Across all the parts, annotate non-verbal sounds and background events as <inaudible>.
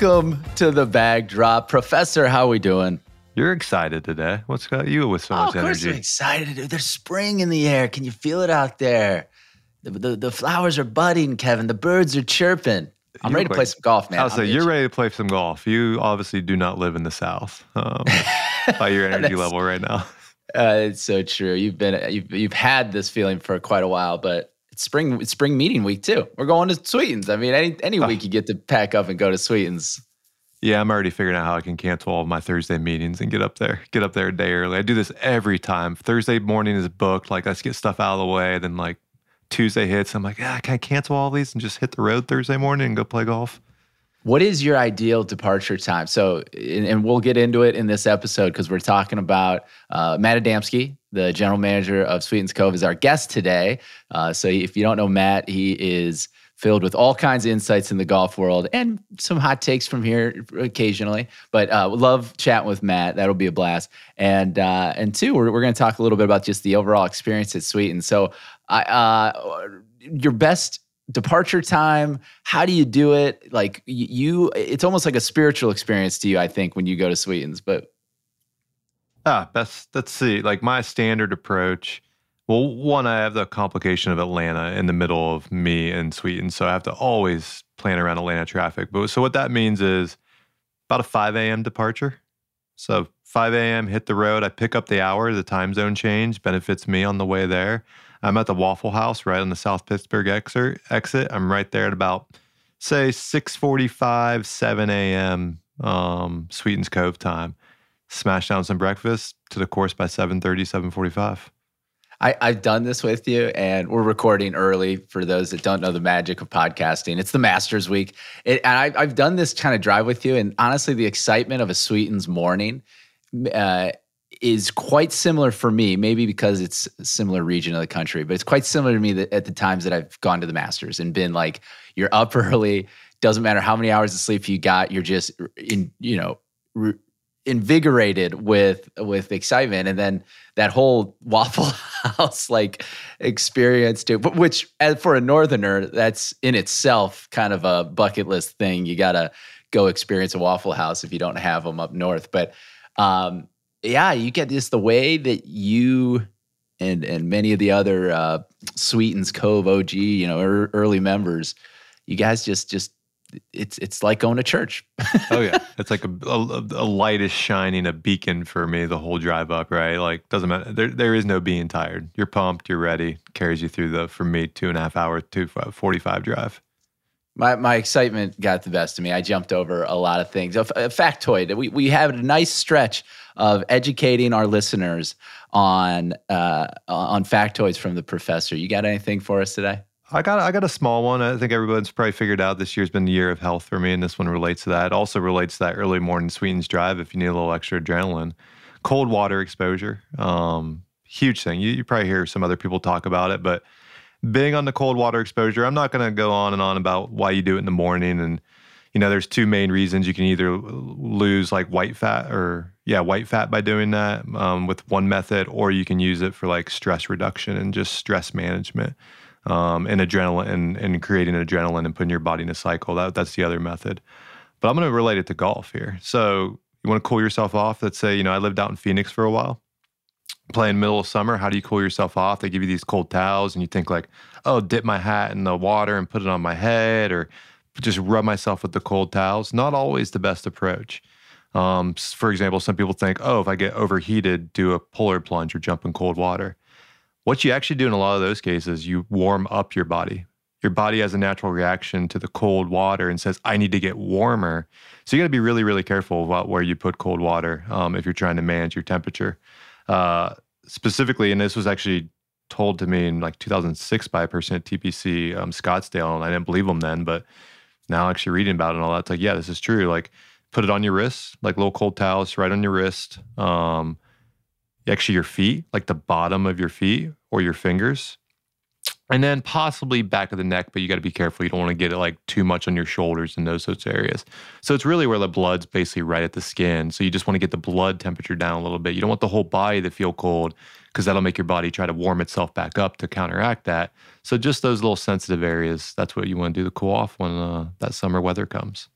Welcome to the bag drop. Professor, how are we doing? You're excited today. What's got you with so oh, much of course energy? I'm excited. There's spring in the air. Can you feel it out there? The, the, the flowers are budding, Kevin. The birds are chirping. I'm You ready to play some golf, man. I'll say you're ready to play some golf. You obviously do not live in the South um, <laughs> by your energy level right now. Uh, it's so true. You've been you've you've had this feeling for quite a while, but it's spring it's spring meeting week too. We're going to Sweetens. I mean, any any week you get to pack up and go to Sweetens. Yeah, I'm already figuring out how I can cancel all of my Thursday meetings and get up there, get up there a day early. I do this every time. Thursday morning is booked. Like let's get stuff out of the way. Then like Tuesday hits. I'm like, ah, can I cancel all these and just hit the road Thursday morning and go play golf? What is your ideal departure time? So, and, and we'll get into it in this episode because we're talking about uh, Matt Adamski, the general manager of Sweetens Cove, is our guest today. Uh, so, if you don't know Matt, he is filled with all kinds of insights in the golf world and some hot takes from here occasionally. But uh, love chatting with Matt. That'll be a blast. And uh, and two, we're, we're going to talk a little bit about just the overall experience at Sweetens. So, I uh, your best departure time how do you do it like you it's almost like a spiritual experience to you i think when you go to sweetens but Ah, best. Let's see. Like my standard approach. Well, one, I have the complication of Atlanta in the middle of me and Sweeten, so I have to always plan around Atlanta traffic. But so what that means is about a 5 a.m. departure. So 5 a.m. hit the road. I pick up the hour. The time zone change benefits me on the way there. I'm at the Waffle House right on the South Pittsburg exit. I'm right there at about say 6:45, 7 a.m. Um, Sweetens Cove time smash down some breakfast to the course by 7.30 7.45 I, I've done this with you, and we're recording early for those that don't know the magic of podcasting. It's the Masters Week, it, and I, I've done this kind of drive with you. And honestly, the excitement of a Sweetens morning uh, is quite similar for me. Maybe because it's a similar region of the country, but it's quite similar to me that at the times that I've gone to the Masters and been like, you're up <laughs> early. Doesn't matter how many hours of sleep you got. You're just in, you know. Re- invigorated with with excitement and then that whole <laughs> waffle house like experience too which for a northerner that's in itself kind of a bucket list thing you gotta go experience a waffle house if you don't have them up north but um yeah you get just the way that you and and many of the other uh sweetens cove og you know ear- early members you guys just just it's it's like going to church. Oh yeah. <laughs> It's like a, a, a light is shining a beacon for me the whole drive up right? Like doesn't matter there, there is no being tired. You're pumped you're ready carries you through the for me two and a half hour two 45 drive My my excitement got the best of me. I jumped over a lot of things. A, factoid. We we had a nice stretch of educating our listeners on uh, on factoids from the professor. You got anything for us today? I got I got a small one. I think everyone's probably figured out this year's been the year of health for me, and this one relates to that. It also relates to that early morning Sweetens drive if you need a little extra adrenaline. Cold water exposure, um, huge thing. You, you probably hear some other people talk about it, but big on the cold water exposure. I'm not going to go on and on about why you do it in the morning, and you know, there's two main reasons. You can either lose like white fat or yeah, white fat by doing that um, with one method, or you can use it for like stress reduction and just stress management um, and adrenaline and, and creating adrenaline and putting your body in a cycle. That, that's the other method. But I'm going to relate it to golf here. So you want to cool yourself off. Let's say, you know, I lived out in Phoenix for a while, playing middle of summer. How do you cool yourself off? They give you these cold towels and you think like, oh, dip my hat in the water and put it on my head or just rub myself with the cold towels. Not always the best approach. Um, for example, some people think, oh, if I get overheated, do a polar plunge or jump in cold water. What you actually do in a lot of those cases, you warm up your body. Your body has a natural reaction to the cold water and says, I need to get warmer. So you got to be really, really careful about where you put cold water um, if you're trying to manage your temperature. Uh, specifically, and this was actually told to me in like 2006 by a person at TPC um, Scottsdale, and I didn't believe them then, but now actually reading about it and all that, it's like, yeah, this is true. Like, put it on your wrist, like little cold towels right on your wrist. Um, actually, your feet, like the bottom of your feet or your fingers, and then possibly back of the neck. But you got to be careful. You don't want to get it like too much on your shoulders and those sorts of areas. So it's really where the blood's basically right at the skin. So you just want to get the blood temperature down a little bit. You don't want the whole body to feel cold because that'll make your body try to warm itself back up to counteract that. So just those little sensitive areas, that's what you want to do to cool off when uh, that summer weather comes.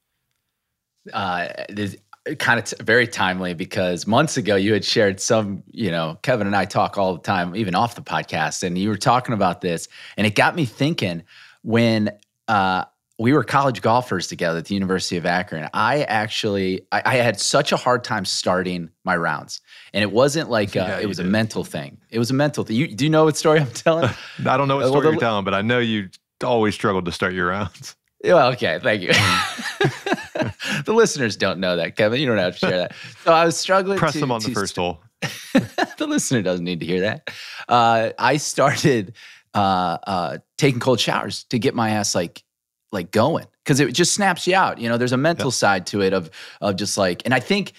uh, this kind of t- very timely because months ago you had shared some, you know, Kevin and I talk all the time, even off the podcast, and you were talking about this, and it got me thinking when uh, we were college golfers together at the University of Akron. I actually I, I had such a hard time starting my rounds, and it wasn't like uh, Yeah, it was a mental thing. It was a mental thing. You, do you know what story I'm telling? <laughs> I don't know what Uh, well, story the- you're telling, but I know you always struggled to start your rounds. <laughs> Well, okay, thank you. <laughs> the listeners don't know that, Kevin. You don't have to share that. <laughs> So I was struggling. Press to, them on the to first hole. <laughs> the listener doesn't need to hear that. Uh, I started uh, uh, taking cold showers to get my ass like like going because it just snaps you out. You know, there's a mental side to it of of just like, and I think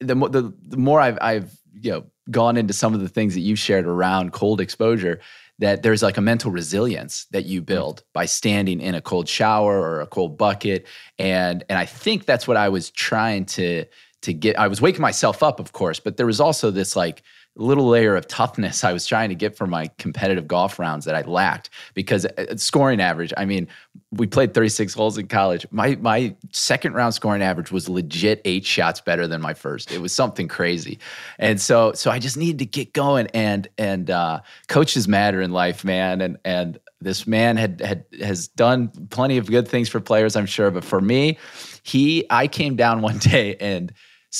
the the, the more I've I've you know gone into some of the things that you've shared around cold exposure. That there's like a mental resilience that you hmm. build by standing in a cold shower or a cold bucket, and and I think that's what I was trying to to get i was waking myself up of course but there was also this like little layer of toughness i was trying to get for my competitive golf rounds that i lacked because uh, scoring average i mean we played 36 holes in college. My my second round scoring average was legit eight shots better than my first. It was something crazy. And so so i just needed to get going and and uh coaches matter in life man. And and this man had had has done plenty of good things for players i'm sure. But for me he i came down one <laughs> day and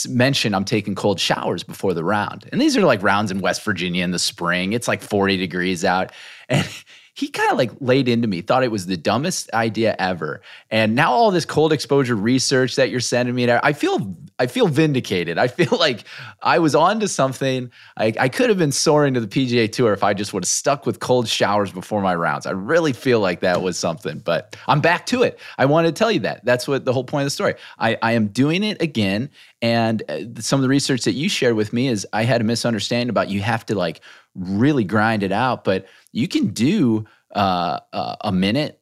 mentioned i'm taking cold showers before the round. And these are like rounds in west virginia in the spring. It's like 40 degrees out. And <laughs> he kind of like laid into me thought it was the dumbest idea ever. And now all this cold exposure research that you're sending me i feel i feel vindicated. I feel like i was onto something. I, I could have been soaring to the pga tour if i just would have stuck with cold showers before my rounds. I really feel like that was something but i'm back to it. I wanted to tell you that. That's what the whole point of the story. I, I am doing it again and uh, some of the research that you shared with me is i had a misunderstanding about you have to like really grind it out but you can do uh, a minute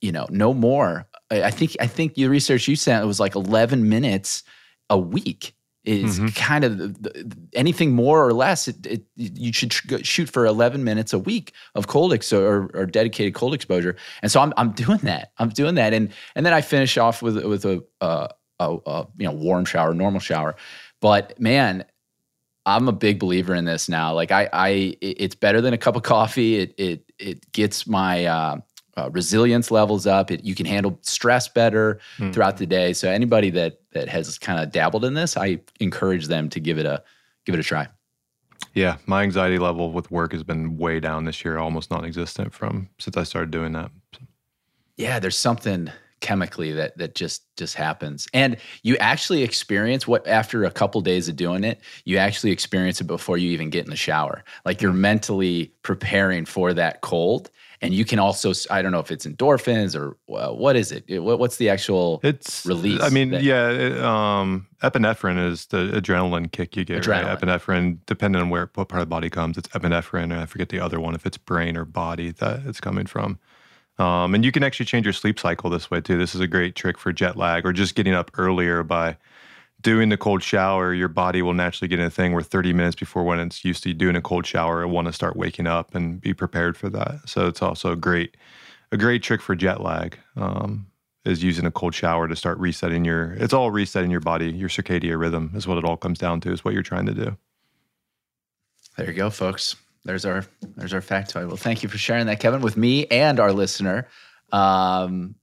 you know no more. I, think i think your research you sent was like 11 minutes a week is Mhm. kind of the, the, anything more or less it, it, you should shoot for 11 minutes a week of cold ex- or, or dedicated cold exposure. And so I'm, I'm doing that. I'm doing that. And and then i finish off with with a, uh, a, a you know warm shower normal shower but man I'm a big believer in this now. Like I, I, it's better than a cup of coffee. It, it, it gets my uh, uh, resilience levels up. It, you can handle stress better Hmm. throughout the day. So anybody that that has kind of dabbled in this, I encourage them to give it a give it a try. Yeah, my anxiety level with work has been way down this year, almost non-existent from since I started doing that. Yeah, there's something chemically that that just just happens, and you actually experience what after a couple days of doing it, you actually experience it before you even get in the shower. Like you're mentally preparing for that cold, and you can also I don't know if it's endorphins or uh, what is it? It- what- What's the actual It's Release I mean, yeah, it, um, epinephrine is the adrenaline kick you get. Right? Adrenaline. Epinephrine, depending on where what part of the body comes, it's epinephrine, and I forget the other one if it's brain or body that it's coming from. Um, and you can actually change your sleep cycle this way too. This is a great trick for jet lag or just getting up earlier by doing the cold shower. Your body will naturally get in a thing where 30 minutes before when it's used to doing a cold shower, it want to start waking up and be prepared for that. So it's also a great, a great trick for jet lag. Um, is using a cold shower to start resetting your it's all resetting your body your circadian rhythm is what it all comes down to is what you're trying to do There you go, folks. There's our there's our factoid. Well, thank you for sharing that, Kevin, with me and our listener. Um,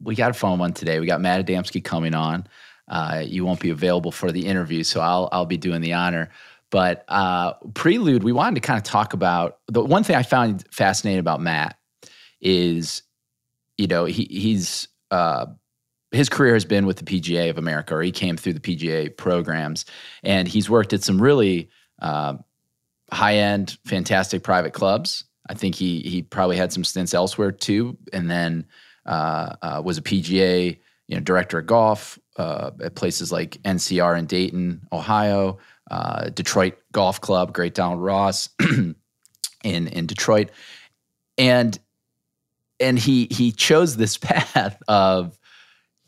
we got a phone one today. We got Matt Adamski coming on. Uh, you won't be available for the interview, so I'll I'll be doing the honor. But uh, prelude, we wanted to kind of talk about the one thing I found fascinating about Matt is, you know, he he's uh, his career has been with the PGA of America, or he came through the PGA programs, and he's worked at some really uh, high end, fantastic private clubs. I think he he probably had some stints elsewhere too, and then uh, uh, was a PGA you know director of golf uh, at places like NCR in Dayton, Ohio, uh, Detroit Golf Club, Great Donald Ross <clears throat> in in Detroit, and and he he chose this <laughs> path of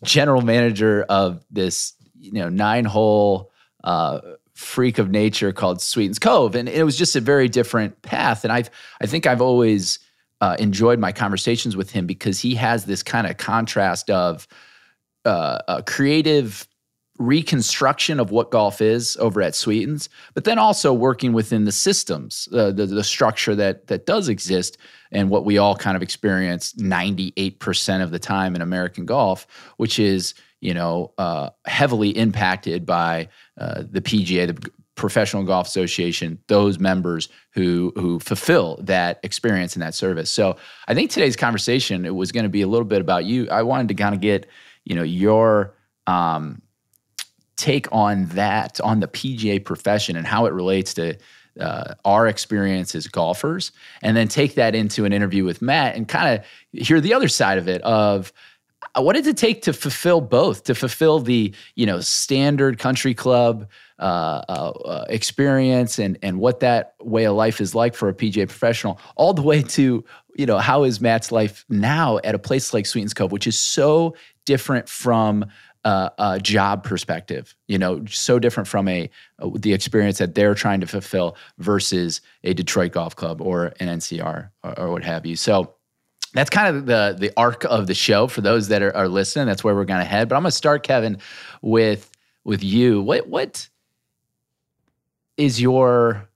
general manager of this you know nine hole uh, freak of nature called Sweetens Cove, and it was just a very different path. And I've I think I've always uh, enjoyed my conversations with him because he has this kind of contrast of uh, a creative reconstruction of what golf is over at Sweetens, but then also working within the systems, uh, the the structure that that does exist, and what we all kind of experience ninety eight percent of the time in American golf, which is you know uh, heavily impacted by uh, the PGA, the Professional Golf Association, those members who who fulfill that experience and that service. So I think today's conversation it was going to be a little bit about you. I wanted to kind of get you know your um, take on that, on the PGA profession and how it relates to uh, our experience as golfers, and then take that into an interview with Matt and kind of hear the other side of it of uh, what did it take to fulfill both to fulfill the you know standard country club uh, uh, uh experience and and what that way of life is like for a PGA professional all the way to you know how is Matt's life now at a place like Sweetens Cove which is so different from uh, a job perspective. You know, so different from a, a, the experience that they're trying to fulfill versus a Detroit Golf Club or an NCR or, or what have you. So that's kind of the the arc of the show for those that are, are listening. That's where we're going to head. But I'm going to start, Kevin, with with you. What what is your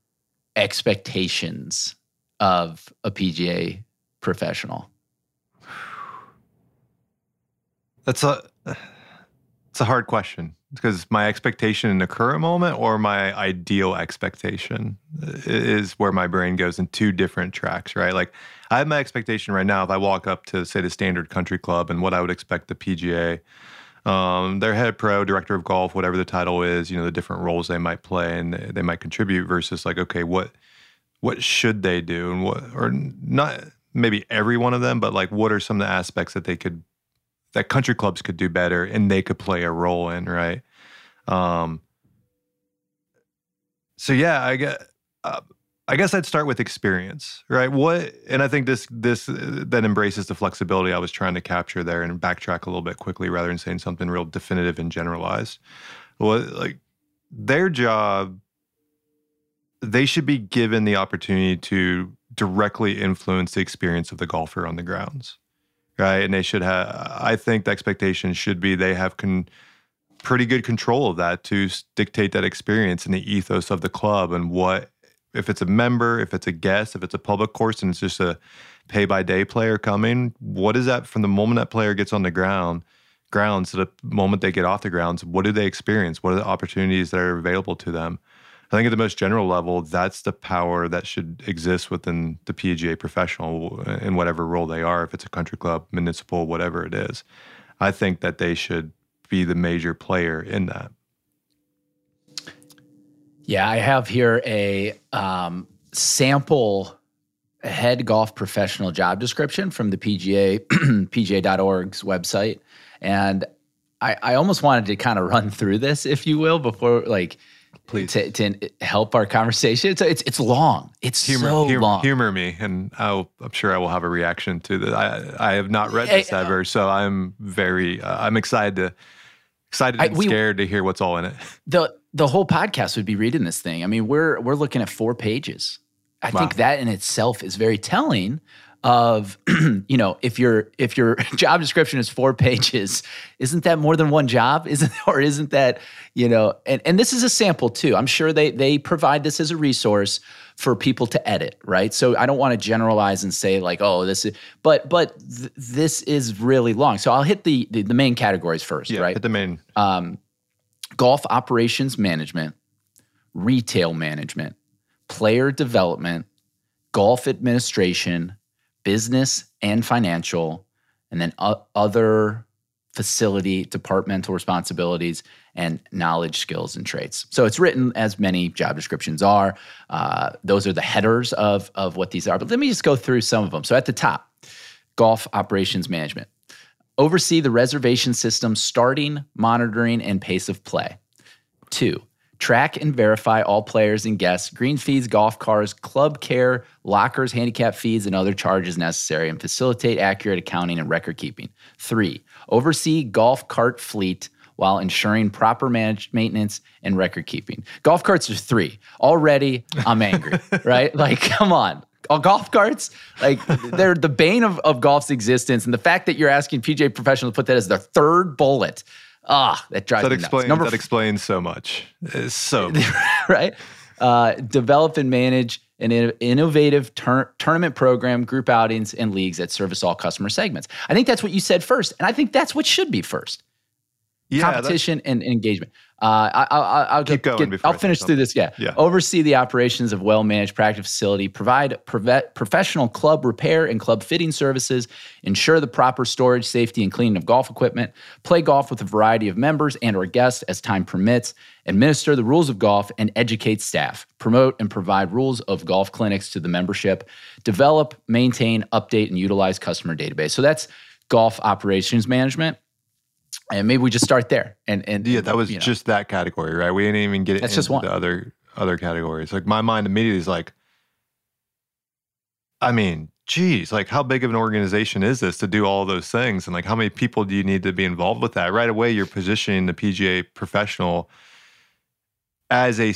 expectations of a PGA professional? That's a it's a hard question because my expectation in the current moment or my ideal expectation is where my brain goes in two different tracks, right? Like I have my expectation right now. If I walk up to say the standard country club and what I would expect the PGA, um, their head pro, director of golf, whatever the title is, you know, the different roles they might play and they, they might contribute versus like, okay, what what should they do and what or not maybe every one of them, but like what are some of the aspects that they could that country clubs could do better and they could play a role in, right? Um, so yeah, I get. Uh, I guess I'd start with experience, right? What, and I think this this uh, that embraces the flexibility I was trying to capture there, and backtrack a little bit quickly rather than saying something real definitive and generalized. Well, like their job, they should be given the opportunity to directly influence the experience of the golfer on the grounds right? And they should have. I think the expectation should be they have con, pretty good control of that to dictate that experience and the ethos of the club and what if it's a member, if it's a guest, if it's a public course, and it's just a pay by day player coming. What is that from the moment that player gets on the ground? grounds to the moment they get off the grounds what do they experience what are the opportunities that are available to them I think at the most general level, that's the power that should exist within the PGA professional in whatever role they are, if it's a country club, municipal, whatever it is. I think that they should be the major player in that. Yeah, I have here a um, sample head golf professional job description from the PGA, <clears throat> PGA.org's website. And I, I almost wanted to kind of run through this, if you will, before like – please to, to help our conversation. It's it's, it's long. It's humor, so humor, long. Humor me, and i am sure I will have a reaction to that. I I have not read this I, ever, so I'm very uh, I'm excited to excited and I, we, scared to hear what's all in it. The the whole podcast would be reading this thing. I mean, we're we're looking at four pages. I wow. think that in itself is very telling of <clears throat> you know if your if your <laughs> job description is four pages isn't that more than one job? Isn't <laughs> or isn't that you know and, and this is a sample too. I'm sure they they provide this as a resource for people to edit right? So i don't want to generalize and say like oh this is but but th- this is really long. So i'll hit the the, the main categories first yeah, right? hit the main. Um, golf operations management retail management player development golf administration business and financial, and then other facility departmental responsibilities and knowledge, skills, and traits. So it's written as many job descriptions are. Uh, those are the headers of, of what these are. But let me just go through some of them. So at the top, golf operations management. Oversee the reservation system starting, monitoring, and pace of play. Two, Track and verify all players and guests, green fees, golf cars, club care, lockers, handicap fees, and other charges necessary, and facilitate accurate accounting and record keeping. Three, oversee golf cart fleet while ensuring proper manage- maintenance and record keeping. Golf carts are three. Already, I'm angry, <laughs> right? Like, come on. All golf carts, like they're the bane of, of golf's existence. And the fact that you're asking PGA professionals to put that as their third bullet Ah, that drives that me explains nuts. that explains so much. It's so <laughs> right. Uh, develop and manage an innovative tur- tournament program, group outings, and leagues that service all customer segments. I think that's what you said first, and I think that's what should be first. Yeah, competition and engagement. Uh, I, will keep going. Get, I'll finish through this. Yeah. yeah. Oversee the operations of well-managed practice facility. Provide professional club repair and club fitting services. Ensure the proper storage, safety, and cleaning of golf equipment. Play golf with a variety of members and/or guests as time permits. Administer the rules of golf and educate staff. Promote and provide rules of golf clinics to the membership. Develop, maintain, update, and utilize customer database. So that's golf operations management and maybe we just start there. And and yeah, that was you know. just that category, right? We didn't even get it. That's just one. the other other categories. Like my mind immediately is like, I mean, geez, like how big of an organization is this to do all those things, and like how many people do you need to be involved with that? Right away, you're positioning the PGA professional as a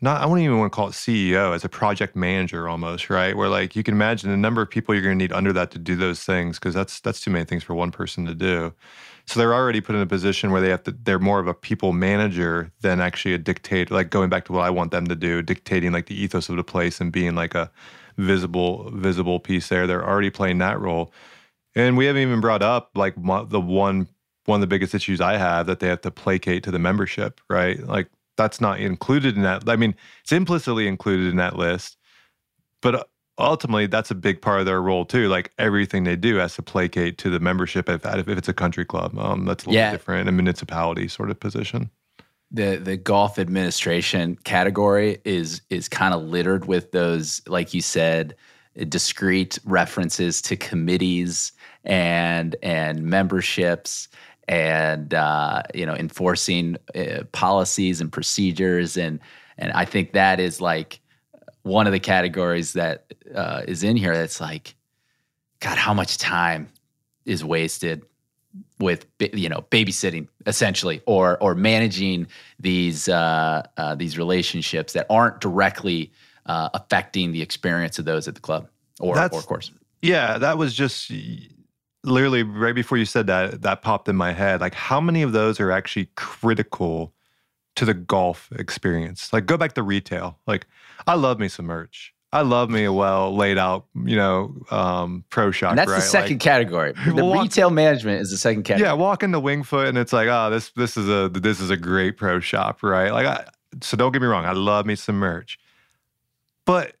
not I wouldn't even want to call it CEO as a project manager almost, right? Where like you can imagine the number of people you're going to need under that to do those things because that's that's too many things for one person to do. So they're already put in a position where they have to, they're more of a people manager than actually a dictator, like going back to what I want them to do, dictating like the ethos of the place and being like a visible, visible piece there. They're already playing that role. And we haven't even brought up like the one, one of the biggest issues I have that they have to placate to the membership, right? Like that's not included in that. I mean, it's implicitly included in that list, but ultimately that's a big part of their role too. Like everything they do has to placate to the membership if, if it's a country club. Um, that's a little yeah. different, a municipality sort of position. The the golf administration category is is kind of littered with those, like you said, discrete references to committees and and memberships and uh, you know enforcing uh, policies and procedures and and I think that is like one of the categories that uh, is in here that's like, God, how much time is wasted with you know babysitting essentially or or managing these uh, uh, these relationships that aren't directly uh, affecting the experience of those at the club or That's, or course. Yeah, that was just literally right before you said that that popped in my head. Like, how many of those are actually critical to the golf experience? Like, go back to retail. Like, I love me some merch. I love me a well laid out, you know, um, pro shop. And that's right? the second like, category. <laughs> The walk, retail management is the second category. Yeah, walk into Winged Foot and it's like, oh, this this is a this is a great pro shop, right? Like, I, so don't get me wrong, I love me some merch, but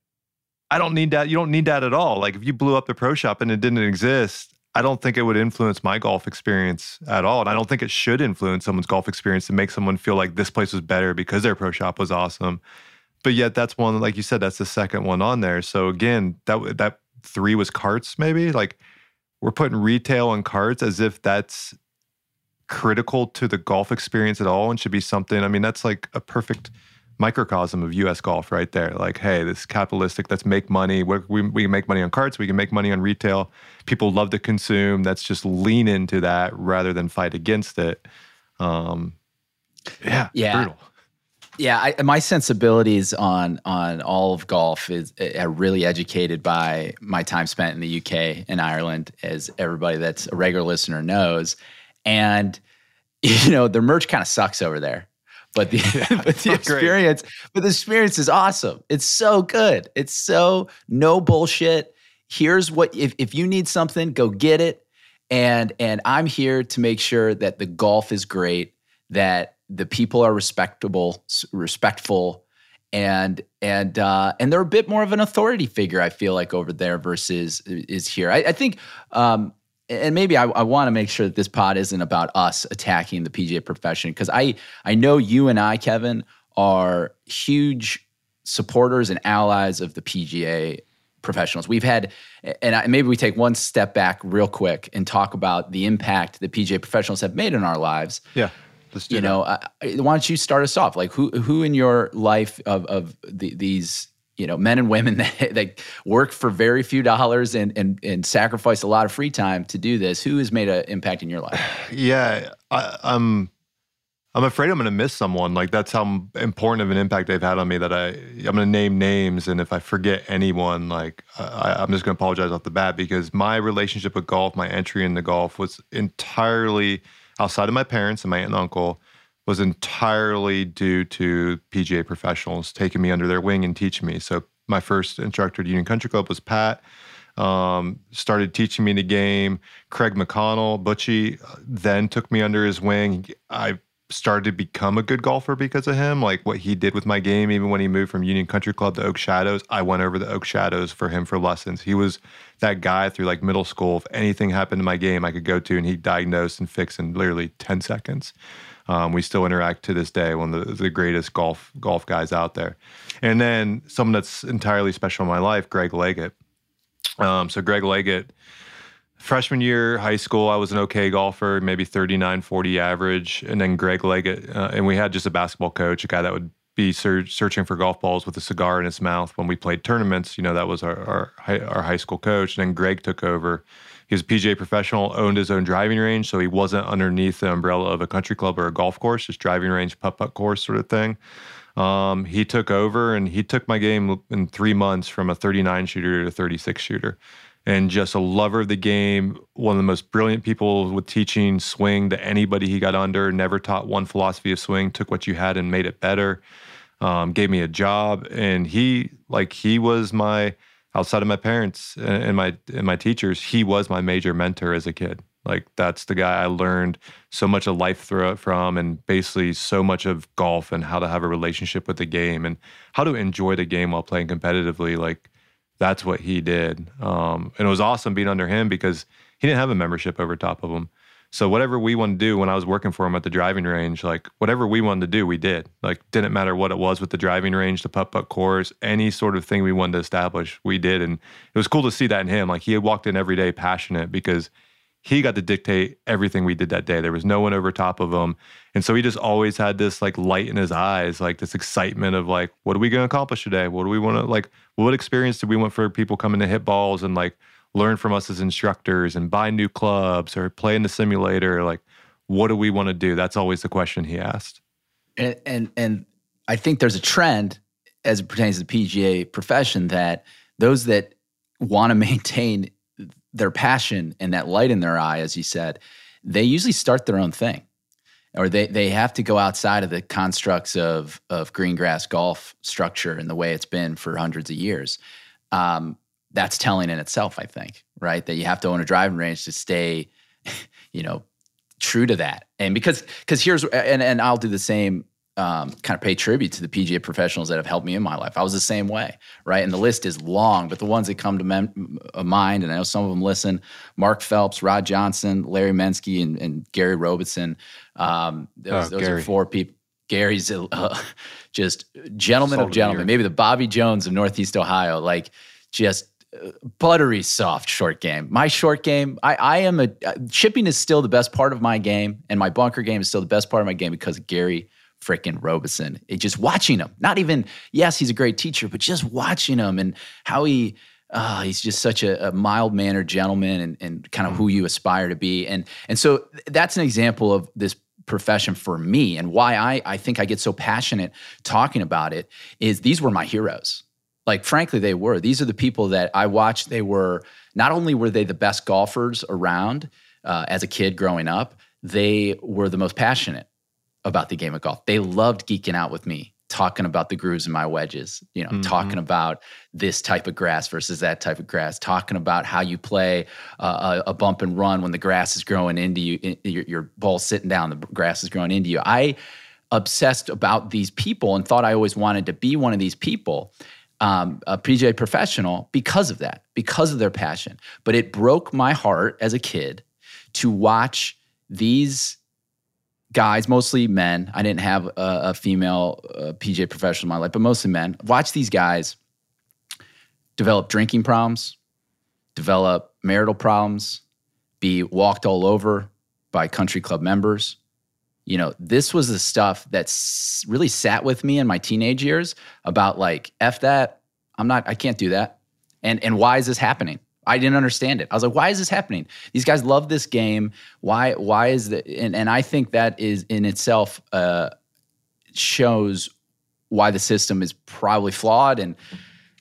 I don't need that. You don't need that at all. Like, if you blew up the pro shop and it didn't exist, I don't think it would influence my golf experience at all. And I don't think it should influence someone's golf experience to make someone feel like this place was better because their pro shop was awesome but yet that's one like you said that's the second one on there so again that that three was carts maybe like we're putting retail on carts as if that's critical to the golf experience at all and should be something i mean that's like a perfect microcosm of us golf right there. Like hey this capitalistic let's make money. We, we, we can make money on carts. We can make money on retail. People love to consume. Let's just lean into that rather than fight against it. Um yeah yeah. brutal. Yeah, I, my sensibilities on on all of golf is are uh, really educated by my time spent in the UK and Ireland, as everybody that's a regular listener knows. And <laughs> you know, the merch kind of sucks over there, but the <laughs> <laughs> but the experience, but the experience is awesome. It's so good. It's so no bullshit. Here's what if if you need something, go get it. And and I'm here to make sure that the golf is great. That the people are respectable, respectful, and and uh, and they're a bit more of an authority figure. I feel like over there versus is here. I, I think, um, and maybe I, I want to make sure that this pod isn't about us attacking the PGA profession because I I know you and I, Kevin, are huge supporters and allies of the PGA professionals. We've had, and I, maybe we take one step back real quick and talk about the impact the PGA professionals have made in our lives. Yeah Let's do you know, uh, why don't you start us off? Like, who who in your life of of the, these you know men and women <laughs> that, that work for very few dollars and, and and sacrifice a lot of free time to do this? Who has made an impact in your life? <sighs> Yeah, I, I'm. I'm afraid I'm going to miss someone. Like that's how important of an impact they've had on me. That I I'm going to name names, and if I forget anyone, like I, I'm just going to apologize off the bat because my relationship with golf, my entry into golf, was entirely outside of my parents and my aunt and uncle, was entirely due to PGA professionals taking me under their wing and teaching me. So my first instructor at Union Country Club was Pat. Um, started teaching me the game. Craig McConnell, Butchie, then took me under his wing. I started to become a good golfer because of him. Like what he did with my game, even when he moved from Union Country Club to Oak Shadows, I went over the Oak Shadows for him for lessons. He was that guy through like middle school. If anything happened to my game, I could go to and he'd diagnose and fix in literally 10 seconds. Um, we still interact to this day, one of the, the greatest golf golf guys out there. And then someone that's entirely special in my life, Greg Leggett. Um, so Greg Leggett, freshman year high school i was an okay golfer maybe 39 40 average and then greg leggett uh, and we had just a basketball coach a guy that would be ser- searching for golf balls with a cigar in his mouth when we played tournaments you know that was our, our, our high school coach and then greg took over he was a pga professional owned his own driving range so he wasn't underneath the umbrella of a country club or a golf course just driving range putt putt course sort of thing um, he took over and he took my game in three months from a 39 shooter to a 36 shooter and just a lover of the game, one of the most brilliant people with teaching swing to anybody he got under, never taught one philosophy of swing, took what you had and made it better. Um, gave me a job and he like he was my outside of my parents and my and my teachers he was my major mentor as a kid like that's the guy i learned so much of life from and basically so much of golf and how to have a relationship with the game and how to enjoy the game while playing competitively like that's what he did. Um, and it was awesome being under him because he didn't have a membership over top of him. So whatever we wanted to do when I was working for him at the driving range, like whatever we wanted to do, we did. Like didn't matter what it was with the driving range, the putt putt course, any sort of thing we wanted to establish, we did. And it was cool to see that in him. Like he had walked in every day passionate because he got to dictate everything we did that day. There was no one over top of him. And so he just always had this like light in his eyes, like this excitement of like, what are we going to accomplish today? What do we want to like, what experience do we want for people coming to hit balls and like learn from us as instructors and buy new clubs or play in the simulator? Like, what do we want to do? That's always the question he asked. And, and, and I think there's a trend as it pertains to the PGA profession that those that want to <laughs> maintain their passion and that light in their eye, as you said, they usually start their own thing. Or they, they have to go outside of the constructs of, of green grass golf structure and the way it's been for hundreds of years. Um, that's telling in itself, I think, right? That you have to own a driving range to stay, <laughs> you know, true to that. And because because here's and and I'll do the same um, kind of pay tribute to the PGA professionals that have helped me in my life. I was the same way, right? And the list is long, but the ones that come to mem- uh, mind, and I know some of them listen: Mark Phelps, Rod Johnson, Larry Mensky, and, and Gary Robertson. Um, those, oh, those are four people. Gary's uh, just gentleman of gentlemen, maybe the Bobby Jones of Northeast Ohio, like just buttery soft short game. My short game, I, I am a uh, chipping is still the best part of my game, and my bunker game is still the best part of my game because Gary freaking Robeson. It, just watching him, not even, yes, he's a great teacher, but just watching him and how he, uh, he's just such a, a mild mannered gentleman and, and kind of who you aspire to be. And, and so that's an example of this profession for me and why I, I think I get so passionate talking about it is these were my heroes. Like, frankly, they were. These are the people that I watched. They were, not only were they the best golfers around uh, as a kid growing up, they were the most passionate about the game of golf. They loved geeking out with me, talking about the grooves in my wedges, you know, mm-hmm. talking about this type of grass versus that type of grass, talking about how you play uh, a, a, bump and run when the grass is growing into you, your, your ball sitting down, the grass is growing into you. I obsessed about these people and thought I always wanted to be one of these people. Um, a PGA professional because of that, because of their passion. But it broke my heart as a kid to watch these guys, mostly men. I didn't have a, a female uh, PGA professional in my life, but mostly men. Watch these guys develop drinking problems, develop marital problems, be walked all over by country club members. You know, this was the stuff that really sat with me in my teenage years about like, F that. I'm not, I can't do that. And, and why is this happening? I didn't understand it. I was like, why is this happening? These guys love this game. Why? Why is that? And, and I think that is in itself uh, shows why the system is probably flawed and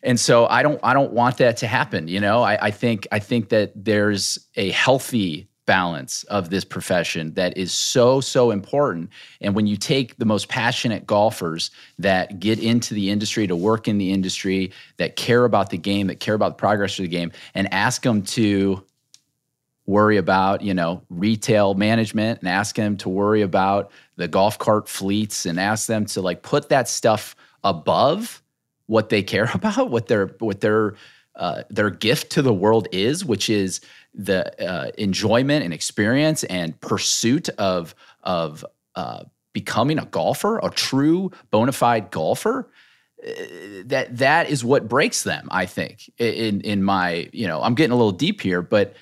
and so I don't I don't want that to happen. You know, I, I think I think that there's a healthy balance of this profession that is so so important. And when you take the most passionate golfers that get into the industry to work in the industry that care about the game that care about the progress of the game and ask them to worry about you know retail management and ask them to worry about the golf cart fleets and ask them to like put that stuff above what they care <laughs> about what their what their uh, their gift to the world is which is the uh, enjoyment and experience and pursuit of of uh, becoming a golfer, a true bona fide golfer, uh, that that is what breaks them. I think in in my you know I'm getting a little deep here, but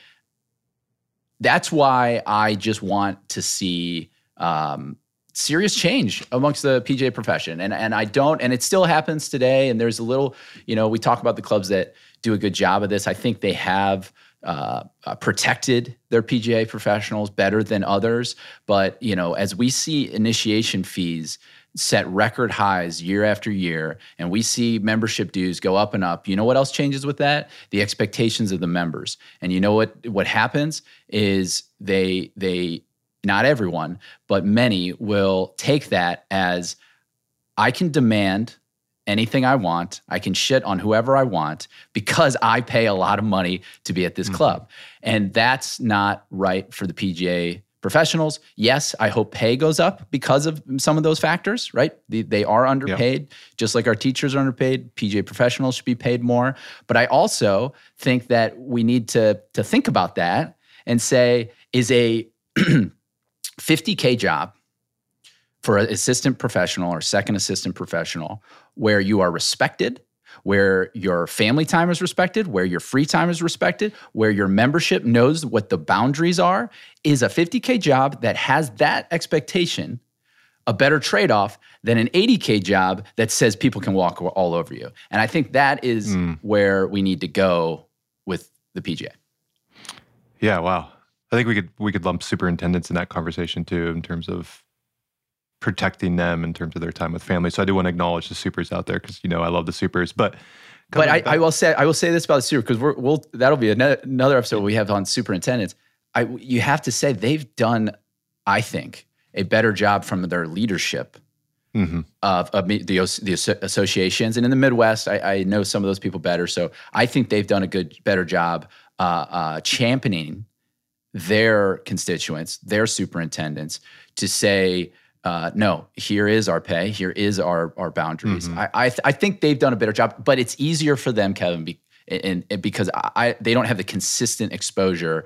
that's why I just want to see. Um, serious change amongst the PGA profession. And and I don't and it still happens today and there's a little, you know, we talk about the clubs that do a good job of this. I think they have uh, uh, protected their PGA professionals better than others. But you know, as we see initiation fees set record highs year after year, and we see membership dues go up and up, you know what else changes with that? The expectations of the members. And you know what what happens is they they not everyone, but many will take that as I can demand anything I want. I can shit on whoever I want because I pay a lot of money to be at this mm-hmm. club. And that's not right for the PGA professionals. Yes, I hope pay goes up because of some of those factors, right? They, they are underpaid, yeah. just like our teachers are underpaid. PGA professionals should be paid more. But I also think that we need to, to think about that and say, is a <clears throat> 50K job for an assistant professional or second assistant professional where you are respected, where your family time is respected, where your free time is respected, where your membership knows what the boundaries are, is a 50K job that has that expectation a better trade off than an 80K job that says people can walk all over you. And I think that is mm. where we need to go with the PGA. Yeah, wow. I think we could we could lump superintendents in that conversation too in terms of protecting them in terms of their time with family. So I do want to acknowledge the supers out there because you know I love the supers, but. But I, I, will say I will say this about the super because we're we'll that'll be another episode we have on superintendents. I you have to say they've done, I think, a better job from their leadership mm-hmm. of, of the, the associations. And in the Midwest, I, I, know some of those people better. So I think they've done a good, better job uh, uh, championing their constituents, their superintendents, to say, uh, no, here is our pay, here is our our boundaries. Mm-hmm. I I, th- I, think they've done a better job, but it's easier for them, Kevin, be, and, and because I they don't have the consistent exposure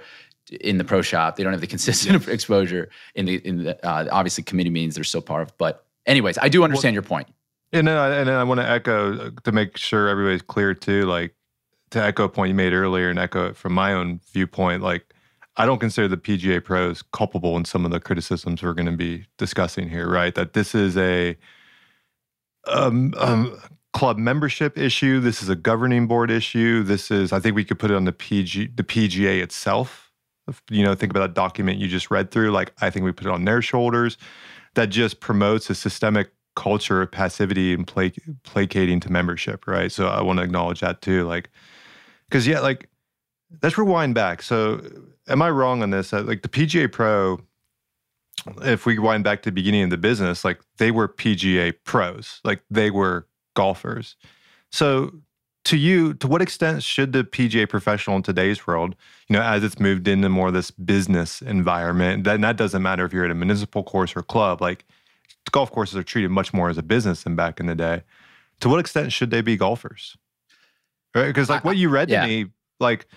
in the pro shop. They don't have the consistent exposure in the in the uh, obviously committee meetings. They're still part of, but anyways, I do understand well, your point. And then I, and then I want to echo uh, to make sure everybody's clear too, like to echo a point you made earlier and echo it from my own viewpoint, like I don't consider the PGA pros culpable in some of the criticisms we're going to be discussing here, right? That this is a um, um, club membership issue. This is a governing board issue. This is, I think we could put it on the PG, the PGA itself. You know, think about that document you just read through. Like, I think we put it on their shoulders. That just promotes a systemic culture of passivity and placating to membership, right? So I want to acknowledge that too. Like, because yeah, like let's rewind back. So am I wrong on this? Uh, like the PGA Pro, if we wind back to the beginning of the business, like they were PGA pros, like they were golfers. So to you, to what extent should the PGA professional in today's world, you know, as it's moved into more of this business environment, then that doesn't matter if you're at a municipal course or club, like golf courses are treated much more as a business than back in the day. To what extent should they be golfers? Right? Because like what you read to yeah. me, like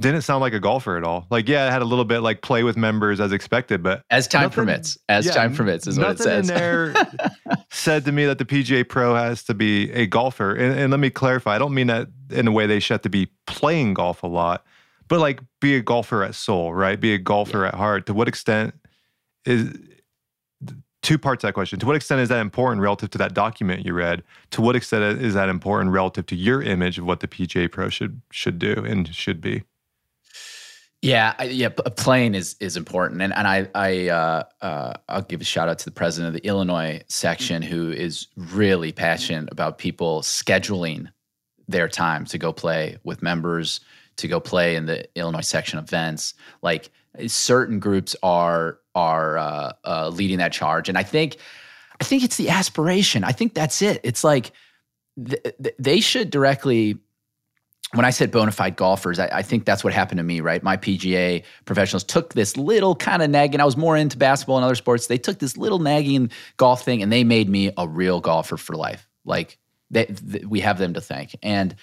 didn't sound like a golfer at all. Like, yeah, it had a little bit like play with members as expected, but as time nothing, permits, as yeah, time permits is what it says. in there <laughs> said to me that the PGA Pro has to be a golfer. And, and let me clarify, I don't mean that in a way they should have to be playing golf a lot, but like be a golfer at soul, right? Be a golfer yeah. at heart. To what extent is two parts that question. To what extent is that important relative to that document you read? To what extent is that important relative to your image of what the PGA Pro should should do and should be? Yeah, yeah, playing is is important, and and I I uh, uh, I'll give a shout out to the president of the Illinois section who is really passionate about people scheduling their time to go play with members, to go play in the Illinois section events. Like certain groups are are uh, uh, leading that charge, and I think I think it's the aspiration. I think that's it. It's like th- th- they should directly when I said bona fide golfers, I, I, think that's what happened to me, right? My PGA professionals took this little kind of nagging. I was more into basketball and other sports. They took this little nagging golf thing and they made me a real golfer for life. Like they, we have them to thank. And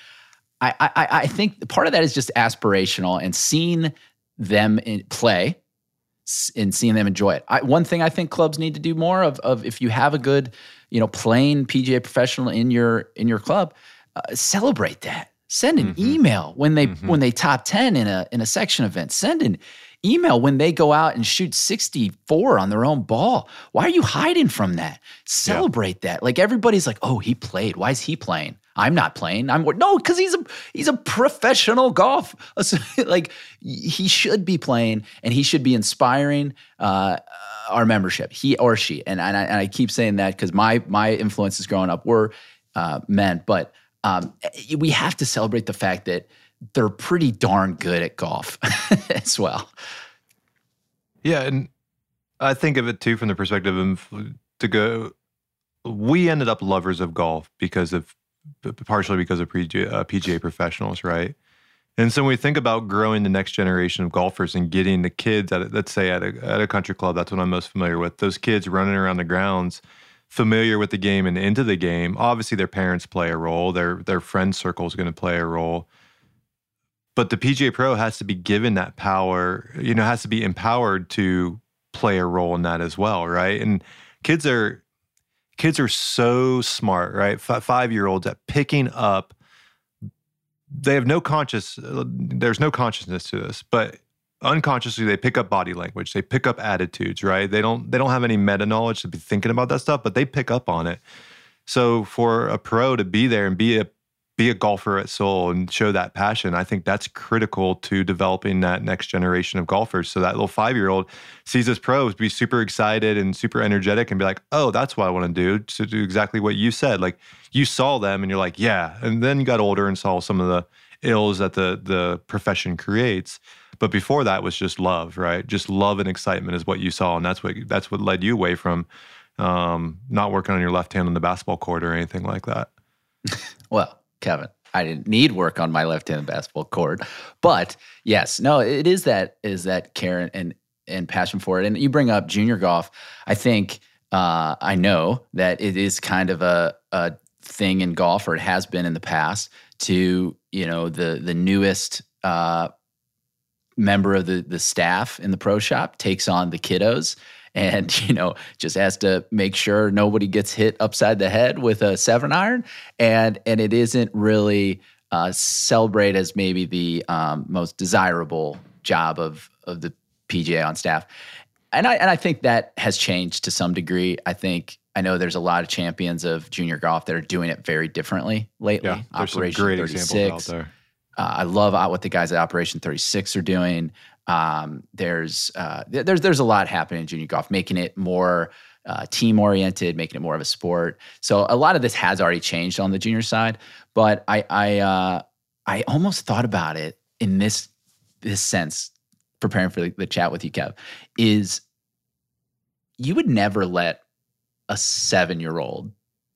I, I, I think part of that is just aspirational and seeing them play and seeing them enjoy it. I, one thing I think clubs need to do more of, of if you have a good, you know, playing PGA professional in your in your club, uh, celebrate that Send an mm-hmm. email when they mm-hmm. when they top 10 in a in a section event. Send an email when they go out and shoot 64 on their own ball. Why are you hiding from that? Celebrate yeah. that. Like everybody's like, "Oh, he played. Why is he playing?" I'm not playing. I'm no, because he's a he's a professional golf. <laughs> like he should be playing, and he should be inspiring uh, our membership. He or she, and and I, and I keep saying that because my my influences growing up were uh, men, but um, we have to celebrate the fact that they're pretty darn good at golf <laughs> as well. Yeah, and I think of it too from the perspective of to go. We ended up lovers of golf because of partially because of PGA, uh, PGA professionals, right? And so when we think about growing the next generation of golfers and getting the kids at, let's say at a, at a country club, that's what I'm most familiar with. Those kids running around the grounds familiar with the game and into the game. Obviously, their parents play a role. Their their friend circle is going to play a role. But the PGA Pro has to be given that power. You know, has to be empowered to play a role in that as well, right? And kids are kids are so smart, right? F- five year olds at picking up. They have no conscious. There's no consciousness to this, but unconsciously they pick up body language they pick up attitudes right? They don't they don't have any meta knowledge to be thinking about that stuff but they pick up on it. So for a pro to be there and be a be a golfer at soul and show that passion i think that's critical to developing that next generation of golfers. So that little five year old sees this pro be super excited and super energetic and be like oh that's what i want to do to do exactly what you said. Like you saw them and you're like yeah. And then you got older and saw some of the ills that the the profession creates but before that was just love, right? Just love and excitement is what you saw, and that's what that's what led you away from um, not working on your left hand on the basketball court or anything like that. <laughs> well, Kevin, I didn't need work on my left hand basketball court, but yes, no, it is that is that care and and passion for it. And you bring up junior golf. I think uh, I know that it is kind of a, a thing in golf, or it has been in the past, to you know the the newest uh, member of the the staff in the pro shop takes on the kiddos and <laughs> you know just has to make sure nobody gets hit upside the head with a seven iron and and it isn't really uh, celebrate as maybe the um, most desirable job of of the PGA on staff and I and I think that has changed to some degree I think I know there's a lot of champions of junior golf that are doing it very differently lately. Yeah, there's Operation some great 36. examples out there. Uh, I love what the guys at Operation 36 are doing. Um, there's uh, there's there's a lot happening in junior golf, making it more uh, team oriented, making it more of a sport. So a lot of this has already changed on the junior side, but I I uh, I almost thought about it in this this sense, preparing for the, the chat with you, Kev, is you would never let a seven year old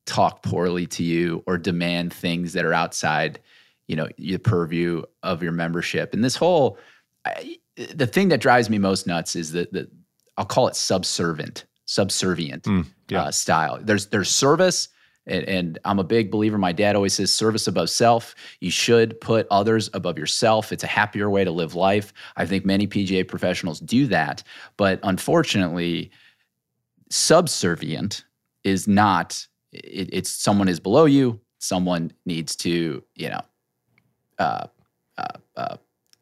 talk poorly to you or demand things that are outside you know the purview of your membership. And this whole I, the thing that drives me most nuts is that the i'll call it subservient subservient mm, yeah. uh, style. There's there's service and, and, i'm a big believer. My dad always says service above self. You should put others above yourself. It's a happier way to live life. I think many pga professionals do that. But unfortunately subservient is not it, it's someone is below you. Someone needs to you know uh, uh,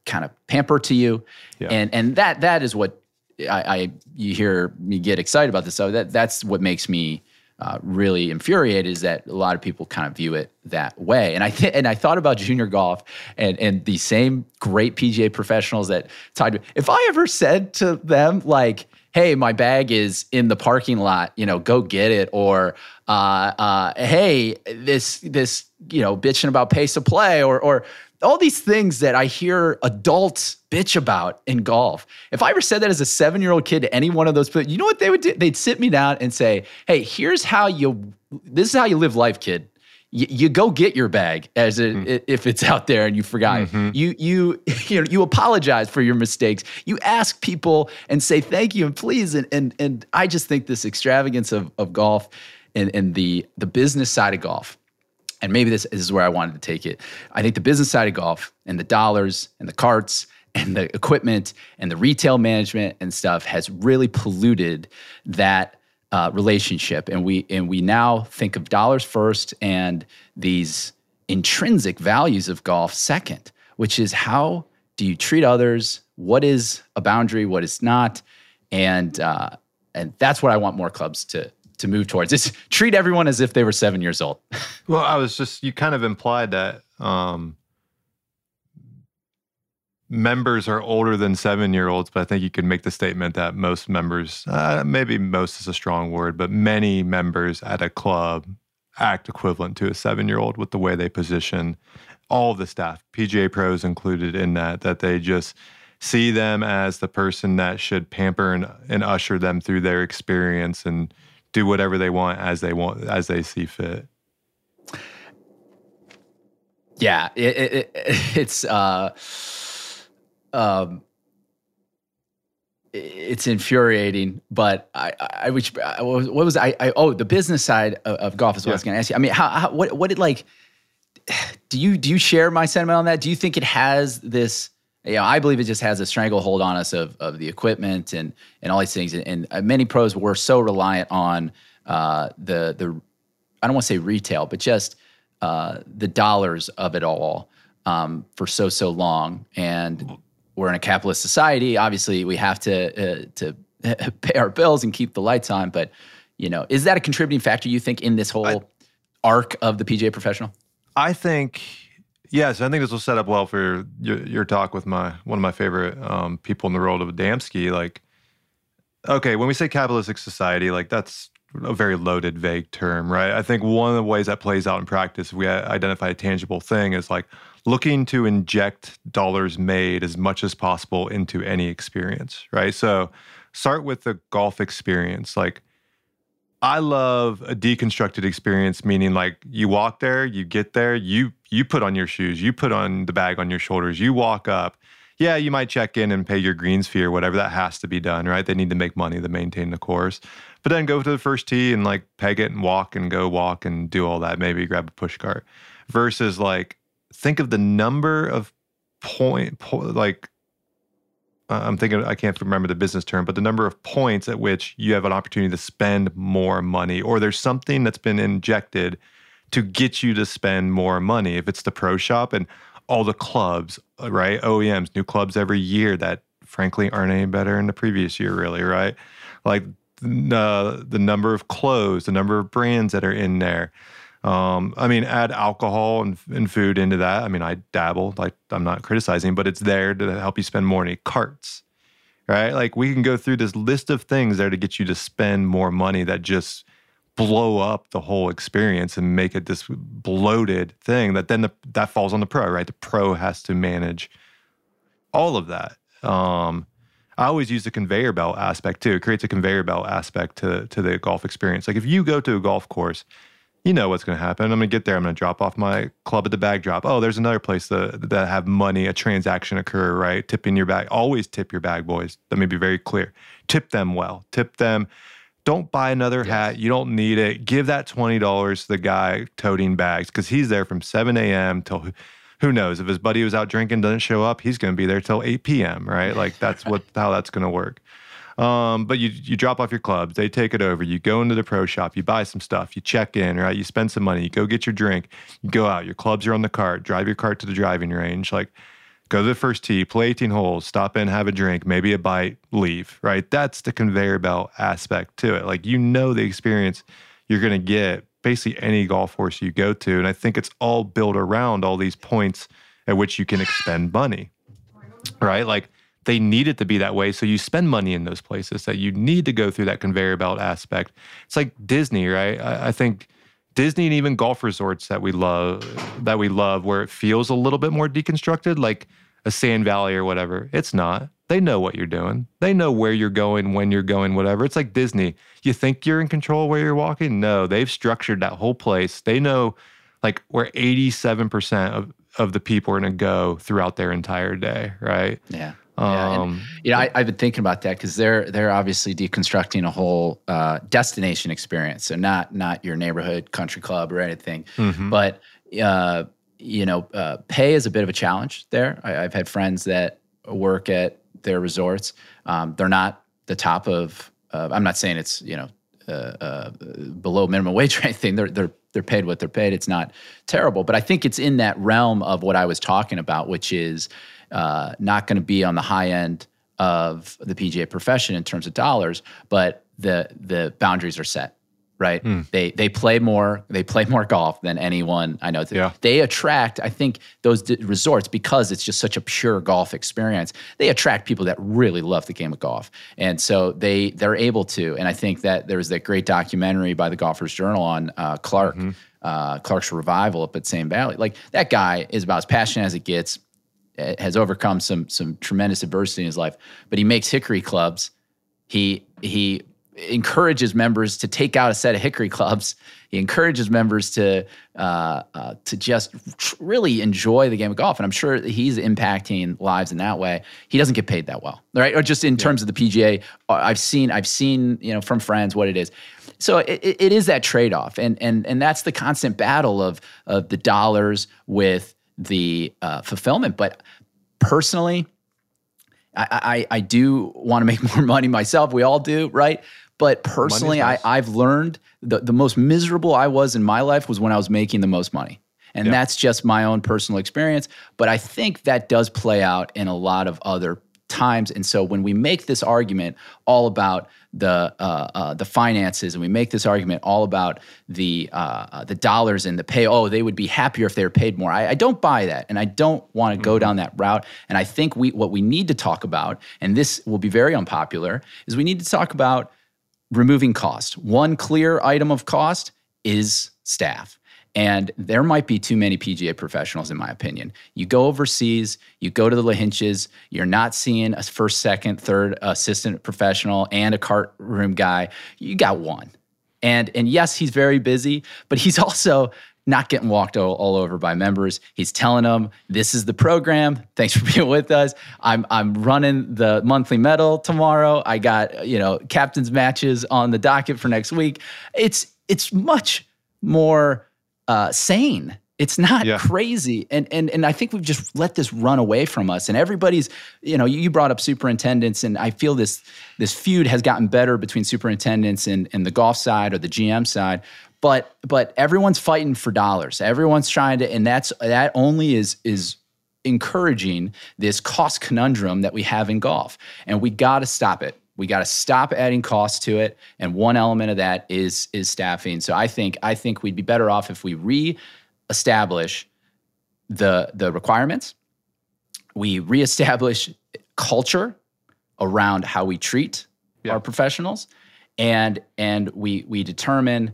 kind of pamper to you, yeah. and and that that is what I, I, you hear me get excited about this. So that that's what makes me uh, really infuriated is that a lot of people kind of view it that way. And I th- and I thought about junior golf and and the same great PGA professionals that tied. Me. If I ever said to them like, "Hey, my bag is in the parking lot. You know, go get it," or uh, uh, "Hey, this this you know, bitching about pace of play or or all these things that I hear adults bitch about in golf. If I ever said that as a seven year old kid to any one of those people, you know what they would do? They'd sit me down and say, Hey, here's how you, this is how you live life, kid. You, you go get your bag as a, mm. if it's out there and you forgot. Mm-hmm. You you <laughs> you know you apologize for your mistakes. You ask people and say thank you and please and and and I just think this extravagance of of golf and and the the business side of golf and maybe this is where I wanted to take it. I think the business side of golf and the dollars and the carts and the equipment and the retail management and stuff has really polluted that uh, relationship. And we and we now think of dollars first and these intrinsic values of golf second, which is how do you treat others? What is a boundary? What is not? And uh, and that's what I want more clubs to to move towards. It's treat everyone as if they were seven years old. <laughs> well, I was just you kind of implied that um, members are older than seven year olds, but I think you could make the statement that most members, uh, maybe most is a strong word, but many members at a club act equivalent to a seven year old with the way they position all the staff, PGA pros included in that, that they just see them as the person that should pamper and, and usher them through their experience and do whatever they want as they want as they see fit. Yeah, it, it, it, <laughs> it's uh, um, it's infuriating. But I, I which what was I, I oh the business side of, of golf is what yeah. I was going to ask you. I mean, how, how what what did like do you do you share my sentiment on that? Do you think it has this? you know, I believe it just has a stranglehold on us of, of the equipment and and all these things. And, and many pros were so reliant on uh, the the I don't want to say retail, but just uh, the dollars of it all um, for so so long. And we're in a capitalist society. Obviously, we have to uh, to <laughs> pay our bills and keep the lights on. But you know, is that a contributing factor you think in this whole I, arc of the PGA professional? I think Yes, I think this will set up well for your, your talk with my one of my favorite um, people in the world of Adamski. Like, okay, when we say capitalistic society, like that's a very loaded, vague term, right? I think one of the ways that plays out in practice, if we identify a tangible thing, is like looking to inject dollars made as much as possible into any experience, right? So start with the golf experience. Like, I love a deconstructed experience, meaning like you walk there, you get there, you you put on your shoes, you put on the bag on your shoulders, you walk up. Yeah, you might check in and pay your greens fee or whatever. That has to be done, right? They need to make money to maintain the course. But then go to the first tee and like peg it and walk and go walk and do all that. Maybe grab a push cart. Versus like think of the number of point, point like I'm thinking I can't remember the business term, but the number of points at which you have an opportunity to spend more money, or there's something that's been injected to get you to spend more money. If it's the pro shop and all the clubs, uh, right? OEMs, new clubs every year that frankly aren't any better in the previous year, really, right? Like uh, the number of clothes, the number of brands that are in there. Um, I mean, add alcohol and, and food into that. I mean, I dabble, like I'm not criticizing, but it's there to help you spend more money. Carts, right? Like we can go through this list of things there to get you to spend more money that just blow up the whole experience and make it this bloated thing that then the, that falls on the pro, right? The pro has to manage all of that. Um, I always use the conveyor belt aspect too. It creates a conveyor belt aspect to to the golf experience. Like if you go to a golf course you know what's going to happen. I'm going to get there. I'm going to drop off my club at the bag drop. Oh, there's another place that, that have money, a transaction occur, right? Tipping your bag. Always tip your bag boys. Let me be very clear. Tip them well. Tip them. Don't buy another yes. hat. You don't need it. Give that $20 to the guy toting bags because he's there from 7 a.m. till who knows? If his buddy was out drinking, doesn't show up, he's going to be there till 8 p.m., right? Like that's what how that's going to work. Um, but you you drop off your clubs, they take it over. You go into the pro shop, you buy some stuff, you check in, right? You spend some money, you go get your drink, you go out. Your clubs are on the cart. Drive your cart to the driving range, like go to the first tee, play 18 holes, stop in, have a drink, maybe a bite, leave. Right? That's the conveyor belt aspect to it. Like you know the experience you're going to get basically any golf course you go to, and I think it's all built around all these points at which you can expend money. Right? Like they need it to be that way. So you spend money in those places that you need to go through that conveyor belt aspect. It's like Disney, right? I, I think Disney and even golf resorts that we love that we love where it feels a little bit more deconstructed, like a Sand Valley or whatever. It's not. They know what you're doing. They know where you're going, when you're going, whatever. It's like Disney. You think you're in control where you're walking? No, they've structured that whole place. They know like where 87% of, of the people are going to go throughout their entire day, right? Yeah. Yeah, and, um, you know, I, have been thinking about that because they're they're obviously deconstructing a whole uh, destination experience. So not not your neighborhood country club or anything, mm-hmm. but uh, you know, uh, pay is a bit of a challenge there. I, have had friends that work at their resorts. Um, they're not the top of. I'm not saying it's you know uh, uh, below minimum <laughs> wage or anything. They're they're they're paid what they're paid. It's not terrible, but I think it's in that realm of what I was talking about, which is uh, not going to be on the high end of the PGA profession in terms of dollars, but the the boundaries are set right? Mm. They they play more they play more golf than anyone I know. Yeah. They attract I think those d- resorts because it's just such a pure golf experience. They attract people that really love the game of golf, and so they they're able to. And I think that there was that great documentary by the Golfers Journal on uh, Clark. Mm-hmm. Uh, Clark's revival up at Sand Valley. Like that guy is about as passionate as it gets. Has overcome some some tremendous adversity in his life, but he makes hickory clubs. He he encourages members to take out a set of hickory clubs. He encourages members to uh, uh, to just really enjoy the game of golf, and I'm sure he's impacting lives in that way. He doesn't get paid that well, right? Or just in yeah. terms of the PGA, uh, I've seen I've seen you know from friends what it is. So it, it is that trade off, and and and that's the constant battle of of the dollars with the uh, fulfillment. But personally, I, I, I do want to make <laughs> more money myself. We all do, right? But personally, nice. I, I've learned the, the most miserable I was in my life was when I was making the most money. And yeah. that's just my own personal experience. But I think that does play out in a lot of other times. And so when we make this argument all about the uh, uh, the finances, and we make this argument all about the uh, uh the dollars and the pay, oh, they would be happier if they were paid more. I, I don't buy that, and I don't want to go mm-hmm. down that route. And I think we what we need to talk about, and this will be very unpopular, is we need to talk about removing cost. One clear item of cost is staff. And there might be too many PGA professionals, in my opinion. You go overseas, you go to the Lahinches, you're not seeing a first, second, third assistant professional and a cart room guy. You got one. And, and yes, he's very busy, but he's <laughs> also not getting walked all, all, over by members. He's telling them, "This is the program. Thanks for <laughs> being with us. I'm I'm running the monthly medal tomorrow. I got you know captains matches on the docket for next week. It's it's much more uh, sane. It's not yeah. crazy, and and and I think we've just let this run away from us. And everybody's, you know, you brought up superintendents, and I feel this this feud has gotten better between superintendents and and the golf side or the GM side. But but everyone's fighting for dollars. Everyone's trying to, and that's that only is is encouraging this cost conundrum that we have in golf, and we got to stop it. We got to stop adding costs to it, and one element of that is is staffing. So I think I think we'd be better off if we reestablish the the requirements. We reestablish culture around how we treat yeah. our professionals, and and we we determine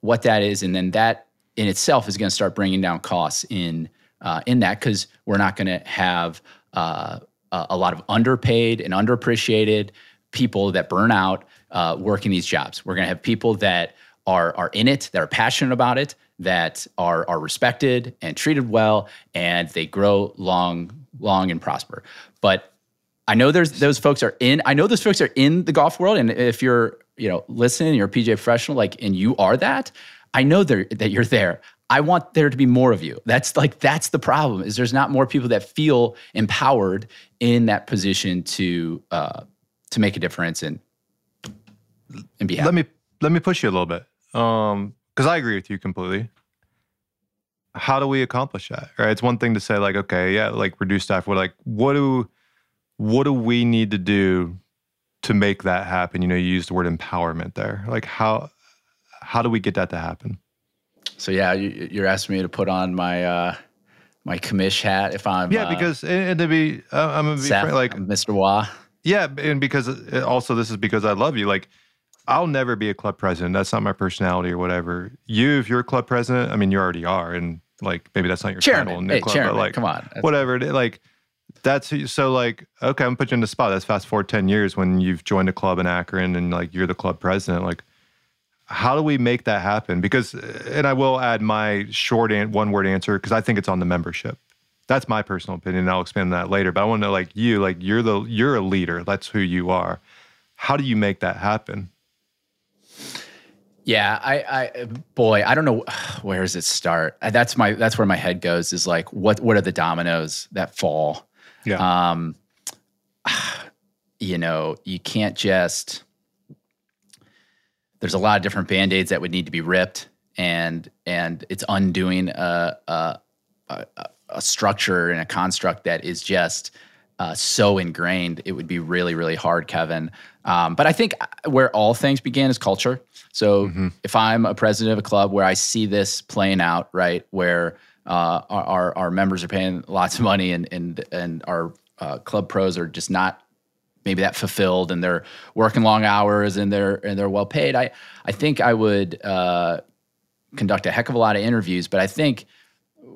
what that is, and then that in itself is going to start bringing down costs in uh, in that because we're not going to have uh, a lot of underpaid and underappreciated people that burn out uh, working these jobs. We're going to have people that are are in it, that are passionate about it, that are are respected and treated well, and they grow long, long and prosper. But I know there's those folks are in. I know those folks are in the golf world, and if you're you know listening, you're a PGA professional, like, and you are that. I know that you're there. I want there to be more of you. That's like that's the problem. Is there's not more people that feel empowered in that position to uh, to make a difference and and be happy. Let me let me push you a little bit um because I agree with you completely. How do we accomplish that? Right? It's one thing to say like, okay, yeah, like reduce staff. We're like, what do what do we need to do to make that happen? You know, you use the word empowerment there. Like how how do we get that to happen? So yeah, you, are asking me to put on my uh, my commish hat if I'm yeah, uh, because and to be I'm gonna be frank, like Mr. Wah. Yeah, and because uh, also this is because I love you. Like I'll never be a club president. That's not my personality or whatever. You, if you're a club president, I mean, you already are, and like maybe that's not your chairman. title in hey, club, chairman, but like come on, that's, whatever. Like that's so like okay, I'm putting you in the spot. That's fast forward ten years when you've joined a club in Akron and like you're the club president. Like, how do we make that happen? Because, and I will add my short and one word answer because I think it's on the membership. That's my personal opinion. And I'll expand on that later. But I want to know, like you, like you're the you're a leader. That's who you are. How do you make that happen? Yeah, I, I, boy, I don't know <sighs> where does it start. That's my, that's where my head goes. Is like, what, what are the dominoes that fall? Yeah. Um, <sighs> you know, you can't just. There's a lot of different band aids that would need to be ripped, and and it's undoing a a, a, a structure and a construct that is just uh, so ingrained. It would be really really hard, Kevin. Um, but I think where all things begin is culture. So mm-hmm. if I'm a president of a club where I see this playing out, right, where uh, our, our members are paying lots of money and and and our uh, club pros are just not maybe that fulfilled and they're working long hours and they're and they're well paid. I I think I would uh, conduct a heck of a lot of interviews, but I think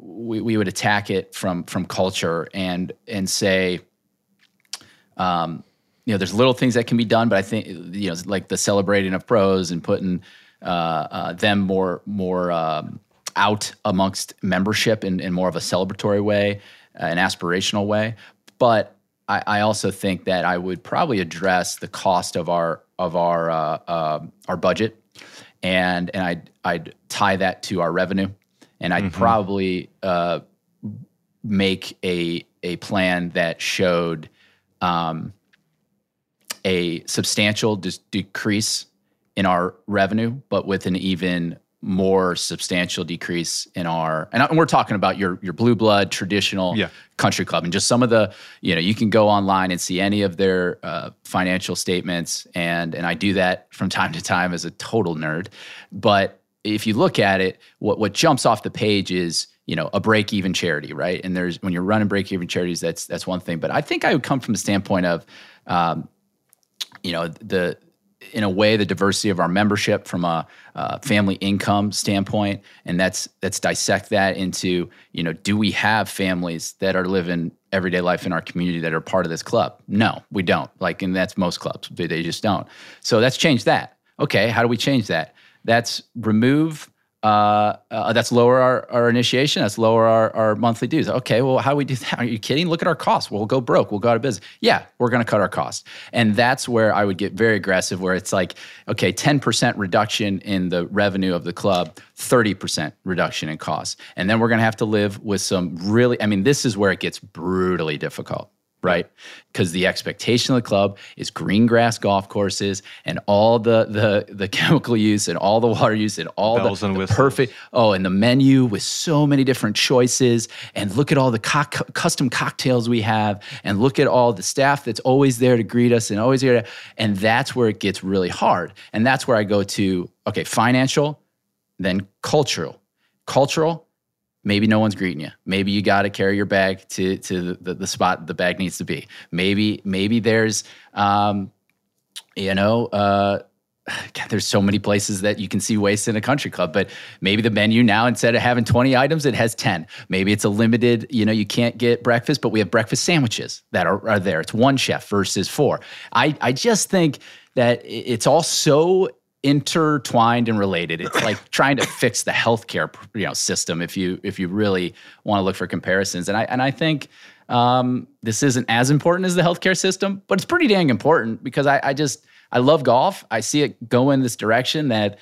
we, we would attack it from from culture and and say, um, you know, there's little things that can be done, but I think you know, like the celebrating of pros and putting uh, uh, them more more. Um, out amongst membership in, in more of a celebratory way, uh, an aspirational way. But I, I, also think that I would probably address the cost of our of our uh, uh, our budget, and and I'd I'd tie that to our revenue, and I'd mm-hmm. probably uh, make a a plan that showed um, a substantial decrease in our revenue, but with an even more substantial decrease in our and we're talking about your your blue blood traditional yeah. country club and just some of the you know you can go online and see any of their uh, financial statements and and I do that from time to time as a total nerd but if you look at it what what jumps off the page is you know a break even charity right? And there's when you're running break even charities that's that's one thing. But I think I would come from the standpoint of um, you know the in a way the diversity of our membership from a uh, family income standpoint and that's let's dissect that into you know do we have families that are living everyday life in our community that are part of this club? No we don't. Like and that's most clubs they, just don't. So let's change that. Okay how do we change that that's remove uh, uh, that's lower our, our initiation. That's lower our, our monthly dues. Okay, well, how do we do that? Are you kidding? Look at our costs. We'll go broke. We'll go out of business. Yeah, we're going to cut our costs. And that's where I would get very aggressive, where it's like, okay, 10% reduction in the revenue of the club, 30% reduction in costs. And then we're going to have to live with some really, I mean, this is where it gets brutally difficult right? Because the expectation of the club is green grass golf courses and all the the the <laughs> chemical use and all the water use and all Bells the, and the perfect oh and the menu with so many different choices. And look at all the co- custom cocktails we have. And look at all the staff that's always there to greet us and always here to, and that's where it gets really hard. And that's where I go to okay financial then cultural. Cultural maybe no one's greeting you maybe you got to carry your bag to to the, the spot the bag needs to be maybe maybe there's um, you know uh, <sighs> God, there's so many places that you can see waste in a country club, but maybe the menu now instead of having 20 items, it has 10. Maybe it's a limited, you know, you can't get breakfast, but we have breakfast sandwiches that are, are there. It's one chef versus four. I, I just think that it's all so intertwined and related. It's like <laughs> trying to fix the healthcare you know system if you if you really want to look for comparisons. And I and I think um, this isn't as important as the healthcare system, but it's pretty dang important because I, I just I love golf. I see it go in this direction that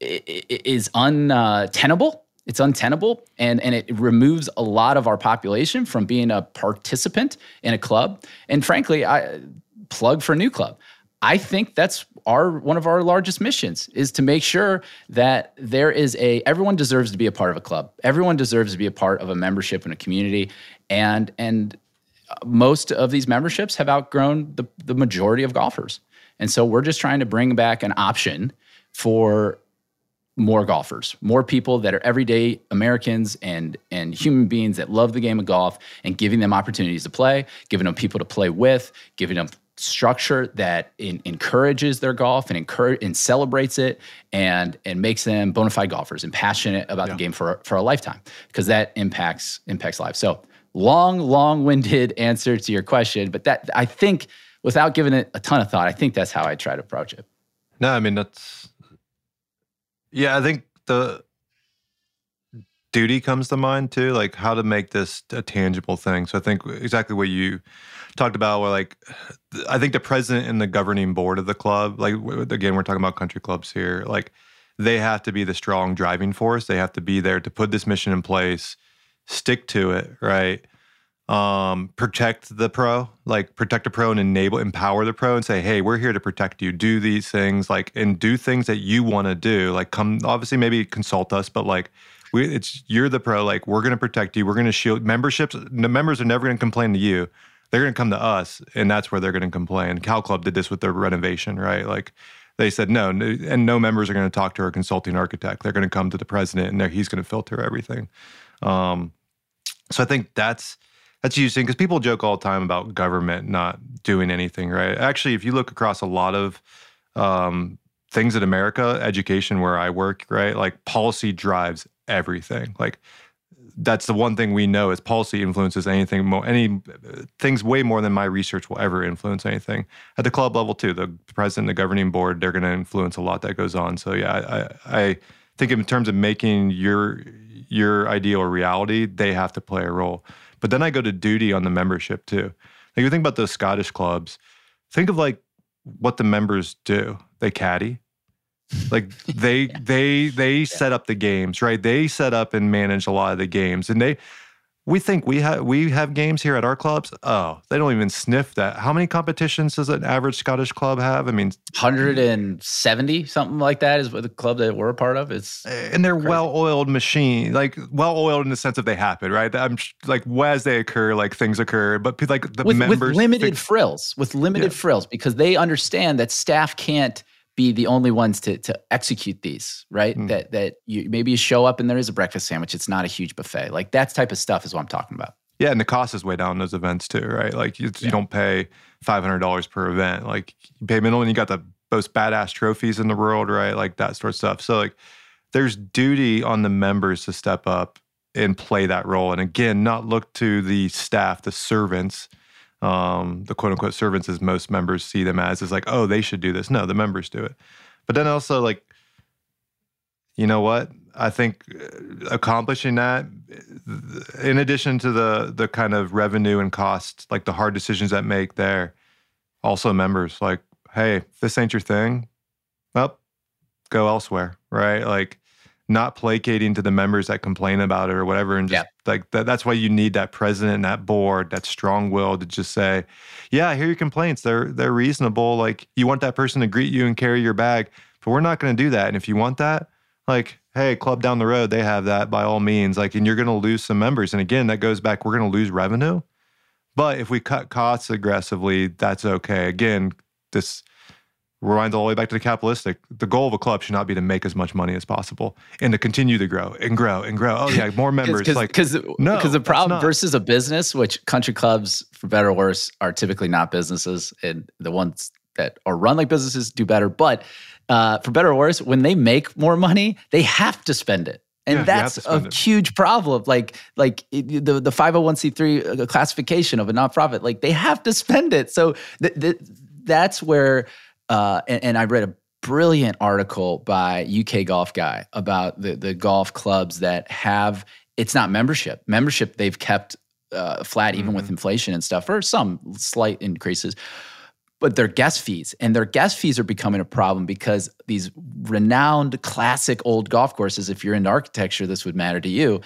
is untenable. Uh, it's untenable and, and it removes a lot of our population from being a participant in a club. And frankly, I plug for a NewClub. I think that's our one of our largest missions is to make sure that there is a everyone deserves to be a part of a club. Everyone deserves to be a part of a membership and a community, and and uh, most of these memberships have outgrown the the majority of golfers, and so we're just trying to bring back an option for more golfers, more people that are everyday Americans and and human beings that love the game of golf, and giving them opportunities to play, giving them people to play with, giving them structure that in, encourages their golf and encourage and celebrates it and and makes them bona fide golfers and passionate about yeah. the game for for a lifetime because that impacts impacts lives. So long, long-winded <laughs> answer to your question, but that I think without giving it a ton of thought, I think that's how I try to approach it. No, I mean that's yeah. I think the duty comes to mind too, like how to make this a tangible thing. So I think exactly what you talked about, where like I think the president and the governing board of the club, like again, we're talking about country clubs here, like they have to be the strong driving force. They have to be there to put this mission in place, stick to it, right? um, protect the pro, like protect the pro and enable, empower the pro and say, hey, we're here to protect you. Do these things, like, and do things that you want to do. Like, come, obviously, maybe consult us, but like, we, it's you're the pro. Like, we're going to protect you. We're going to shield memberships. The members are never going to complain to you. They're going to come to us, and that's where they're going to complain. Cal Club did this with their renovation, right? Like, they said no, and no members are going to talk to our consulting architect. They're going to come to the president, and he's going to filter everything. Um, so I think that's that's interesting because people joke all the time about government not doing anything, right? Actually, if you look across a lot of um, things in America, education where I work, right, like policy drives everything. Like that's the one thing we know is policy influences anything more any uh, things way more than my research will ever influence anything at the club level too the president the governing board they're going to influence a lot that goes on so yeah I, I think in terms of making your your ideal a reality they have to play a role but then I go to duty on the membership too. Like you think about those Scottish clubs, think of like what the members do. They caddy. Like they <laughs> yeah. they they yeah. set up the games, right? They set up and manage a lot of the games. And they we think we have we have games here at our clubs. Oh, they don't even sniff that. How many competitions does an average Scottish club have? I mean, 170 something like that is what the club that we're a part of. It's and they're well-oiled machine, like well-oiled in the sense of they happen, right? I'm like as they occur, like things occur, but like the with, members with limited think, frills, with limited yeah. frills, because they understand that staff can't be the only ones to to execute these, right? Mm. That that you maybe you show up and there is a breakfast sandwich. It's not a huge buffet. Like that type of stuff is what I'm talking about. Yeah, and the cost is way down those events too, right? Like you, yeah. you don't pay five hundred dollars per event. Like you pay minimum, and you got the most badass trophies in the world, right? Like that sort of stuff. So like, there's duty on the members to step up and play that role, and again, not look to the staff, the servants um, the quote unquote servants as most members see them as is like, oh, they should do this. No, the members do it. But then also like, you know what? I think uh, accomplishing that, in addition to the the kind of revenue and cost, like the hard decisions that make there, also members like, hey, this ain't your thing, well, go elsewhere, right? Like not placating to the members that complain about it or whatever and just yeah. like that, that's why you need that president and that board that strong will to just say yeah i hear your complaints. They're they're reasonable. Like you want that person to greet you and carry your bag but we're not going to do that. And if you want that like hey club down the road they have that by all means. Like and you're going to lose some members. And again that goes back we're going to lose revenue but if we cut costs aggressively that's okay. Again this rewind all the way back to the capitalistic. The goal of a club should not be to make as much money as possible and to continue to grow and grow and grow. Oh yeah, more <laughs> members. Cause, like because no, because the problem versus a business, which country clubs, for better or worse, are typically not businesses, and the ones that are run like businesses do better. But uh, for better or worse, when they make more money, they have to spend it. And yeah, that's a it. huge problem. Like, like the the five hundred oh one c three uh, classification of a nonprofit, like they have to spend it. So th- th- that's where uh, and, and I read a brilliant article by UK Golf Guy about the the golf clubs that have it's not membership. Membership they've kept uh, flat even mm-hmm. with inflation and stuff, or some slight increases. But their guest fees and their guest fees are becoming a problem because these renowned classic old golf courses, if you're into architecture, this would matter to you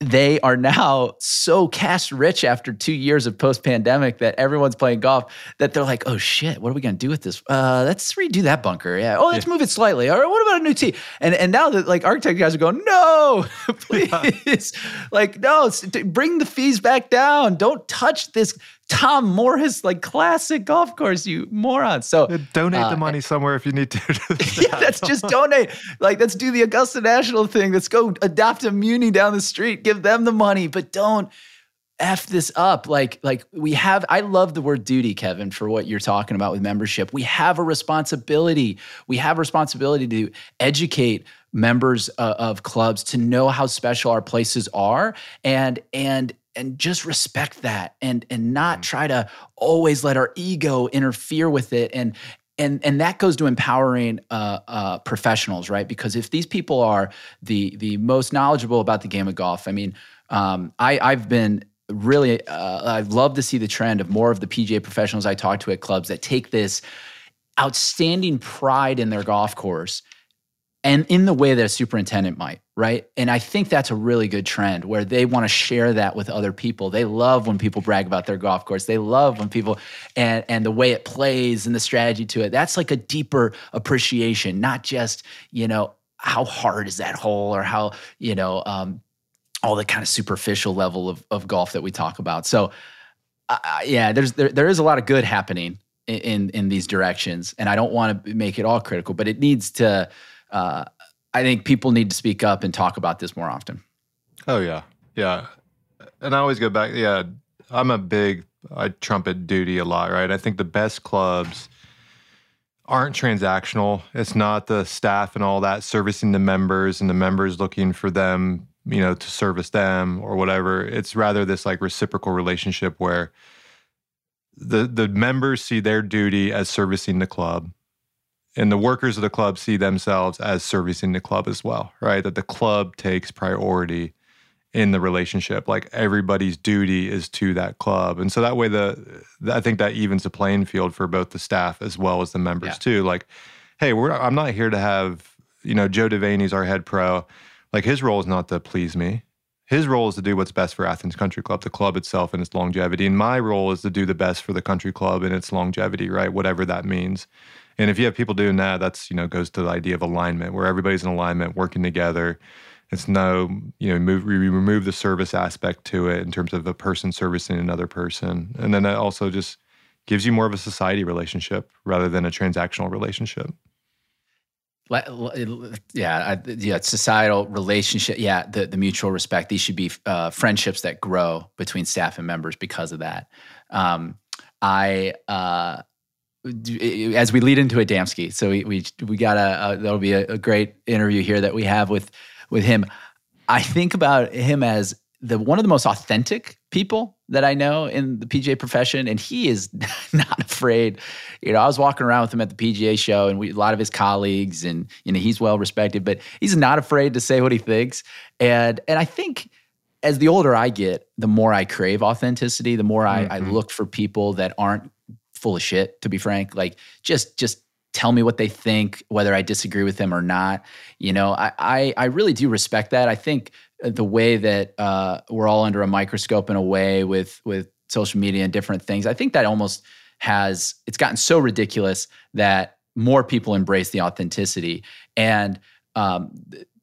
they are now so cash rich after two years of post pandemic that everyone's playing golf that they're like, oh shit, what are we gonna do with this? Uh, let's redo that bunker. Yeah. Oh, let's yeah. move it slightly. All right, what about a new tee? And and now the like architect guys are going, no, <laughs> please, like no, bring the fees back down. Don't touch this Tom Morris, like classic golf course, you moron. So donate uh, the money somewhere if you need to. <laughs> <laughs> yeah, that's just donate. Like, let's do the Augusta National thing. Let's go adopt a Muni down the street, give them the money, but don't f this up like like we have i love the word duty kevin for what you're talking about with membership we have a responsibility we have a responsibility to educate members uh, of clubs to know how special our places are and and and just respect that and and not mm. try to always let our ego interfere with it and and and that goes to empowering uh, uh, professionals, right? Because if these people are the the most knowledgeable about the game of golf, I mean, um, I I've been really uh, I'd love to see the trend of more of the PGA professionals I talk to at clubs that take this outstanding pride in their golf course and in the way that a superintendent might, right? And I think that's a really good trend where they want to share that with other people. They love when people brag about their golf course. They love when people and and the way it plays and the strategy to it. That's like a deeper appreciation, not just, you know, how hard is that hole or how, you know, um, all the kind of superficial level of, of golf that we talk about. So, uh, yeah, there's there, there is a lot of good happening in, in in these directions, and I don't want to make it all critical, but it needs to uh, I think people need to speak up and talk about this more often. Oh yeah, yeah, and I always go back. Yeah, I'm a big I trumpet duty a lot, right? I think the best clubs aren't transactional. It's not the staff and all that servicing the members and the members looking for them, you know, to service them or whatever. It's rather this like reciprocal relationship where the the members see their duty as servicing the club and the workers of the club see themselves as servicing the club as well, right? That the club takes priority in the relationship. Like everybody's duty is to that club. And so that way the I think that evens the playing field for both the staff as well as the members yeah. too. Like, hey, we're I'm not here to have, you know, Joe Devaney's our head pro. Like his role is not to please me. His role is to do what's best for Athens Country Club, the club itself and its longevity. And my role is to do the best for the country club and its longevity, right? Whatever that means. And if you have people doing that, that's you know goes to the idea of alignment, where everybody's in alignment, working together. It's no, you know, move, we remove the service aspect to it in terms of a person servicing another person, and then that also just gives you more of a society relationship rather than a transactional relationship. Yeah, yeah, societal relationship. Yeah, the the mutual respect. These should be uh, friendships that grow between staff and members because of that. Um, I uh, as we lead into Adamski. So we we we got a, that'll be a, a, great interview here that we have with with him. I think about him as the one of the most authentic people that I know in the PGA profession, and he is <laughs> not afraid. You know, I was walking around with him at the PGA show, and we, a lot of his colleagues, and you know, he's well respected, but he's not afraid to say what he thinks. And and I think as the older I get, the more I crave authenticity, the more I, mm-hmm. I look for people that aren't full of shit, to be frank. Like just just tell me what they think, whether I disagree with them or not. You know, I I, I really do respect that. I think the way that uh, we're all under a microscope in a way with with social media and different things, I think that almost has it's gotten so ridiculous that more people embrace the authenticity and um,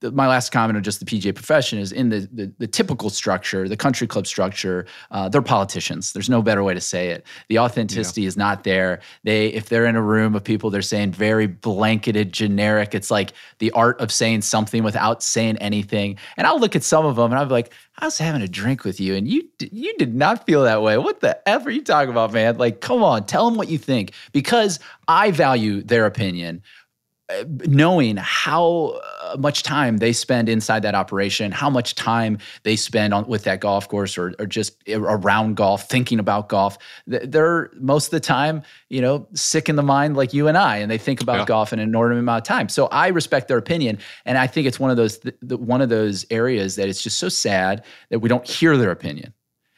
the, my last comment on just the PGA profession is in the, the, the typical structure, the country club structure, uh, they're politicians. There's no better way to say it. The authenticity yeah. is not there. They, if they're in a room of people, they're saying very blanketed, generic. It's like the art of saying something without saying anything. And I'll look at some of them and I'm like, I was having a drink with you and you you did not feel that way. What the F are you talking about, man? Like, come on, tell them what you think because I value their opinion knowing how uh, much time they spend inside that operation, how much time they spend on with that golf course or, or just around golf, thinking about golf. They're most of the time, you know, sick in the mind like you and I, and they think about yeah. golf in an inordinate amount of time. So I respect their opinion, and I think it's one of those one of those areas that it's just so sad that we don't hear their opinion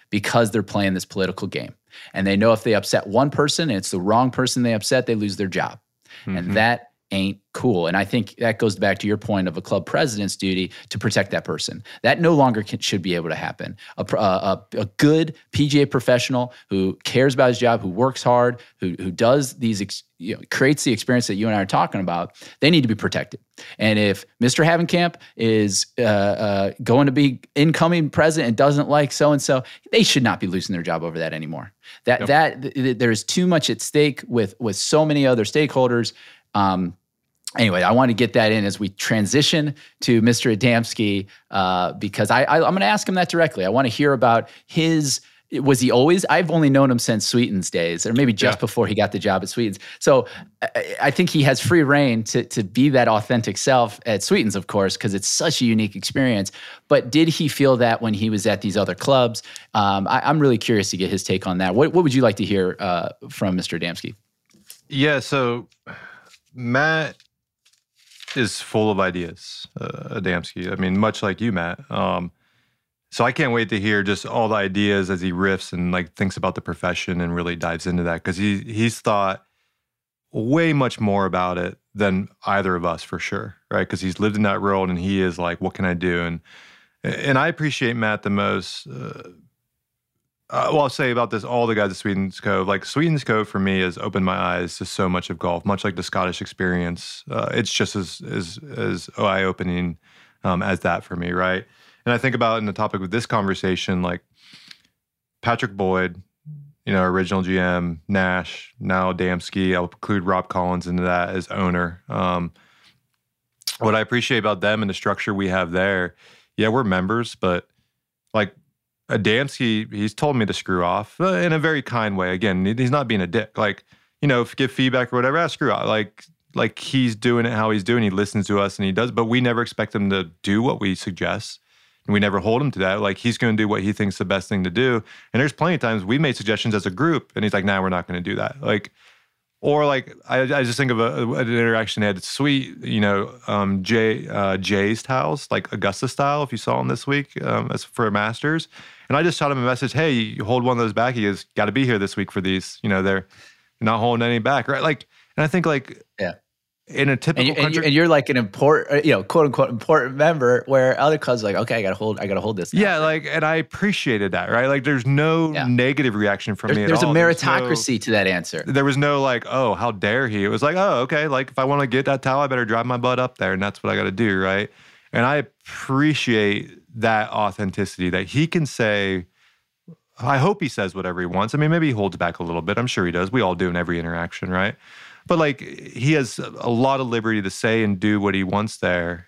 because they're playing this political game, and they know if they upset one person and it's the wrong person they upset, they lose their job, mm-hmm. and that ain't cool. And I think that goes back to your point of a club president's duty to protect that person. That no longer can, should be able to happen. A, a, a, good PGA professional who cares about his job, who works hard, who, who does these, ex, you know, creates the experience that you and I are talking about, they need to be protected. And if Mr. Havenkamp is uh, uh, going to be incoming president and doesn't like so and so, they should not be losing their job over that anymore. That yep. that th- th- there is too much at stake with with so many other stakeholders um, anyway, I want to get that in as we transition to Mr. Adamski uh, because I, I, I'm going to ask him that directly. I want to hear about his was he always i've only known him since sweetens days or maybe just yeah. before he got the job at sweetens so I, I, think he has free reign to, to be that authentic self at sweetens of course because it's such a unique experience but did he feel that when he was at these other clubs um, I, am really curious to get his take on that what, what would you like to hear uh, from mr adamski yeah so matt is full of ideas uh, adamski i mean much like you matt um, so I can't wait to hear just all the ideas as he riffs and like thinks about the profession and really dives into that because he he's thought way much more about it than either of us for sure, right? Because he's lived in that world and he is like, what can I do? And and I appreciate Matt the most. Uh, uh, well, I'll say about this all the guys at Sweetens Cove. Like Sweetens Cove for me has opened my eyes to so much of golf, much like the Scottish experience. Uh, it's just as as as eye opening um, as that for me, right? And I think about in the topic of this conversation, like Patrick Boyd, you know, original GM, Nash, now Damski. I'll include Rob Collins into that as owner. Um, what I appreciate about them and the structure we have there, yeah, we're members, but like Adamski, he's told me to screw off uh, in a very kind way. Again, he's not being a dick. Like, you know, give feedback or whatever, I screw off. Like, like he's doing it how he's doing. He listens to us and he does, but we never expect him to do what we suggest and we never hold him to that. Like he's going to do what he thinks the best thing to do. And there's plenty of times we made suggestions as a group, and he's like, "Nah, we're not going to do that." Like, or like I, I just think of a, an interaction at sweet, you know, um, Jay uh, Jay's house, like Augusta style. If you saw him this week um, as for Masters, and I just shot him a message, "Hey, you hold one of those back. He has got to be here this week for these. You know, they're not holding any back, right? Like." And I think like yeah in a typical and, you, and, and, you're like an important, uh, you know, quote unquote important member, where other clubs are like, okay, I gotta hold, I gotta hold this. Now. Yeah, like, and I appreciated that, right? Like, there's no yeah. negative reaction from there's, me. there's all. a meritocracy no, to that answer. There was no like, oh, how dare he? It was like, oh, okay, like if I want to get that towel, I better drive my butt up there, and that's what I got to do, right? And I appreciate that authenticity that he can say. I hope he says whatever he wants. I mean, maybe he holds back a little bit. I'm sure he does. We all do in every interaction, right? but like he has a lot of liberty to say and do what he wants there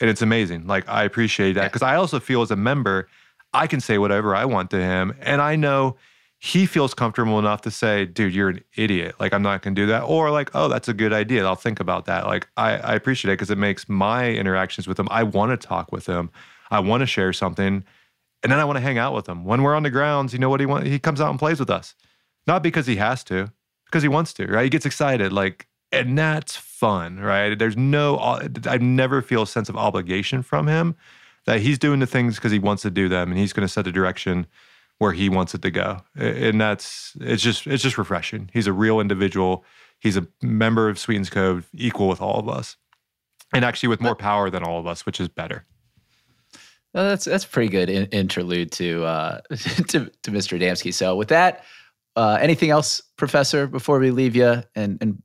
and it's amazing like i appreciate that because i also feel as a member i can say whatever i want to him and i know he feels comfortable enough to say dude you're an idiot. Like i'm not going to do that. Or like oh that's a good idea. I'll think about that. Like i, I appreciate it because it makes my interactions with him i want to talk with him. I want to share something. And then i want to hang out with him. When we're on the grounds you know what he wants he comes out and plays with us. Not because he has to because he wants to, right? He gets excited, like, and that's fun, right? There's no, uh, I never feel a sense of obligation from him that he's doing the things because he wants to do them, and he's going to set the direction where he wants it to go, and that's it's just it's just refreshing. He's a real individual. He's a member of Sweetens Cove, equal with all of us, and actually with more power than all of us, which is better. Well, that's that's pretty good in, interlude to uh, <laughs> to to Mr. Adamski. So with that, uh, anything else, Professor, before we leave you and, and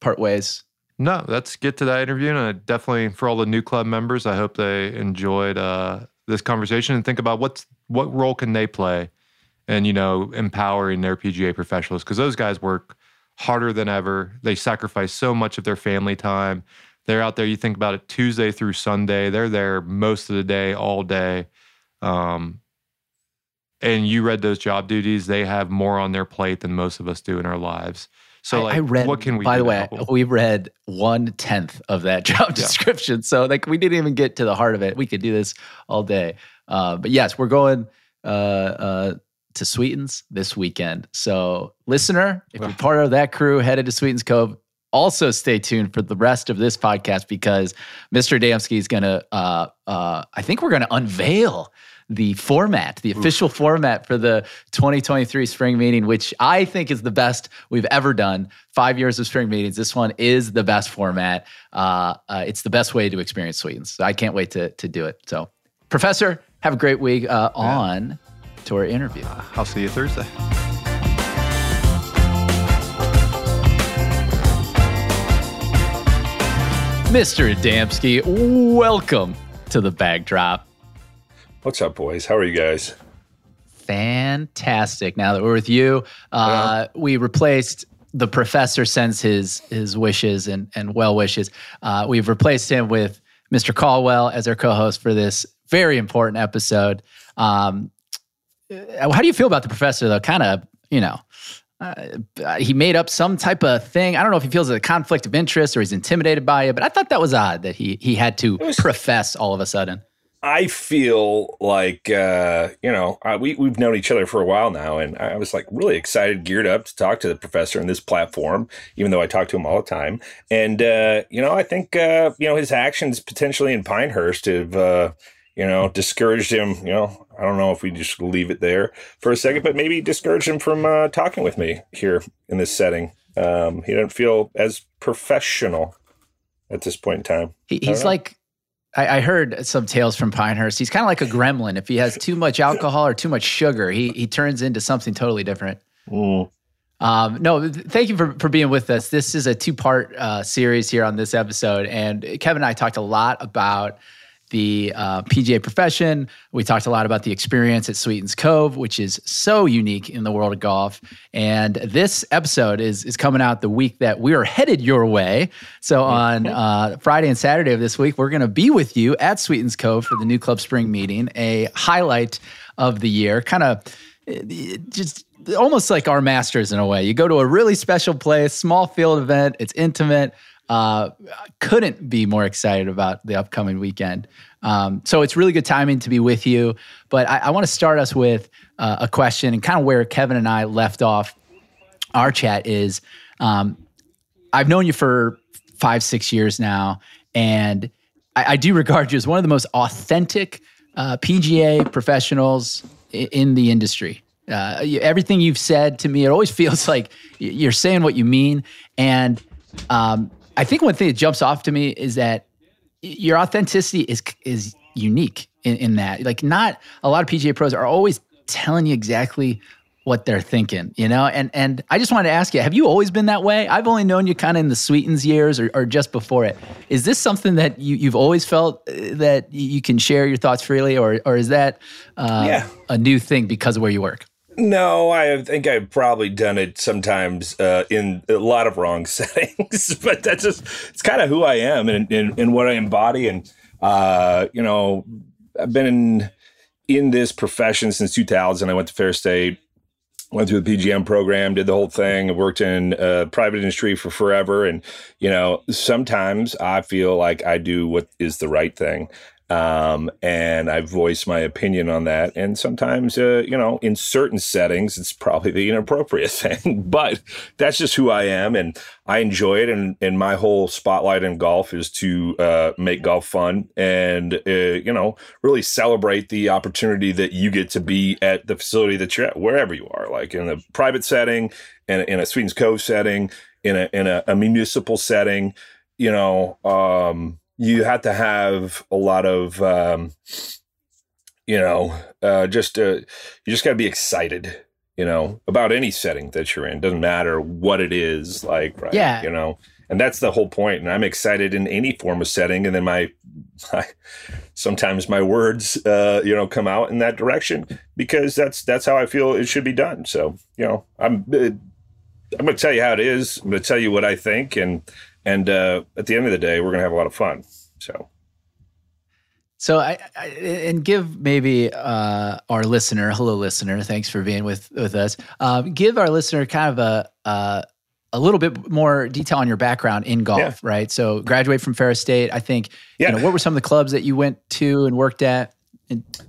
part ways? No, let's get to that interview. And I definitely, for all the NewClub members, I hope they enjoyed uh, this conversation and think about what's what role can they play, and you know, empowering their PGA professionals because those guys work harder than ever. They sacrifice so much of their family time. They're out there. You think about it, Tuesday through Sunday. They're there most of the day, all day. Um, and you read those job duties, they have more on their plate than most of us do in our lives. So, like, I read, what can we? By the way, we read one tenth of that <laughs> job description, yeah. so like we didn't even get to the heart of it. We could do this all day, uh, but yes, we're going uh, uh, to Sweetens this weekend. So, listener, if you're part of that crew headed to Sweetens Cove, also stay tuned for the rest of this podcast because Mr. Damski is going to. Uh, uh, I think we're going to unveil the format, the official format for the 2023 spring meeting, which I think is the best we've ever done. Five years of spring meetings. This one is the best format. Uh, uh, it's the best way to experience Sweetens. So I can't wait to, to do it. So, Professor, have a great week uh, on yeah. to our interview. Uh, I'll see you Thursday. Mr. Adamski, welcome to the bag drop. What's up, boys? How are you guys? Fantastic. Now that we're with you, uh, yeah. we replaced the professor sends his his wishes and and well wishes. Uh, we've replaced him with Mr. Caldwell as our co-host for this very important episode. Um, uh, how do you feel about the professor though? Kind of, you know, uh, he made up some type of thing. I don't know if he feels a conflict of interest or he's intimidated by it, but I thought that was odd that he he had to was, profess all of a sudden. I feel like uh, you know uh, we we've known each other for a while now, and I was like really excited, geared up to talk to the professor in this platform, even though I talk to him all the time. And uh, you know, I think uh, you know his actions potentially in Pinehurst have uh, you know discouraged him. You know, I don't know if we just leave it there for a second, but maybe discouraged him from uh, talking with me here in this setting. Um, he didn't feel as professional at this point in time. He, he's like I, I, heard some tales from Pinehurst. He's kind of like a gremlin. If he has too much alcohol or too much sugar, he he turns into something totally different. Mm. Um, no, thank you for, for being with us. This is a two part uh, series here on this episode, and Kevin and I talked a lot about the uh, PGA profession. We talked a lot about the experience at Sweetens Cove, which is so unique in the world of golf. And this episode is is coming out the week that we are headed your way. So on uh, Friday and Saturday of this week, we're going to be with you at Sweetens Cove for the NewClub spring meeting, a highlight of the year, kind of just almost like our masters in a way. You go to a really special place, small field event, it's intimate. Uh, couldn't be more excited about the upcoming weekend. Um, so it's really good timing to be with you. But I, I want to start us with uh, a question and kind of where Kevin and I left off our chat is um, I've known you for five, six years now, and I, I do regard you as one of the most authentic uh, PGA professionals in, in the industry. Uh, everything you've said to me, it always <laughs> feels like you're saying what you mean. And um, I think one thing that jumps off to me is that your authenticity is is unique in, in that. Like, not a lot of PGA pros are always telling you exactly what they're thinking, you know? And and I just wanted to ask you, have you always been that way? I've only known you kind of in the Sweetens years or, or just before it. Is this something that you, you've always felt uh, that you can share your thoughts freely or, or is that uh, yeah. a new thing because of where you work? No, I think I've probably done it sometimes uh, in a lot of wrong <laughs> settings, but that's just it's kind of who I am and, and, and what I embody. And uh, you know, I've been in in this profession since 2000. I went to Ferris State, went through the PGM program, did the whole thing. I worked in uh, private industry for forever, and you know, sometimes I feel like I do what is the right thing. Um, and I voice my opinion on that. And sometimes, uh, you know, in certain settings, it's probably the inappropriate <laughs> thing, but that's just who I am. And I enjoy it. And, and my whole spotlight in golf is to uh, make golf fun and, uh, you know, really celebrate the opportunity that you get to be at the facility that you're at, wherever you are, like in a private setting, in in a Sweetens Cove setting, in a, in a, a municipal setting, you know, um, you had to have a lot of um, you know uh, just uh, you just got to be excited you know about any setting that you're in. Doesn't matter what it is like right? Yeah. You know and that's the whole point and i'm excited in any form of setting and then my, my sometimes my words uh, you know come out in that direction because that's that's how i feel it should be done. So you know i'm uh, i'm going to tell you how it is. I'm going to tell you what i think and and uh, at the end of the day, we're going to have a lot of fun. So. So I, I, and give maybe uh, our listener, hello listener, thanks for being with with us. Um, give our listener kind of a uh, a little bit more detail on your background in golf, yeah. right? So graduate from Ferris State. I think. Yeah. You know, what were some of the clubs that you went to and worked at?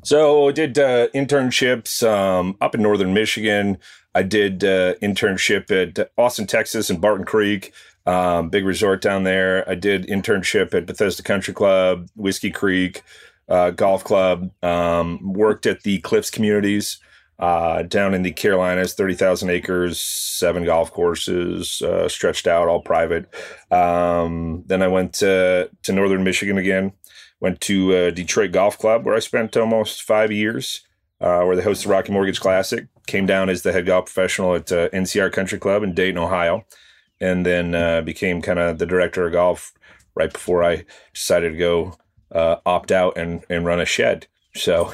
so I did uh, internships um, up in northern Michigan. I did uh, internship at Austin, Texas, and Barton Creek um, big resort down there. I did internship at Bethesda Country Club, Whiskey Creek uh, Golf Club. Um, worked at the Cliffs Communities uh, down in the Carolinas, thirty thousand acres, seven golf courses, uh, stretched out, all private. Um, then I went to to Northern Michigan again. Went to uh, Detroit Golf Club, where I spent almost five years. Uh, where they host the Rocket Mortgage Classic. Came down as the head golf professional at uh, NCR Country Club in Dayton, Ohio and then uh, became kind of the director of golf right before I decided to go uh, opt out and, and run a shed. So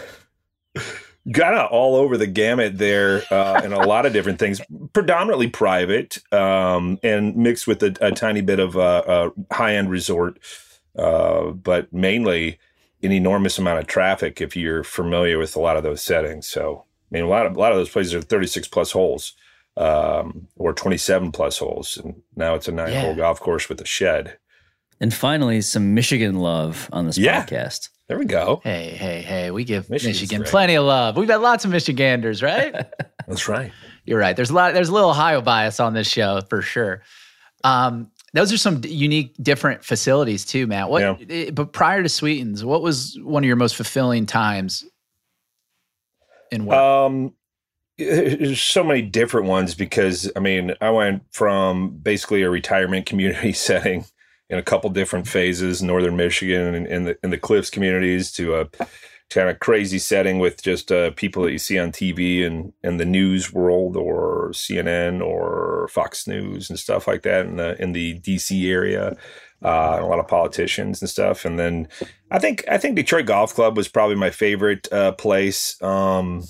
kind of all over the gamut there uh, and a lot of different things, predominantly private um, and mixed with a, a tiny bit of a, a high end resort, uh, but mainly an enormous amount of traffic if you're familiar with a lot of those settings. So, I mean, a lot of a lot of those places are 36 plus holes um, or 27 plus holes, and now it's a nine yeah. hole golf course with a shed. And finally, some Michigan love on this yeah. podcast. There we go. Hey, hey, hey. We give Michigan's Michigan right. plenty of love. We've had lots of Michiganders, right? <laughs> <laughs> That's right. You're right. There's a lot, there's a little Ohio bias on this show for sure. Um, those are some unique, different facilities too, Matt. What, yeah. Eh, but prior to Sweetens, what was one of your most fulfilling times in work? Um, there's so many different ones because I mean, I went from basically a retirement community <laughs> setting in a couple different phases, northern Michigan and in the in the Cliffs communities to a kind of crazy setting with just uh, people that you see on TV and in the news world or CNN or Fox News and stuff like that in the in the DC area. Uh, a lot of politicians and stuff, and then I think I think Detroit Golf Club was probably my favorite uh, place. Um,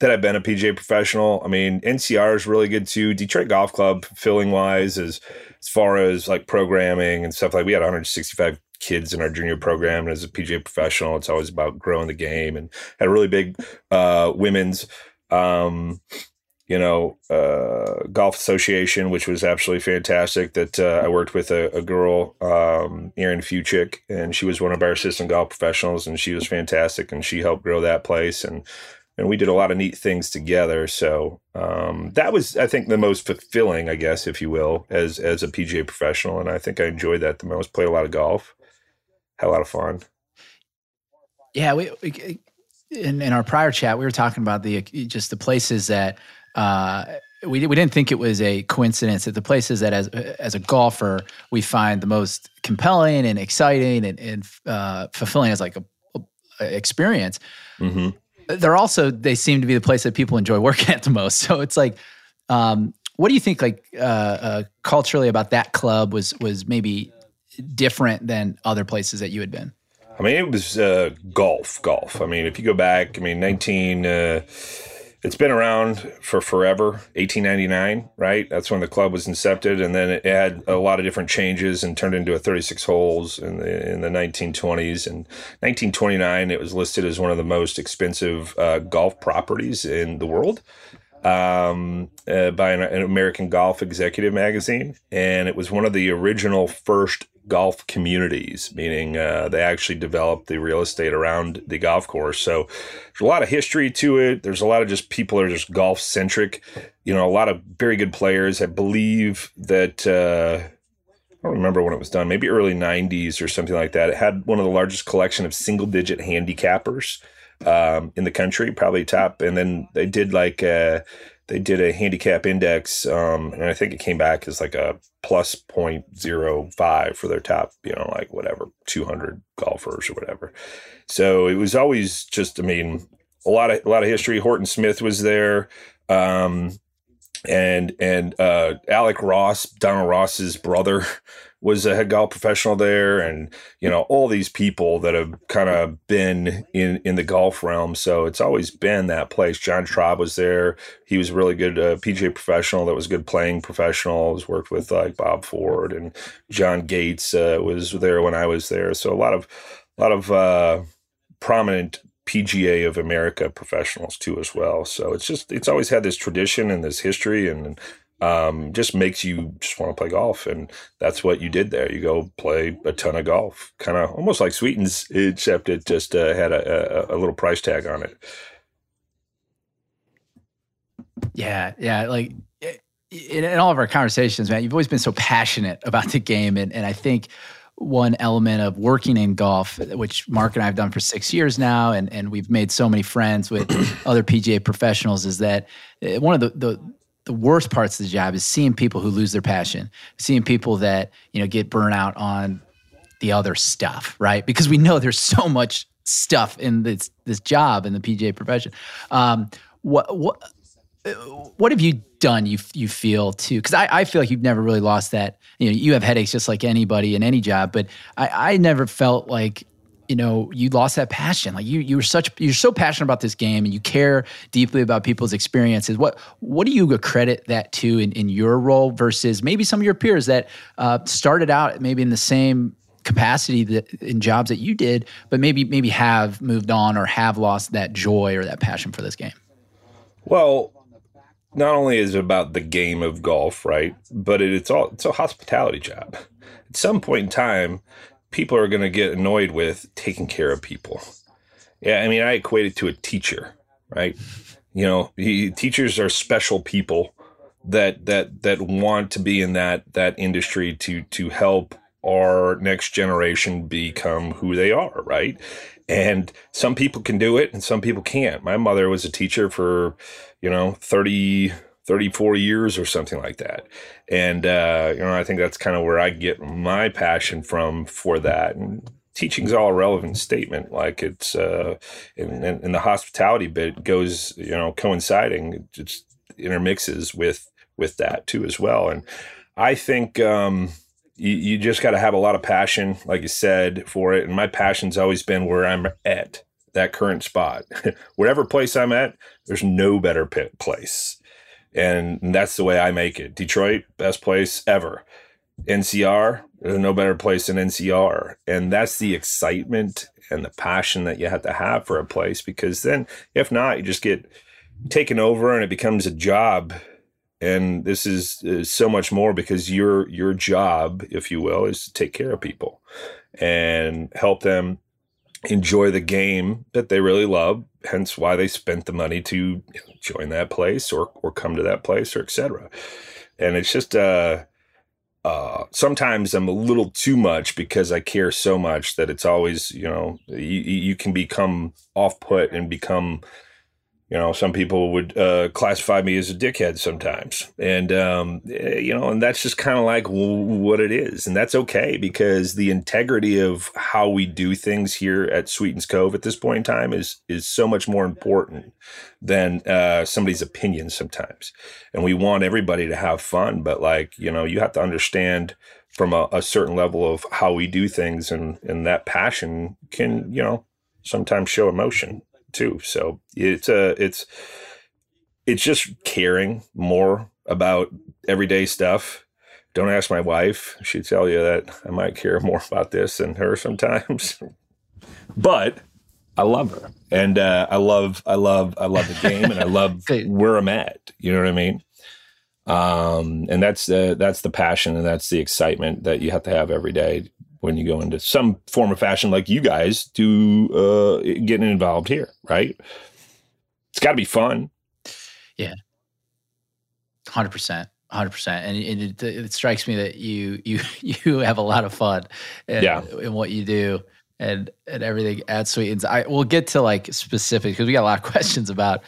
that I've been a PGA professional. I mean, NCR is really good too. Detroit Golf Club, filling wise, is as far as like programming and stuff like we had 165 kids in our junior program and as a PGA professional it's always about growing the game and had a really big uh, women's um, you know uh, golf association which was absolutely fantastic that uh, I worked with a, a girl um, Erin Fuchik and she was one of our assistant golf professionals and she was fantastic and she helped grow that place and and we did a lot of neat things together. So um, that was, I think, the most fulfilling, I guess, if you will, as as a PGA professional. And I think I enjoyed that the most. Played a lot of golf, had a lot of fun. Yeah, we, we in in our prior chat we were talking about the just the places that. Uh, we, we didn't think it was a coincidence that the places that as as a golfer we find the most compelling and exciting and, and uh, fulfilling as like a, a experience mm-hmm they're also they seem to be the place that people enjoy working <laughs> at the most. So it's like, um, what do you think like uh, uh, culturally about that club was was maybe different than other places that you had been? I mean, it was uh, golf, golf. I mean, if you go back, I mean, nineteen. Uh, it's been around for forever 1899 right? That's when the club was incepted and then it had a lot of different changes and turned into a 36 holes in the in the 1920s and 1929 it was listed as one of the most expensive uh, golf properties in the world um, uh, by an, an American Golf Executive magazine, and it was one of the original first golf communities, meaning uh, they actually developed the real estate around the golf course. So there's a lot of history to it. There's a lot of just people are just golf centric. You know, a lot of very good players. I believe that. Uh, I don't remember when it was done, maybe early 90s or something like that. It had one of the largest collection of single digit handicappers um, in the country, probably top. And then they did like, uh, they did a handicap index, um, and I think it came back as like a plus 0.05 for their top, you know, like whatever, 200 golfers or whatever. So it was always just, I mean, a lot of a lot of history. Horton Smith was there, um, and and uh, Alec Ross, Donald Ross's brother, <laughs> was a head golf professional there, and you know all these people that have kind of been in in the golf realm. So it's always been that place. John Traub was there. He was a really good uh, PGA professional. That was good playing professional. Has worked with like Bob Ford and John Gates uh, was there when I was there. So a lot of a lot of uh, prominent PGA of America professionals too as well. So it's just it's always had this tradition and this history and um, just makes you just want to play golf. And that's what you did there. You go play a ton of golf, kind of almost like Sweetens, except it just uh, had a, a, a, little price tag on it. Yeah. Yeah. Like in, in, all of our conversations, man, you've always been so passionate about the game. And, and I think one element of working in golf, which Mark and I have done for six years now, and, and we've made so many friends with <clears throat> other PGA professionals, is that uh, one of the, the the worst parts of the job is seeing people who lose their passion, seeing people that you know get burnt out on the other stuff, right? Because we know there's so much stuff in this this job in the PGA profession. Um, what what what have you done? You you feel too? Because I, I feel like you've never really lost that. You know, you have headaches just like anybody in any job, but I I never felt like you know you lost that passion like you you were such you're so passionate about this game and you care deeply about people's experiences what what do you accredit that to in, in your role versus maybe some of your peers that uh, started out maybe in the same capacity that in jobs that you did but maybe maybe have moved on or have lost that joy or that passion for this game well not only is it about the game of golf right but it, it's all it's a hospitality job at some point in time people are going to get annoyed with taking care of people. Yeah, I mean, I equate it to a teacher, right? You know, he, teachers are special people that that that want to be in that that industry to to help our next generation become who they are, right? And some people can do it and some people can't. My mother was a teacher for, you know, 30 34 years or something like that. And, uh, you know, I think that's kind of where I get my passion from for that. And teaching's all a relevant statement. Like it's, uh, in, in, the hospitality bit goes, you know, coinciding, it just intermixes with, with that too as well. And I think, um, you, you just got to have a lot of passion, like you said, for it. And my passion's always been where I'm at that current spot. <laughs> Whatever place I'm at, there's no better place and that's the way I make it. Detroit, best place ever. NCR, there's no better place than NCR. And that's the excitement and the passion that you have to have for a place because then, if not, you just get taken over and it becomes a job. And this is, is so much more because your your job, if you will, is to take care of people and help them enjoy the game that they really love hence why they spent the money to join that place or or come to that place or etc and it's just uh uh, sometimes I'm a little too much because I care so much that it's always, you know, you, you can become off put and become you know some people would uh, classify me as a dickhead sometimes. And um, eh, you know and that's just kind of like what it is. And that's okay because the integrity of how we do things here at sweetens cove at this point in time is is so much more important than uh, somebody's opinion sometimes. And we want everybody to have fun but like you know you have to understand from a, a certain level of how we do things and and that passion can you know sometimes show emotion too. So it's a uh, it's it's just caring more about everyday stuff. Don't ask my wife; she'd tell you that I might care more about this than her sometimes. <laughs> but I love her, and uh, I love I love I love the game, and I love <laughs> where I'm at. You know what I mean? Um, and that's the that's the passion, and that's the excitement that you have to have every day when you go into some form of fashion like you guys do uh, getting involved here, right? It's got to be fun. Yeah. 100%. 100% and it, it, it, strikes me that you you <laughs> you have a lot of fun in, yeah. in what you do and and everything at Sweetens. I we'll get to like specific because we got a lot of <laughs> questions about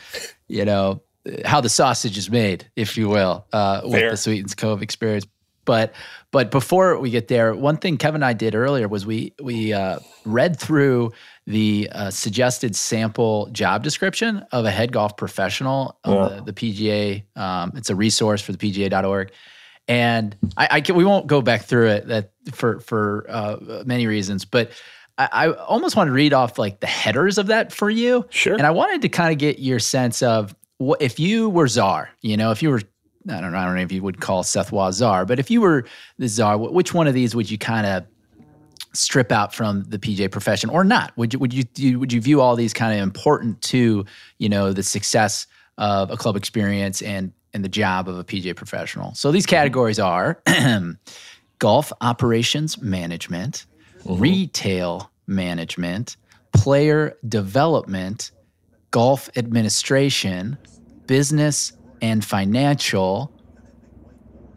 you know how the sausage is made, if you will, uh, with the Sweetens Cove experience. But but before we get there, one thing Kevin and I did earlier was we we uh, read through the uh, suggested sample job description of a head golf professional on the, the, PGA. Um, it's a resource for the PGA.org. And I, I can, we won't go back through it that for for uh, many reasons, but I, I almost want to read off like the headers of that for you. Sure. And I wanted to kind of get your sense of what if you were czar, you know, if you were I don't know, I don't know if you would call Seth czar, but if you were the czar, which one of these would you kind of strip out from the PGA profession or not? Would you would you would you view all these kind of important to you know the success of a club experience and and the job of a PGA professional? So these categories are <clears throat> golf operations management, mm-hmm. retail management, player development, golf administration, business and financial.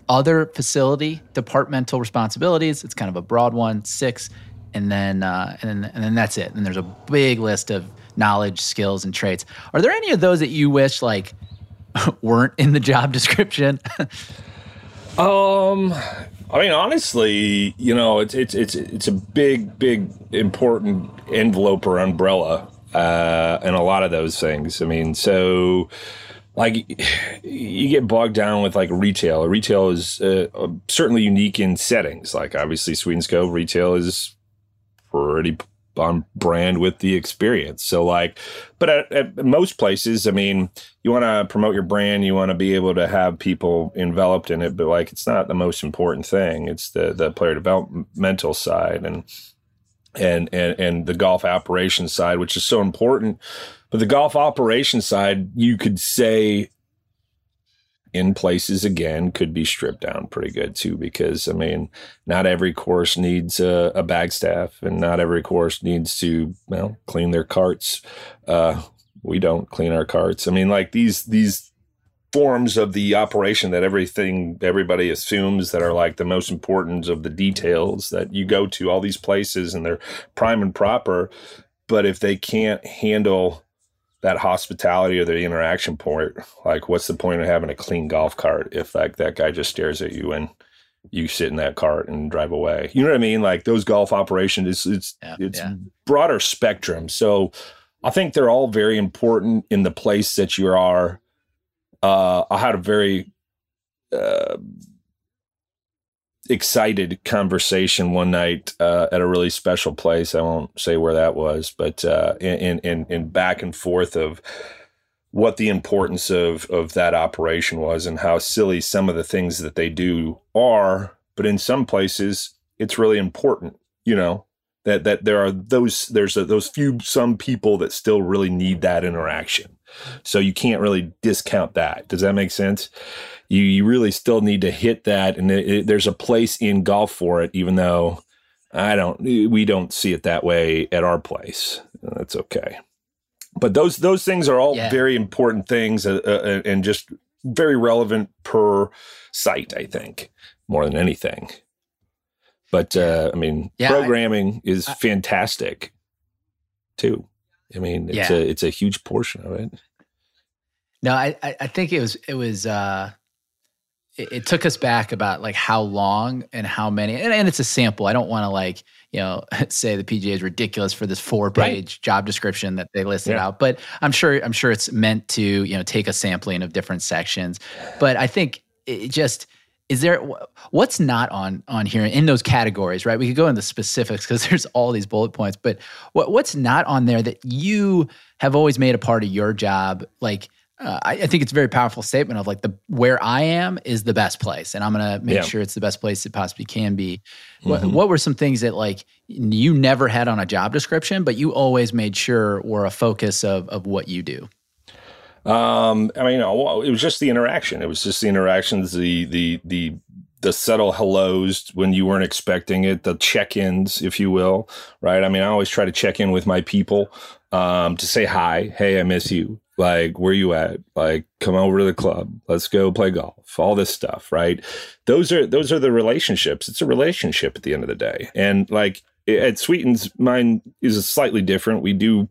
Other facility departmental responsibilities. It's kind of a broad one, six, and then uh, and then and then that's it. And there's a big list of knowledge, skills, and traits. Are there any of those that you wish like <laughs> weren't in the job description? <laughs> um, I mean, honestly, you know, it's it's it's it's a big, big, important envelope or umbrella, uh, and a lot of those things. I mean, so like you get bogged down with like retail. Retail is uh, certainly unique in settings. Like obviously, Sweetens Cove retail is pretty on brand with the experience. So like, but at, at most places, I mean, you want to promote your brand, you want to be able to have people enveloped in it, but like, it's not the most important thing. It's the the player developmental side and and and and the golf operations side, which is so important. But the golf operation side, you could say in places again could be stripped down pretty good too because i mean not every course needs a, a bag staff and not every course needs to well clean their carts. Uh, we don't clean our carts. I mean like these these forms of the operation that everything everybody assumes that are like the most important of the details that you go to all these places and they're prime and proper. But if they can't handle that hospitality or the interaction point, like what's the point of having a clean golf cart if like that guy just stares at you and you sit in that cart and drive away. You know what I mean? Like those golf operations, it's it's yeah, it's yeah. broader spectrum. So I think they're all very important in the place that you are. Uh, I had a very uh, excited conversation one night uh, at a really special place. I won't say where that was, but uh, in, in in back and forth of what the importance of of that operation was and how silly some of the things that they do are, but in some places it's really important. You know that that there are those there's a, those few some people that still really need that interaction. So you can't really discount that. Does that make sense? You, you really still need to hit that. And it, it, there's a place in golf for it, even though I don't, we don't see it that way at our place. That's okay. But those, those things are all yeah. very important things uh, uh, and just very relevant per site, I think, more than anything. But uh, I mean, yeah, programming I, is I, fantastic too. I mean, it's yeah. a it's a huge portion of it. No, I I think it was it was uh it, it, took us back about like how long and how many and, and it's a sample i don't want to like you know <laughs> say the pga is ridiculous for this four page right. job description that they listed yeah. out but i'm sure i'm sure it's meant to you know take a sampling of different sections but i think it just is there what's not on on here in those categories right we could go into specifics because <laughs> there's all these bullet points but what, what's not on there that you have always made a part of your job like uh, I, I, think it's a very powerful statement of like the where I am is the best place, and I'm gonna make yeah. sure it's the best place it possibly can be. Mm-hmm. What, what were some things that like you never had on a job description, but you always made sure were a focus of of what you do? Um, I mean, you know, it was just the interaction. It was just the interactions, the the the the subtle hellos when you weren't expecting it, the check-ins, if you will, right? I mean, I always try to check in with my people um, to say hi, hey, I miss you, like where you at? Like come over to the club. Let's go play golf. All this stuff right? Those are those are the relationships. It's a relationship at the end of the day. And like at Sweetens, mine is slightly different. We do,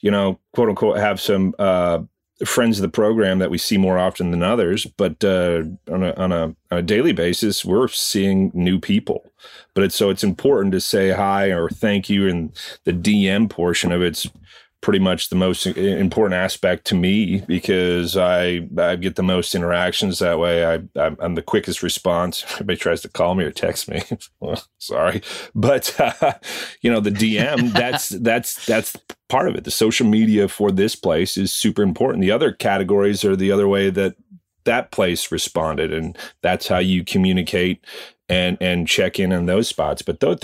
you know, quote unquote, have some uh, friends of the program that we see more often than others, but uh, on, a, on, a, on a daily basis, we're seeing new people. But it's so it's important to say hi or thank you, and the DM portion of it's pretty much the most important aspect to me because I I get the most interactions that way. I I'm, the quickest response. <laughs> Everybody tries to call me or text me. well, <laughs> sorry, but uh, <laughs> you know the DM. that's that's that's part of it. The social media for this place is super important. The other categories are the other way that that place responded and that's how you communicate and and check in on those spots. But those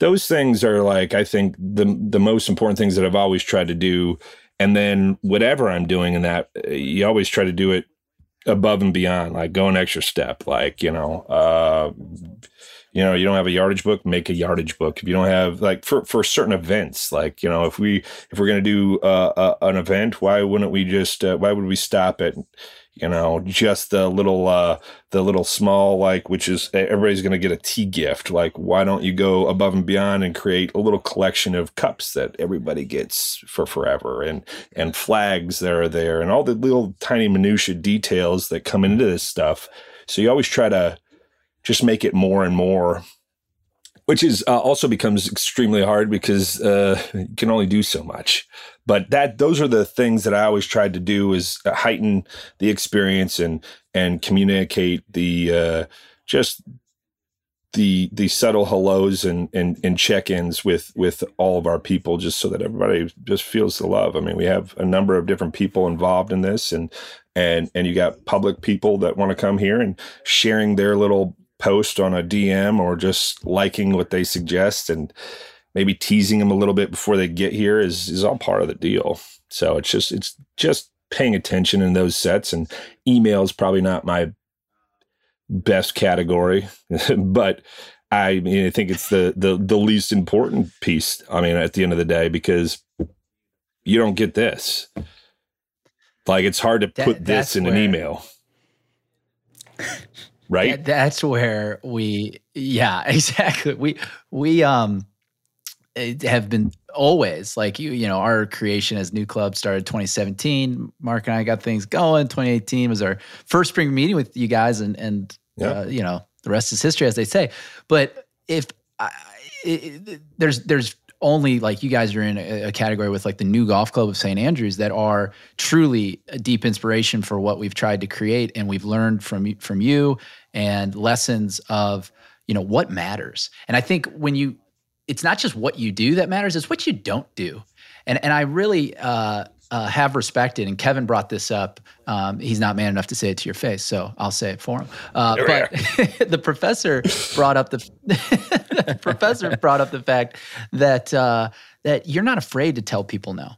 those things are like I think the the most important things that I've always tried to do. And then whatever I'm doing in that, you always try to do it above and beyond, like go an extra step. Like you know, uh, you know, you don't have a yardage book, make a yardage book. If you don't have like for for certain events, like you know, if we if we're gonna do uh, uh, an event, why wouldn't we just uh, why would we stop at you know just the little uh the little small like which is everybody's going to get a tea gift. Like why don't you go above and beyond and create a little collection of cups that everybody gets for forever and and flags that are there and all the little tiny minutia details that come into this stuff. So you always try to just make it more and more which is uh, also becomes extremely hard because uh, you can only do so much but that those are the things that I always tried to do is heighten the experience and and communicate the uh, just the the subtle hellos and and, and check-ins with with all of our people just so that everybody just feels the love. I mean we have a number of different people involved in this and and and you got public people that want to come here and sharing their little post on a dm or just liking what they suggest and maybe teasing them a little bit before they get here is is all part of the deal so it's just it's just paying attention in those sets and email is probably not my best category, <laughs> but I mean, I think it's the, the the least important piece. I mean, at the end of the day, because you don't get this. Like it's hard to that, put this in where, an email. Right? That, that's where we yeah, <laughs> exactly. We we um have been always like you you know our creation as NewClub started 2017 mark and i got things going 2018 was our first spring meeting with you guys and and yeah. uh, you know the rest is history as they say but if I, it, there's there's only like you guys are in a, a, category with like the new golf club of St. Andrews that are truly a deep inspiration for what we've tried to create and we've learned from from you and lessons of you know what matters. And I think when you it's not just what you do that matters, it's what you don't do. And and I really uh, uh, have respected, and Kevin brought this up. Um, he's not man enough to say it to your face, so I'll say it for him. Uh, but <laughs> the professor brought up the, <laughs> the professor brought up the fact that uh, that you're not afraid to tell people no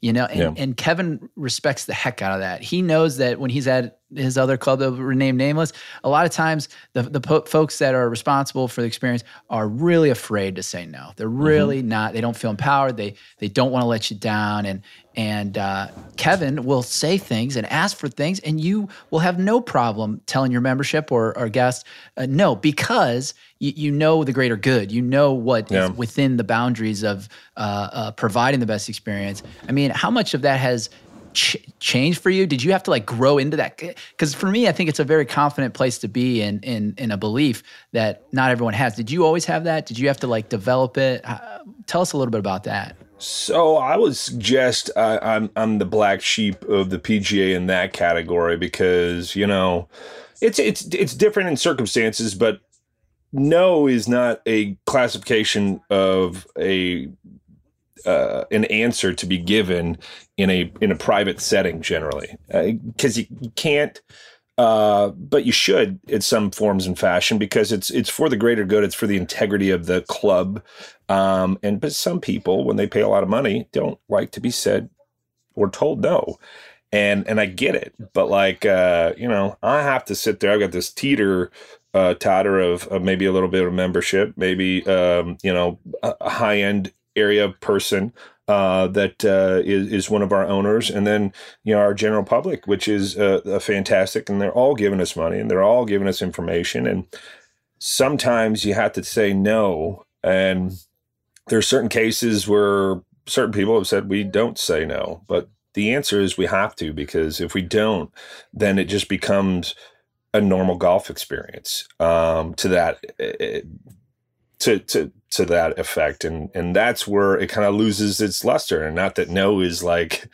you know and, yeah. and kevin respects the heck out of that he knows that when he's at his other club that will rename nameless a lot of times the, the po- folks that are responsible for the experience are really afraid to say no they're mm-hmm. really mm-hmm. not they don't feel empowered they they don't want to let you down and and uh, Kevin will say things and ask for things, and you will have no problem telling your membership or, or guests uh, no because you, you know the greater good. You know what yeah. is within the boundaries of uh, uh, providing the best experience. I mean, how much of that has ch- changed for you? Did you have to like grow into that? Because for me, I think it's a very confident place to be in in in a belief that not everyone has. Did you always have that? Did you have to like develop it? tell us a little bit about that. So I would suggest uh, I'm I'm the black sheep of the PGA in that category because you know it's it's it's different in circumstances, but no is not a classification of a uh, an answer to be given in a in a private setting generally because uh, you, can't uh, but you should in some forms and fashion because it's it's for the greater good. It's for the integrity of the club. Um, and but some people, when they pay a lot of money, don't like to be said or told no. And and I get it, but like uh, you know, I have to sit there. I've got this teeter uh, totter of, of maybe a little bit of membership, maybe um, you know, a high end area person uh, that uh, is is, one of our owners, and then you know our general public, which is uh, fantastic, and they're all giving us money and they're all giving us information, and sometimes you have to say no, and there are certain cases where certain people have said we don't say no, but the answer is we have to because if we don't, then it just becomes a normal golf experience um, to that it, to to to that effect. And and that's where it kind of loses its luster. And not that no is like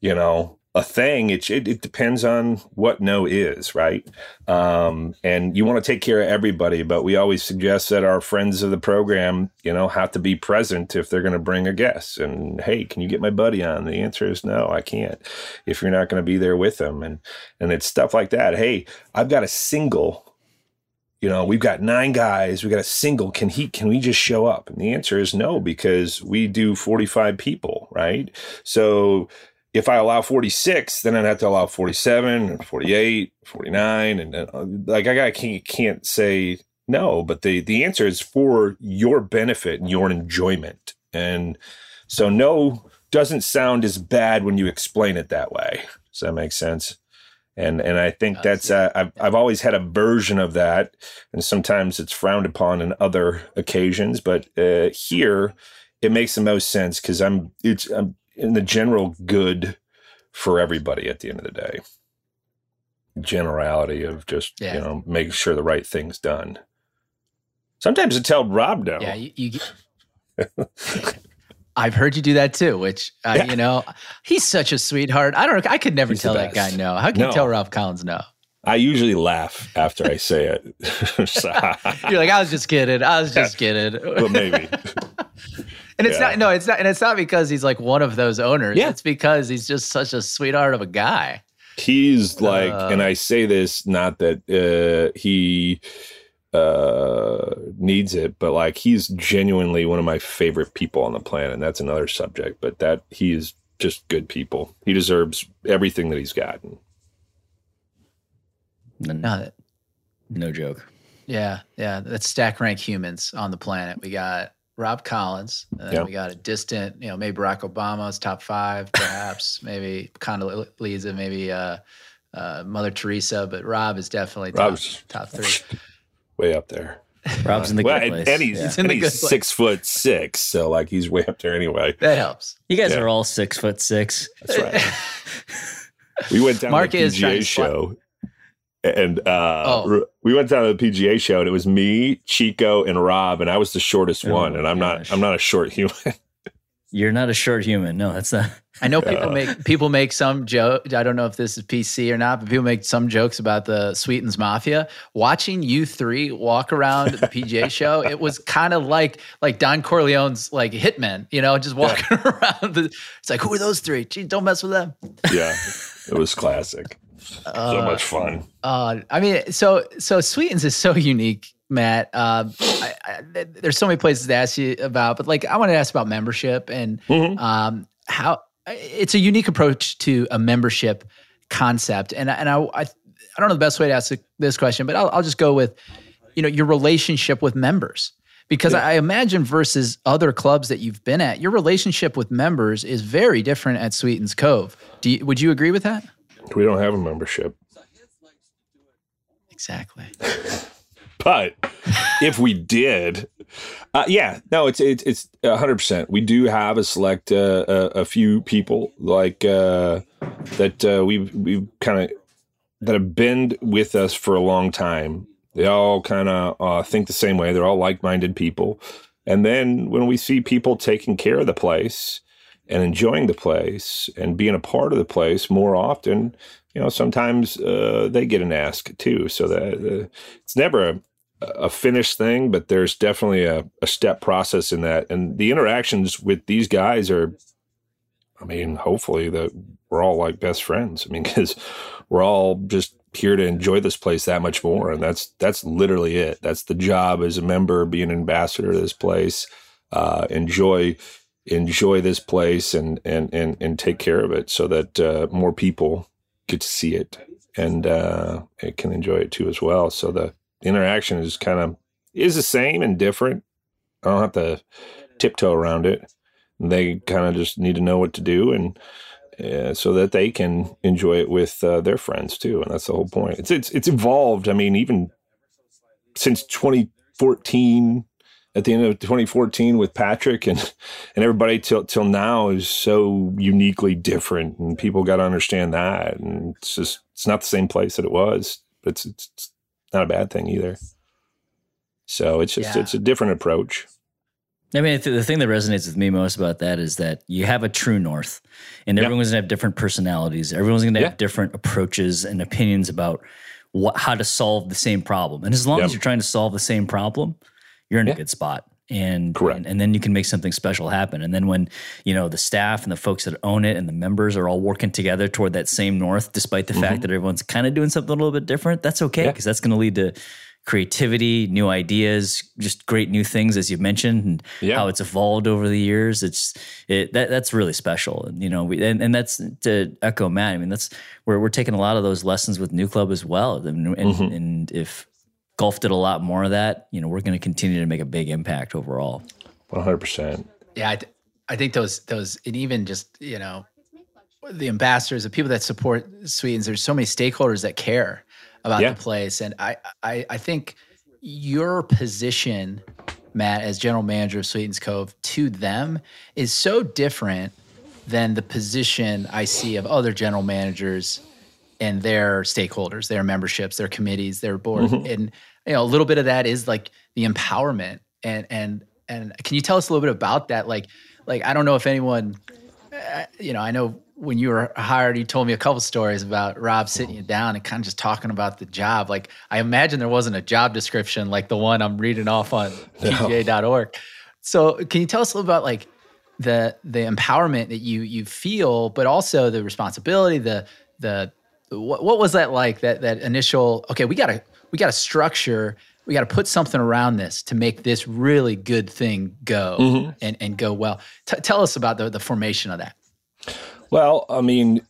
you know a thing. It, it, it depends on what no is right? Um, and you want to take care of everybody but we always suggest that our friends of the program you know have to be present if they're going to bring a guest. And hey can you get my buddy on? The answer is no i can't if you're not going to be there with them. And and it's stuff like that. Hey i've got a single you know we've got nine guys we got a single can he can we just show up? And the answer is no because we do 45 people right? So if i allow 46 then i'd have to allow 47 and 48 49 and uh, like i can't, can't say no but the the answer is for your benefit and your enjoyment. And so no doesn't sound as bad when you explain it that way. Does that make sense and and I think that's uh, I've I've always had a version of that, and sometimes it's frowned upon in other occasions, but uh, here it makes the most sense because I'm it's I'm in the general good for everybody at the end of the day. Generality of just yeah. you know make sure the right thing's done. Sometimes I tell Rob no. Yeah, you, you <laughs> <laughs> I've heard you do that too, which uh, yeah. you know, he's such a sweetheart. I don't know. I could never he's tell that guy no. How can no. you tell Rob Collins no? I usually laugh after I say it. <laughs> <laughs> You're like, I was just kidding. I was just kidding. but maybe. <laughs> And it's yeah. not no, it's not, and it's not because he's like one of those owners. Yeah. It's because he's just such a sweetheart of a guy. He's like, uh, and I say this not that uh, he uh, needs it, but like he's genuinely one of my favorite people on the planet. And that's another subject, but that he is just good people. He deserves everything that he's gotten. No, no joke. Yeah, yeah. That's stack rank humans on the planet. We got Rob Collins. And then we got a distant, you know, maybe Barack Obama's top five, perhaps. <laughs> maybe Condoleezza, maybe uh, uh, Mother Teresa, but Rob is definitely top, Rob's top three. <laughs> Way up there. Rob's in the well, good place. And he's, yeah. and he's six foot six, so like he's way up there anyway. That helps. You guys yeah. are all six foot six. That's right. we went down Mark to the PGA show and uh, oh. we went down to the PGA show, and it was me, Chico, and Rob, and I was the shortest oh, one, and I'm gosh. not I'm not a short <laughs> human. You're not a short human. No, that's not. <laughs> I know people uh, make people make some joke. I don't know if this is PC or not, but people make some jokes about the Sweetens Mafia. Watching you three walk around the PGA <laughs> show, it was kind of like like Don Corleone's like hitmen, you know, just walking yeah. <laughs> around. The, it's like, who are those three? Gee, don't mess with them. Yeah, it was classic so uh, much fun. Uh, I mean, so so Sweetens is so unique, Matt. Uh, I, I, there's so many places to ask you about, but like I want to ask about membership and mm-hmm. um, how it's a unique approach to a membership concept. And and I, I I don't know the best way to ask this question, but I'll, I'll just go with you know your relationship with members because yeah. I imagine versus other clubs that you've been at, your relationship with members is very different at Sweetens Cove. Do you, would you agree with that? We don't have a membership. Exactly. <laughs> but if we did, uh, yeah, no, it's it's it's hundred percent. We do have a select uh, a, a, few people like uh, that uh, we've we've kind of that have been with us for a long time. They all kind of uh, think the same way. They're all like minded people. And then when we see people taking care of the place, and enjoying the place and being a part of the place more often, you know, sometimes uh, they get an ask too. So that uh, it's never a, a, finished thing, but there's definitely a, a step process in that. And the interactions with these guys are, I mean, hopefully that we're all like best friends. I mean, <laughs> because we're all just here to enjoy this place that much more, and that's that's literally it. That's the job as a member, be an ambassador to this place. Uh, enjoy enjoy this place and and and and take care of it so that uh, more people get to see it and uh, it can enjoy it too as well. So the interaction is kind of is the same and different. I don't have to tiptoe around it. They kind of just need to know what to do and. Uh, so that they can enjoy it with uh, their friends too, and that's the whole point. It's it's it's evolved. I mean, even since 2014, at the end of 2014 with Patrick and and everybody till till now is so uniquely different, and people got to understand that. And it's just it's not the same place that it was, it's it's not a bad thing either. So it's just yeah. it's a different approach. I mean, the thing that resonates with me most about that is that you have a true north, and everyone's gonna have different personalities. Everyone's gonna have yeah. different approaches and opinions about what how to solve the same problem. And as long as you're trying to solve the same problem, you're in yeah. a good spot and, and, and then you can make something special happen and then when you know the staff and the folks that own it and the members are all working together toward that same north despite the mm-hmm. fact that everyone's kind of doing something a little bit different that's okay because yeah. that's going to lead to creativity new ideas just great new things as you've mentioned and yeah. how it's evolved over the years it's it that, that's really special and you know we, and, and that's to echo matt i mean that's where we're taking a lot of those lessons with NewClub as well and, and, mm-hmm. and if golf did a lot more of that. You know, we're going to continue to make a big impact overall. One hundred percent. Yeah, I, th- I think those those and even just you know the ambassadors, the people that support Sweetens. There's so many stakeholders that care about yeah. the place, and I, I I think your position, Matt, as general manager of Sweetens Cove, to them is so different than the position I see of other general managers and their stakeholders, their memberships, their committees, their board. Mm-hmm. And you know, a little bit of that is like the empowerment. And and and can you tell us a little bit about that? Like, like I don't know if anyone, uh, you know, I know when you were hired, you told me a couple stories about Rob sitting you down and kind of just talking about the job. Like I imagine there wasn't a job description like the one I'm reading off on <laughs> no. PGA.org. So can you tell us a little about like the the empowerment that you you feel, but also the responsibility, the the what, what was that like? That that initial okay, we gotta we gotta structure, we gotta put something around this to make this really good thing go mm-hmm. and and go well. T- tell us about the the formation of that. Well, I mean,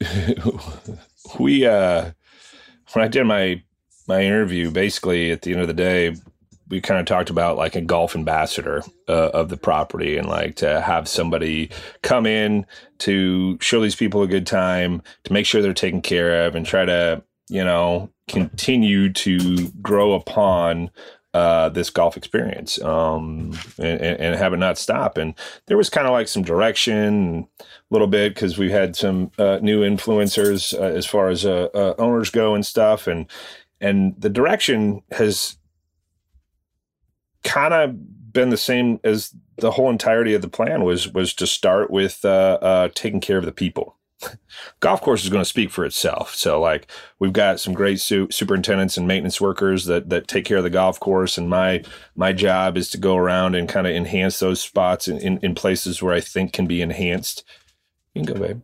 <laughs> we uh, when I did my my interview, basically at the end of the day, we kind of talked about like a golf ambassador uh, of the property and like to have somebody come in to show these people a good time, to make sure they're taken care of, and try to you know continue to grow upon uh, this golf experience um, and, and, have it not stop. And there was kind of like some direction a little bit because we had some uh, new influencers uh, as far as uh, uh, owners go and stuff. And, and the direction has kind of been the same as the whole entirety of the plan was, was to start with uh, uh, taking care of the people <laughs> golf course is going to speak for itself. So like we've got some great su- superintendents and maintenance workers that that take care of the golf course, and my my job is to go around and kind of enhance those spots in, in, in places where I think can be enhanced. You can go, babe.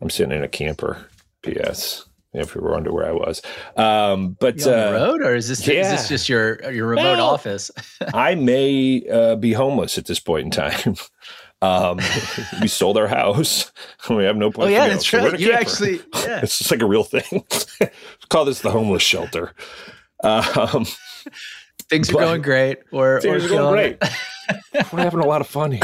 I'm sitting in a camper. P.S. If you were wondering where I was, um, but on uh, the road, or is this yeah. is this just your your remote well, office? <laughs> I may uh, be homeless at this point in time. <laughs> Um, we sold our house. <laughs> We have no place. Oh yeah, to that's true. You actually, yeah. it's just like a real thing. call this the homeless shelter. Um, things are going great. We're, things are going great. we're having a lot of fun here.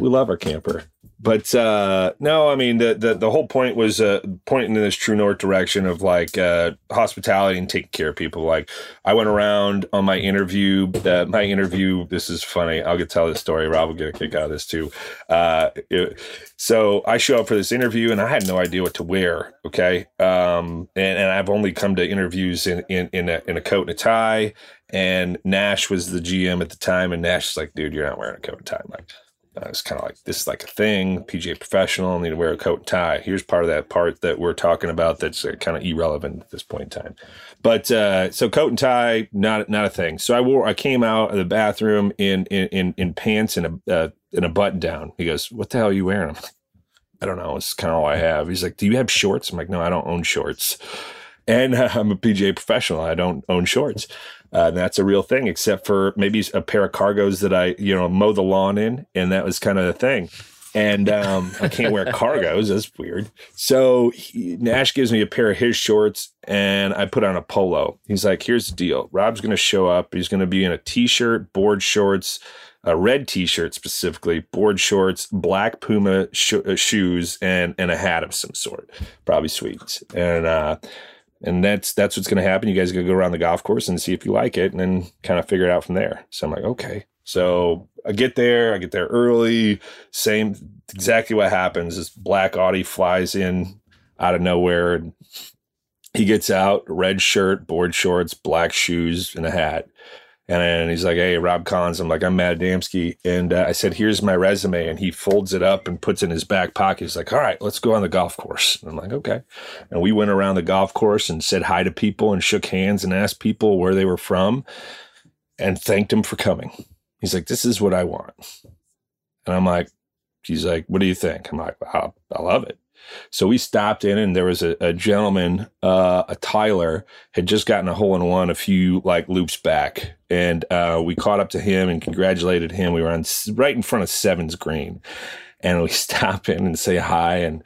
we love our camper but uh, no, I mean the, the the whole point was uh, pointing in this true north direction of like uh, hospitality and taking care of people. Like I went around on my interview. Uh, my interview. This is funny. I'll get tell this story. Rob will get a kick out of this too. Uh, it, so I show up for this interview and I had no idea what to wear. Okay, um, and, and I've only come to interviews in in in a, in a coat and a tie. And Nash was the GM at the time, and Nash is like, "Dude, you're not wearing a coat and tie." I'm like uh, it's kind of like this is like a thing. PGA professional need to wear a coat and tie. Here's part of that part that we're talking about that's uh, kind of irrelevant at this point in time. But uh, so coat and tie, not not a thing. So I wore. I came out of the bathroom in in in, in pants and a uh, in a button down. He goes, "What the hell are you wearing?" I'm like, I don't know. It's kind of all I have. He's like, "Do you have shorts?" I'm like, "No, I don't own shorts." And uh, <laughs> I'm a PGA professional. I don't own shorts. Uh, that's a real thing, except for maybe a pair of cargos that I, you know, mow the lawn in, and that was kind of the thing. And um, I can't wear <laughs> cargos. That's weird. So he, Nash gives me a pair of his shorts, and I put on a polo. He's like, "Here's the deal. Rob's going to show up. He's going to be in a t-shirt, board shorts." a red t-shirt specifically, board shorts, black Puma sh- uh, shoes, and and a hat of some sort, probably sweet. And uh, and that's that's what's going to happen. You guys are going to go around the golf course and see if you like it, and then kind of figure it out from there. So I'm like, okay. So I get there, I get there early. Same, exactly what happens is black Audi flies in out of nowhere. And he gets out, red shirt, board shorts, black shoes, and a hat. And he's like, "Hey, Rob Collins." I'm like, "I'm Matt Adamski," and uh, I said, "Here's my resume." And he folds it up and puts it in his back pocket. He's like, "All right, let's go on the golf course." And I'm like, "Okay." And we went around the golf course and said hi to people and shook hands and asked people where they were from, and thanked them for coming. He's like, "This is what I want," and I'm like, "He's like, what do you think?" I'm like, "I love it." So we stopped in, and there was a, a gentleman, uh, a Tyler, had just gotten a hole in one a few like loops back, and uh, we caught up to him and congratulated him. We were on right in front of Sevens Green, and we <laughs> stop in and say hi and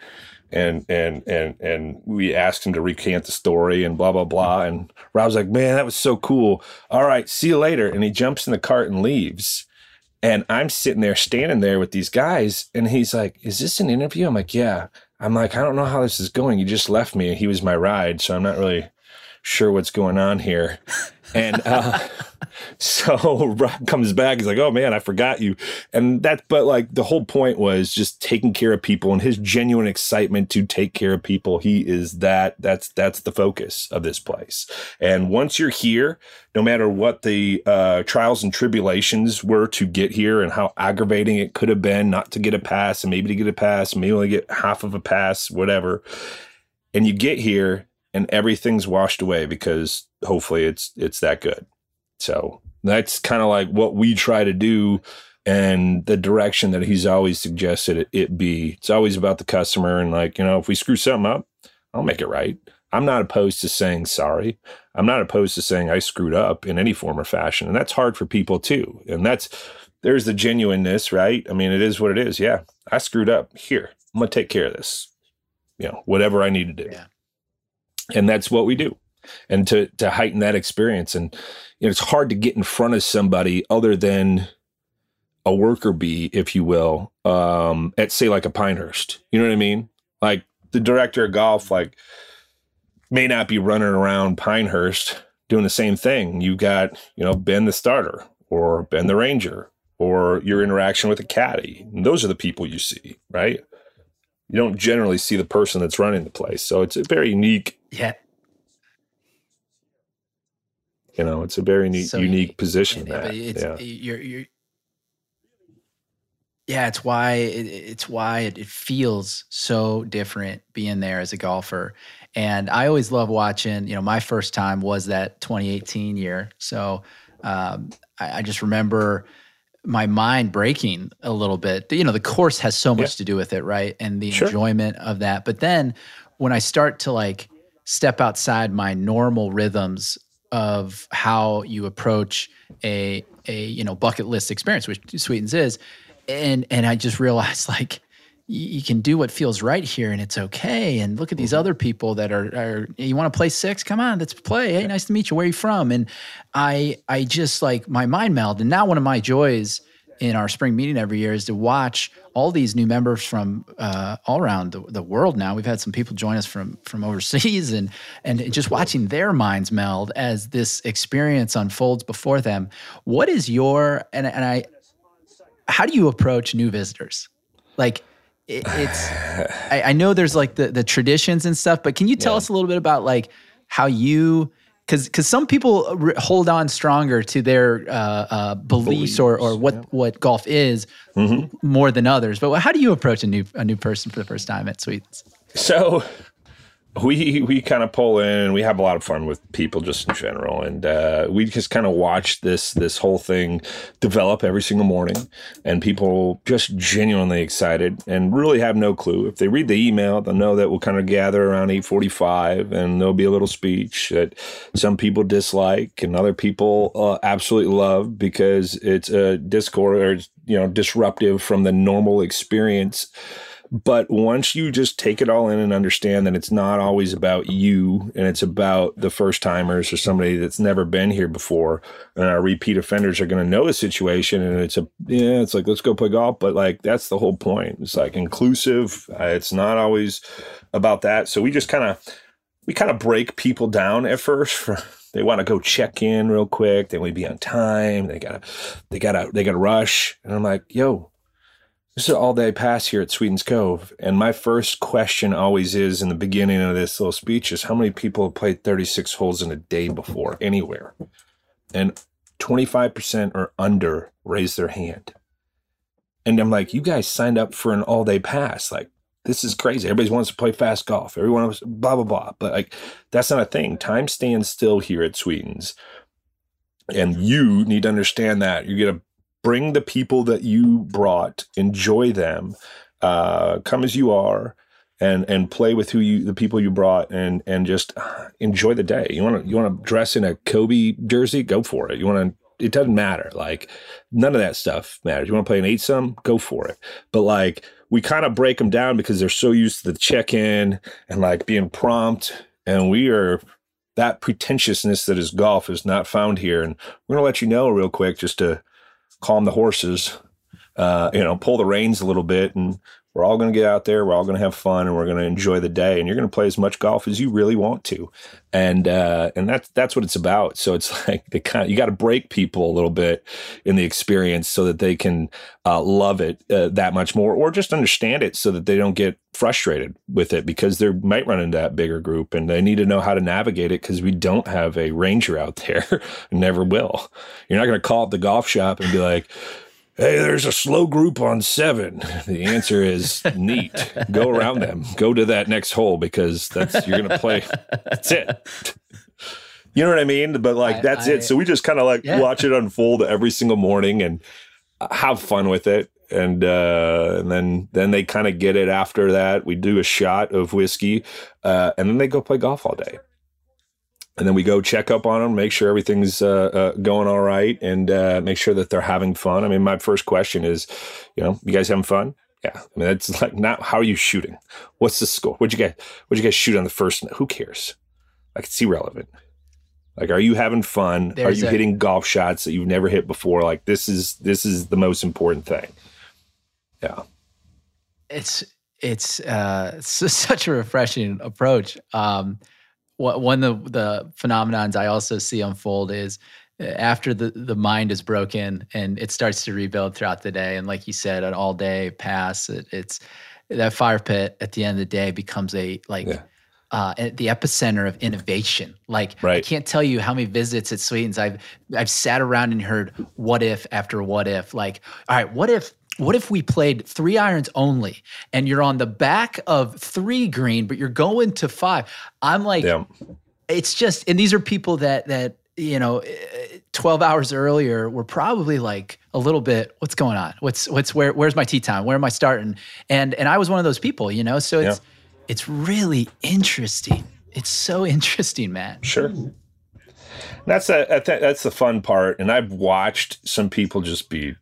and and and and we asked him to recant the story and blah blah blah. And Rob's like, "Man, that was so cool. All right, see you later." And he jumps in the cart and leaves. And I'm sitting there, standing there with these guys, and he's like, "Is this an interview?" I'm like, "Yeah." I'm like, I don't know how this is going. You just left me. He was my ride, so I'm not really sure what's going on here. And uh, <laughs> so Rob comes back. He's like, "Oh man, I forgot you." And that, but like the whole point was just taking care of people and his genuine excitement to take care of people. He is that. That's that's the focus of this place. And once you're here, no matter what the uh, trials and tribulations were to get here and how aggravating it could have been not to get a pass and maybe to get a pass, maybe only get half of a pass, whatever. And you get here and everything's washed away because hopefully it's it's that good. So that's kind of like what we try to do and the direction that he's always suggested it, it, be. It's always about the customer and like, you know, if we screw something up, I'll make it right. I'm not opposed to saying sorry. I'm not opposed to saying I screwed up in any form or fashion. And that's hard for people too. And that's there's the genuineness, right? I mean, it is what it is. Yeah, I screwed up. Here, I'm gonna take care of this. You know, whatever I need to do. Yeah. And that's what we do and to to heighten that experience. And you know, it's hard to get in front of somebody other than a worker bee, if you will, um, at say like a Pinehurst. You know what I mean? Like the director of golf, like may not be running around Pinehurst doing the same thing. you've got, you know, Ben the starter or Ben the ranger or your interaction with a caddy. And those are the people you see, right? You don't generally see the person that's running the place. So it's a very unique. Yeah. You know, it's a very neat, so unique, unique position. It's yeah. you're you're yeah, it's why it, it's why it, it, feels so different being there as a golfer. And I always love watching. You know, my first time was that 2018 year, so um, I, I, just remember my mind breaking a little bit. You know, the course has so much yeah. to do with it, right? And the sure. enjoyment of that. But then when I start to like step outside my normal rhythms of how you approach a a you know bucket list experience, which Sweetens is, and and I just realized <laughs> like you can do what feels right here and it's okay. And look at these mm-hmm. other people that are, are you want to play six? Come on, let's play. Hey, nice to meet you. Where are you from? And I I just like my mind meld. And now one of my joys in our spring meeting every year is to watch all these new members from uh, all around the, the, world now. We've had some people join us from from overseas and and just watching their minds meld as this experience unfolds before them. What is your and and I how do you approach new visitors? Like it, it's I, I, know there's like the the traditions and stuff, but can you tell yeah. us a little bit about like how you because because some people hold on stronger to their uh, uh, beliefs, beliefs, or or what yeah. what golf is mm-hmm. more than others. But how do you approach a new a new person for the first time at Sweetens? So we we kind of pull in and we have a lot of fun with people just in general. And uh, we just kind of watch this this whole thing develop every single morning and people just genuinely excited and really have no clue. If they read the email they'll know that we'll kind of gather around 8.45 and there'll be a little speech that some people dislike and other people uh, absolutely love because it's a discord or you know disruptive from the normal experience but once you just take it all in and understand that it's not always about you and it's about the first timers or somebody that's never been here before, and our repeat offenders are going to know the situation, and it's a yeah, it's like let's go play golf, but like that's the whole point. It's like inclusive. Uh, it's not always about that. So we just kind of we kind of break people down at first. For, they want to go check in real quick. They want to be on time. They gotta they gotta they gotta rush, and I'm like, yo this is all day pass here at Sweetens Cove. And my first question always is in the beginning of this little speech is how many people have played 36 holes in a day before anywhere? And 25% or under raise their hand. And I'm like, you guys signed up for an all day pass. Like, this is crazy. Everybody wants to play fast golf. Everyone wants blah, blah, blah. But like, that's not a thing. Time stands still here at Sweetens. And you need to understand that. You get a bring the people that you brought, enjoy them, uh, come as you are, and and play with who you the people you brought, and and just enjoy the day. You want to you want to dress in a Kobe jersey, go for it. You want to. It doesn't matter. Like none of that stuff matters. You want to play an eight some, go for it. But like we kind of break them down because they're so used to the check in and like being prompt, and we are that pretentiousness that is golf is not found here. And we're gonna let you know real quick just to calm the horses, uh, you know, pull the reins a little bit. And We're all going to get out there. We're all going to have fun, and we're going to enjoy the day. And you're going to play as much golf as you really want to, and uh, and that's that's what it's about. So it's <laughs> like kind of, you got to break people a little bit in the experience so that they can uh, love it uh, that much more, or just understand it so that they don't get frustrated with it because they might run into that bigger group and they need to know how to navigate it because we don't have a ranger out <laughs> there, never will. You're not going to call up the golf shop and be like hey, there's a slow group on seven. <laughs> The answer is neat. Go around them. Go to that next hole because that's you're gonna play. <laughs> That's it. You know what I mean? But like I, that's I, it. So we just kind of like yeah. watch it unfold every single morning and have fun with it. And uh, and then then they kind of get it after that. We do a shot of whiskey, uh, and then they go play golf all day and then we go check up on them, make sure everything's uh, uh, going all right, and uh, make sure that they're having fun. I mean, my first question is, you know, you guys having fun? Yeah, I mean, that's like not how are you shooting? What's the score? What'd you guys What'd you guys shoot on the first? Who cares? Like it's irrelevant. Like, are you having fun? There's are you a, hitting golf shots that you've never hit before? Like, this is this is the most important thing. Yeah, it's it's uh, it's <laughs> such a refreshing approach. Um, one of the, the phenomenons I also see unfold is uh, after the, the mind is broken and it starts to rebuild throughout the day. And like you said, an all day pass, it, it's that fire pit at the end of the day becomes a like yeah. uh, the epicenter of innovation. Like right. I can't tell you how many visits at Sweetens I've I've sat around and heard what if after what if. Like, all right, what if what if we played three irons only and you're on the back of three green, but you're going to five? I'm like, yeah. it's just, and these are people that, that, you know, eh, 12 hours earlier were probably like a little bit, what's going on? What's, what's, where, where's my tee time? Where am I starting? And, and I was one of those people, you know, so it's, yeah. it's really interesting. It's so <laughs> interesting, man. Sure. That's a, that's the fun part. And I've watched some people just be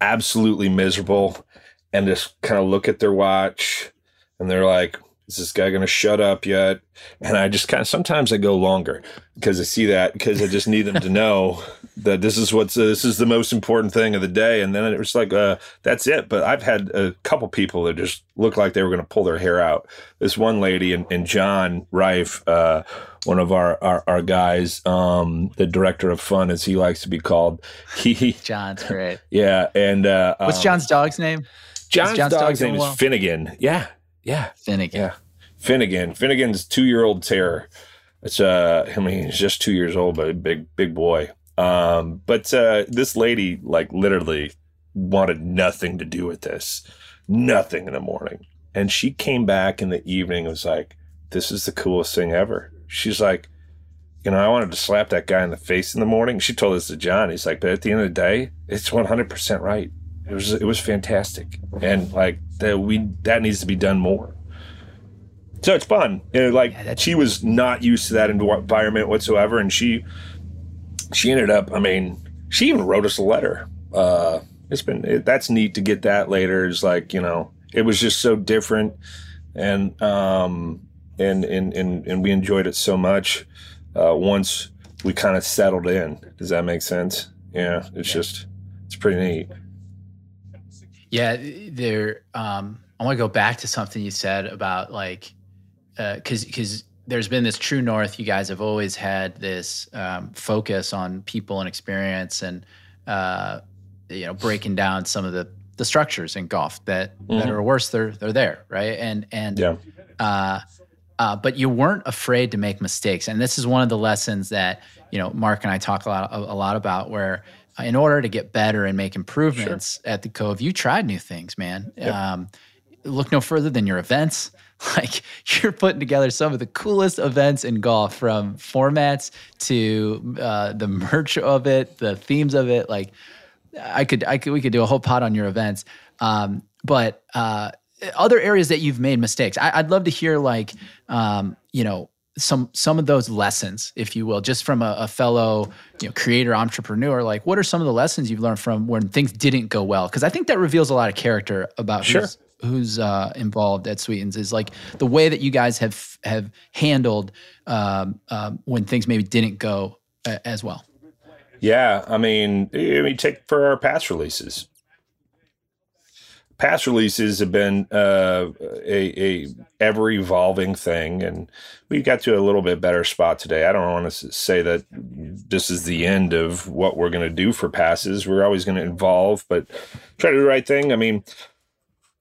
absolutely miserable and just kind of look at their watch and they're like, is this guy going to shut up yet? And I just kind of sometimes I go longer because I see that because I just need them to know <laughs> that this is what's uh, this is the most important thing of the day. And then it was like, uh, that's it. But I've had a couple people that just looked like they were going to pull their hair out. This one lady and, and John Rife, uh, one of our our, our guys, um, the director of fun, as he likes to be called. <laughs> He John's great. Yeah, and uh, what's um, John's dog's name? John's, John's dog's, dog's name is Finnegan. Yeah, yeah. Finnegan. Yeah. Finnegan. Finnegan's two year old terror. It's uh I mean he's just two years old, but a big, big boy. Um, but uh this lady like literally wanted nothing to do with this. Nothing in the morning. And she came back in the evening and was like, This is the coolest thing ever. She's like, you know, I wanted to slap that guy in the face in the morning. She told this to John. He's like, but at the end of the day, it's 100% right. It was it was fantastic, and like that we that needs to be done more. So it's fun. You know, like yeah, she was not used to that environment whatsoever, and she she ended up. I mean, she even wrote us a letter. Uh, it's been it, that's neat to get that later. It's like you know, it was just so different, and um, and and and and we enjoyed it so much. Uh, once we kind of settled in. Does that make sense? Yeah, it's yeah. just it's pretty neat. Yeah, there. Um, I want to go back to something you said about like, because uh, because there's been this true north. You guys have always had this um, focus on people and experience, and uh, you know, breaking down some of the the structures in golf that mm-hmm. that are worse. They're they're there, right? And and yeah. Uh, uh, but you weren't afraid to make mistakes, and this is one of the lessons that you know Mark and I talk a lot a, a lot about, where in order to get better and make improvements sure. at the Cove, you tried new things, man. Yep. Um, look no further than your events. <laughs> Like you're putting together some of the coolest events in golf, from formats to uh, the merch of it, the themes of it. Like I could, I could, we could do a whole pot on your events. Um, but uh, other areas that you've made mistakes, I, would love to hear like, um, you know, some some of those lessons, if you will, just from a, a, fellow you know creator entrepreneur. Like, what are some of the lessons you've learned from when things didn't go well? Because I think that reveals a lot of character about sure. who's, who's uh, involved at Sweetens. Is like the way that you guys have have handled um, um, when things maybe didn't go uh, as well. Yeah, I mean, I mean, take for our past releases pass releases have been uh, a, a ever evolving thing, and we got to a little bit better spot today. I don't want to say that this is the end of what we're going to do for passes. We're always going to evolve, but try to do the right thing. I mean,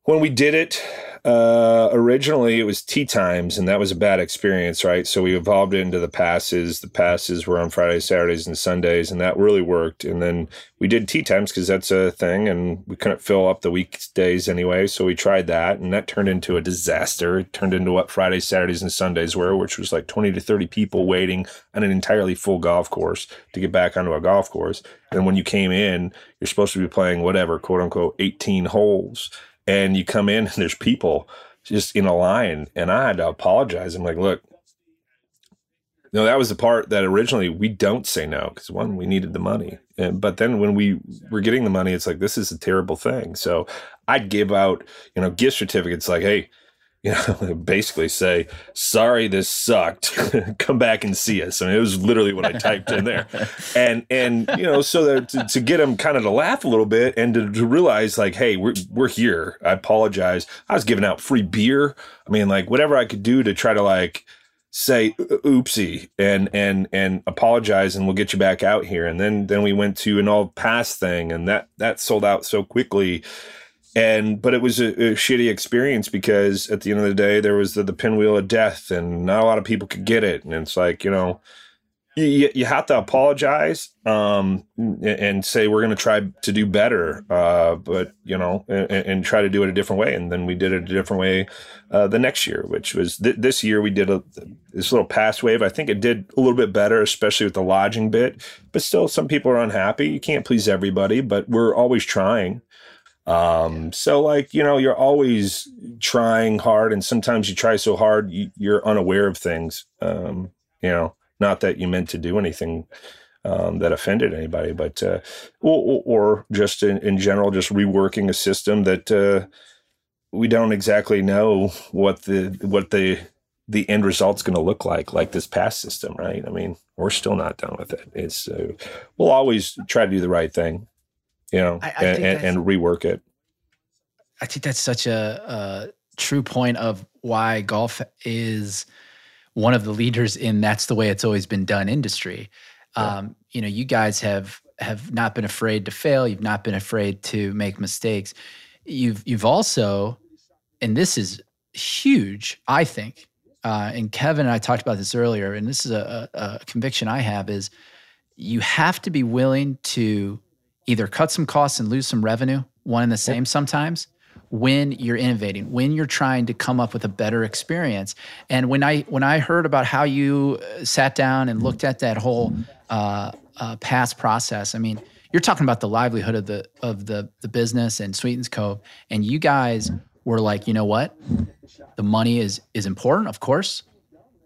when we did it, uh, originally, it was tee times, and that was a bad experience, right? So we evolved into the passes. The passes were on Fridays, Saturdays, and Sundays, and that really worked. And then we did tee times because that's a thing, and we couldn't fill up the weekdays anyway. So we tried that, and that turned into a disaster. It turned into what Fridays, Saturdays, and Sundays were, which was like 20 to 30 people waiting on an entirely full golf course to get back onto a golf course. And when you came in, you're supposed to be playing whatever, quote unquote, 18 holes and you come in and <laughs> there's people just in a line and i had to apologize. I'm like look no that was the part that originally we don't say no because one we needed the money. And, but then when we were getting the money it's like this is a terrible thing. So i'd give out you know gift certificates like hey you know, <laughs> basically say, sorry, this sucked. <laughs> Come back and see us. I mean, it was literally what I typed in there. <laughs> And, and, you know, so that to, to get them kind of to laugh a little bit and to, to, realize like, Hey, we're, we're here. I apologize. I was giving out free beer. I mean, like whatever I could do to try to like say oopsie and, and, and apologize and we'll get you back out here. And then, then we went to an all pass thing and that, that sold out so quickly and but it was a, a, shitty experience because at the end of the day there was the, the pinwheel of death and not a lot of people could get it. And it's like you know you, you have to apologize um, and say we're going to try to do better uh, but you know and, and, try to do it a different way. And then we did it a different way uh, the next year which was th- this year we did a, this little pass wave. I think it did a little bit better especially with the lodging bit but still some people are unhappy. You can't please everybody but we're always trying um, so like, you know, you're always trying hard and sometimes you try so hard, you, are unaware of things. Um, you know, not that you meant to do anything, um, that offended anybody, but, uh, or, or just in, in, general, just reworking a system that, uh, we don't exactly know what the, what the, the end result's going to look like, like this past system, right? I mean, we're still not done with it. It's, uh, we'll always try to do the right thing you know, I, I and, and, rework it. I think that's such a, a true point of why golf is one of the leaders in that's the way it's always been done industry. Yeah. Um, you know, you guys have have not been afraid to fail. You've not been afraid to make mistakes. You've you've also, and this is huge, I think. Uh, and Kevin and I talked about this earlier, and this is a, a, a conviction I have: is you have to be willing to either cut some costs and lose some revenue, one and the same sometimes, when you're innovating, when you're trying to come up with a better experience. And when I when I heard about how you uh, sat down and looked at that whole uh, uh, past process, I mean, you're talking about the livelihood of the of the the business and Sweetens Cove, and you guys were like, you know what, the money is is important, of course,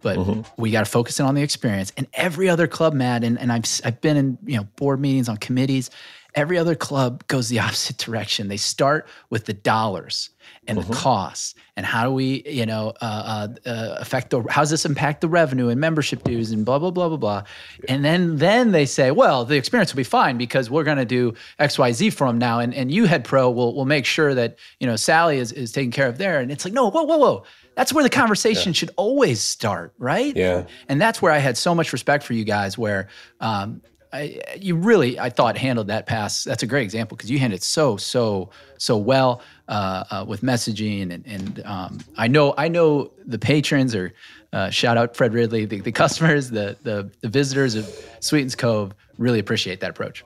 but mm-hmm. we got to focus in on the experience. And every other club, Matt, and, and I've I've been in you know board meetings on committees, Every other club goes the <laughs> opposite direction. They start with the dollars and mm-hmm. the costs and how do we, you know, uh, uh, uh, affect the, how does this impact the revenue and membership dues and blah, blah, blah, blah, blah. And then, then they say, well, the experience will be fine because we're going to do X, Y, Z for them now. And, and you head pro will, will make sure that, you know, Sally is, is taken care of there. And it's like, no, whoa, whoa, whoa. That's where the conversation yeah. should always start, right? Yeah. And that's where I had so much respect for you guys, where um, I, you really, I thought, handled that pass. That's a great example because you handled so, so, so well uh, uh, with messaging, and, and um, I know, I know the patrons or uh, shout out Fred Ridley, the, the <laughs> customers, the, the the visitors of Sweetens Cove really appreciate that approach.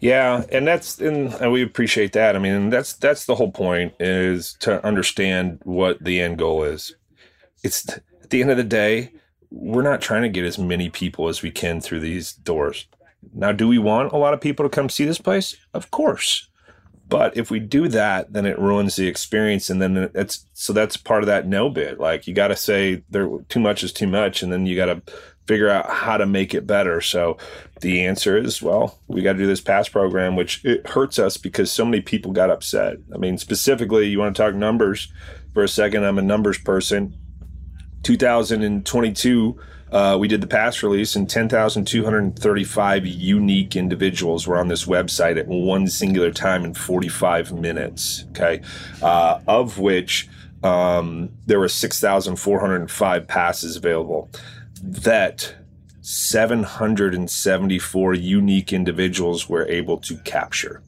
Yeah, and that's and we appreciate that. I mean, that's that's the whole point is to understand what the end goal is. It's at the end of the day, we're not trying to get as many people as we can through these doors. Now, do we want a lot of people to come see this place? Of course. But if we do that, then it ruins the experience. And then it's so that's part of that no bit. Like you got to say there too much is too much. And then you got to figure out how to make it better. So the answer is, well, we got to do this pass program, which it hurts us because so many people got upset. I mean, specifically, you want to talk numbers for a second. I'm a numbers person 2022, uh, we did the pass release, and 10,235 unique individuals were on this website at one singular time in 45 minutes. Okay. Uh, of which um, there were 6,405 passes available. That 774 unique individuals were able to capture.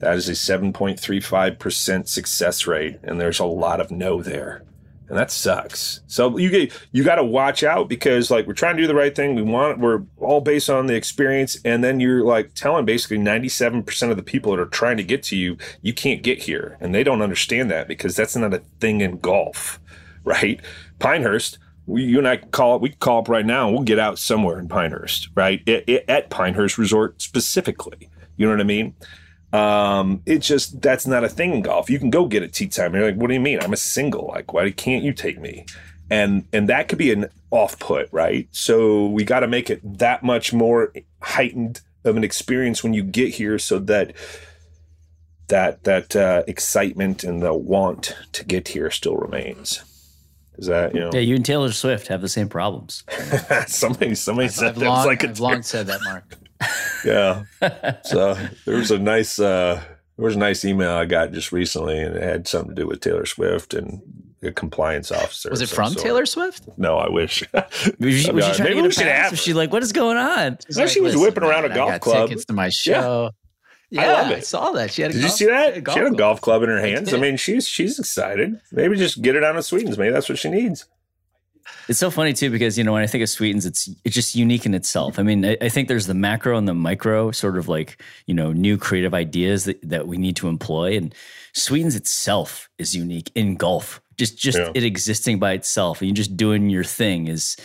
That is a 7.35% success rate, and there's a lot of no there and that sucks. So you get you got to watch out because like we're trying to do the right thing. We want we're all based on the experience, and then you're like telling basically 97 percent of the people that are trying to get to you, you can't get here, and they don't understand that because that's not a thing in golf, right? Pinehurst. We, you and I call it. We call up right now, and we'll get out somewhere in Pinehurst, right? It, it, at Pinehurst Resort specifically. You know what I mean? Um, it's just that's not a thing in golf. You can go get a tee time. You're like, what do you mean? I'm a single. Like, why can't you take me? And and that could be an off put, right? So we got to make it that much more heightened of an experience when you get here, so that that that uh, excitement and the want to get here still remains. Is that you know? Yeah, you and Taylor Swift have the same problems. <laughs> somebody somebody I've, said I've that long, was like a I've long said that, Mark. Yeah. <laughs> So there was a nice uh there was a nice email I got just recently and it had something to do with Taylor Swift and a compliance officer. Was it from sort. Taylor Swift? No, I wish. Was she, was she Maybe we get should a have pass? Was she like, what is going on? She's No, she was whipping around a golf I got club." Tickets to my show. Yeah, I love I saw that. She had. A Did you golf, see that? a She had a golf club in her hands. I, did. mean, she's she's excited. Maybe just get her down to Sweetens. Maybe that's what she needs. It's so funny too because you know when I think of Sweetens, it's it's just unique in itself. I mean, I, I think there's the macro and the micro sort of like you know new creative ideas that, that we need to employ, and Sweetens itself is unique in golf. Just just Yeah. it existing by itself and you just doing your thing is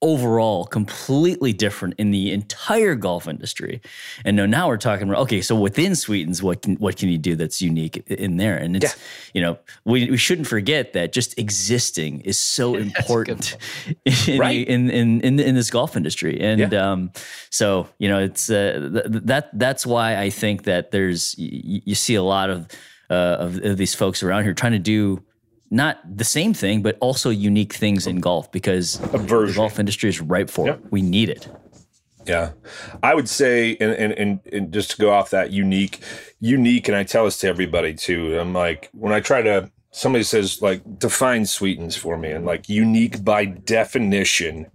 overall completely different in the entire golf industry. And now, now we're talking about okay, so within Sweetens, what can what can you do that's unique in there? And it's you know we, we shouldn't forget that just existing is so <laughs> important in, Right. in, in in in this golf industry. And Yeah. um, so you know it's uh, th- that that's why I think that there's you, you see a lot of, uh, of of these folks around here trying to do. Not the same thing, but also unique things in golf because the golf industry is ripe for it. We need it. Yeah, I would say, and, and and and just to go off that unique, unique, and I tell this to everybody too. I'm like, when I try to, somebody says like, define sweetens for me, and like, unique by definition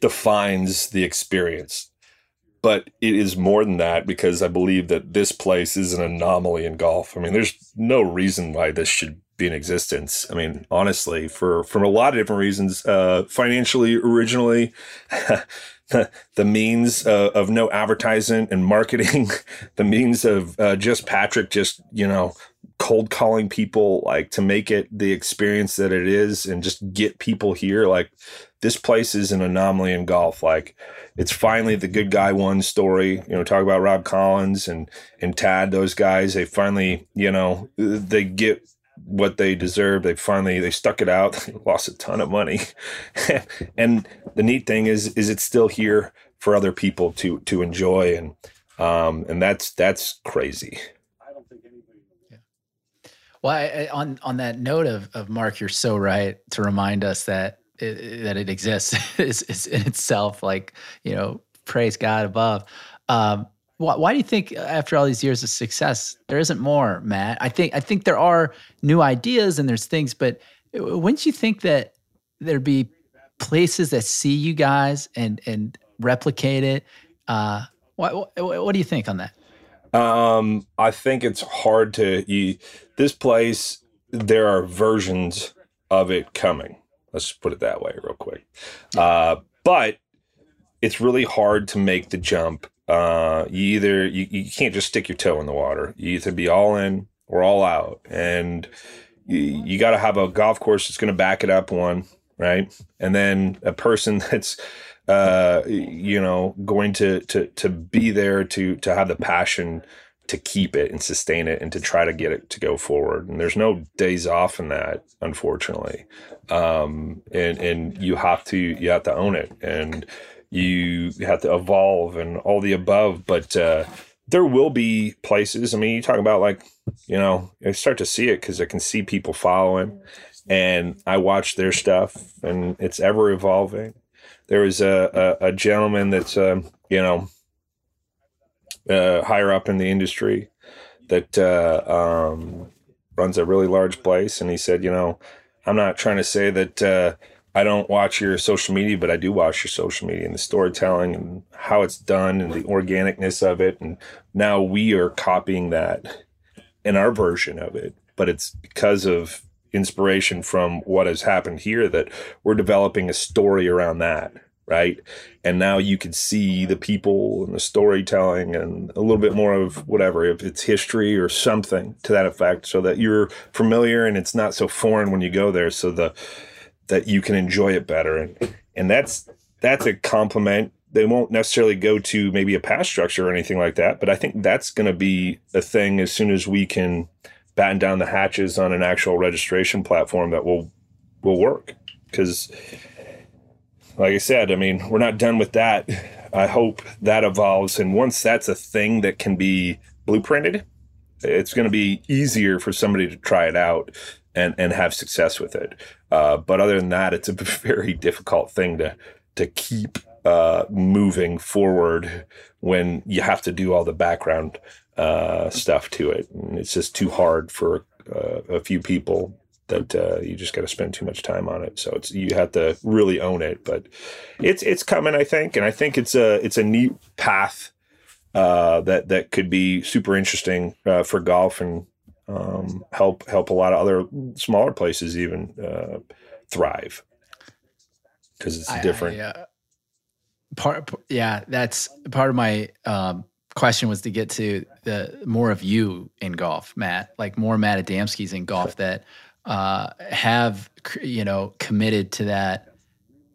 defines the experience, but it is more than that because I believe that this place is an anomaly in golf. I mean, there's no reason why this should be in existence. I mean, honestly, for from a lot of different reasons, uh, financially, originally, <laughs> the, means uh, of no advertising and marketing, <laughs> the means of uh, just Patrick, just you know, cold calling people like to make it the experience that it is, and just get people here. Like this place is an anomaly in golf. Like it's finally the good guy one story. You know, talk about Rob Collins and and Tad, those guys. They finally, you know, they get what they deserve. They finally they stuck it out. They <laughs> lost a ton of money, <laughs> and the neat thing is is it's still here for other people to to enjoy, and um and that's that's crazy. I don't think anybody knows. Well, I, I- on on that note of of Mark, you're so right to remind us that it, that it exists <laughs> is, is in itself like you know praise God above. Um, why, why do you think after all these years of success there isn't more, Matt? I think I think there are new ideas and there's things, but wouldn't you think that there'd be places that see you guys and and replicate it? Uh, what, what what do you think on that? Um, I think it's hard to you, this place. There are versions of it coming. Let's put it that way, real quick. Uh, but it's really hard to make the jump. Uh, you either you, you can't just stick your toe in the water. You either be all in or all out, and you, you got to have a golf course that's going to back it up. One right, and then a person <laughs> that's uh you know going to to to be there to to have the passion to keep it and sustain it and to try to get it to go forward and there's no days off in that unfortunately um and and you have to you have to own it and you have to evolve and all the above but uh there will be places i mean you talk about like you know i start to see it because i can see people following and I watch their stuff, and it's ever evolving. There was a a, a gentleman that's um, you know uh, higher up in the industry that uh, um, runs a really large place, and he said, you know, I'm not trying to say that uh, I don't watch your social media, but I do watch your social media and the storytelling and how it's done and the organicness of it. And now we are copying that in our version of it, but it's because of inspiration from what has happened here that we're developing a story around that right? And now you can see the people and the storytelling and a little bit more of whatever, if it's history or something to that effect, so that you're familiar and it's not so foreign when you go there, so the that you can enjoy it better. And and that's that's a compliment. They won't necessarily go to maybe a pass structure or anything like that, but I think that's going to be a thing as soon as we can batten down the hatches on an actual registration platform that will will work because like I said, I mean, we're not done with that. I hope that evolves. And once that's a thing that can be blueprinted, it's going to be easier for somebody to try it out and, and have success with it. Uh, but other than that, it's a <laughs> very difficult thing to, to keep uh, moving forward when you have to do all the background uh, stuff to it. And it's just too hard for uh, a few people that uh, you just got to spend too much time on it. So it's you have to really own it. But it's it's coming, I think, and I think it's a it's a neat path uh, that that could be super interesting for golf and um, help help a lot of other smaller places even uh, thrive because it's different. I, I, uh, part, yeah, that's part of my. Um, question was to get to the more of you in golf, Matt, like more Matt Adamski's in golf that uh, have you know committed to that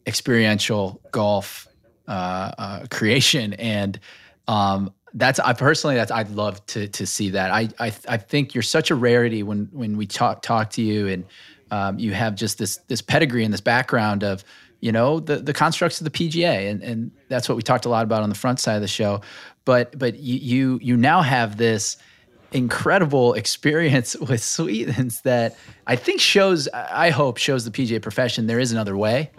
experiential golf uh, uh, creation and um, that's I personally that's I'd love to to see that I I I think you're such a rarity when when we talk talk to you and um, you have just this this pedigree and this background of you know the the constructs of the PGA and and that's what we talked a lot about on the front side of the show but but you you you now have this incredible experience <laughs> with Sweetens that I think shows I hope shows the PGA profession there is another way.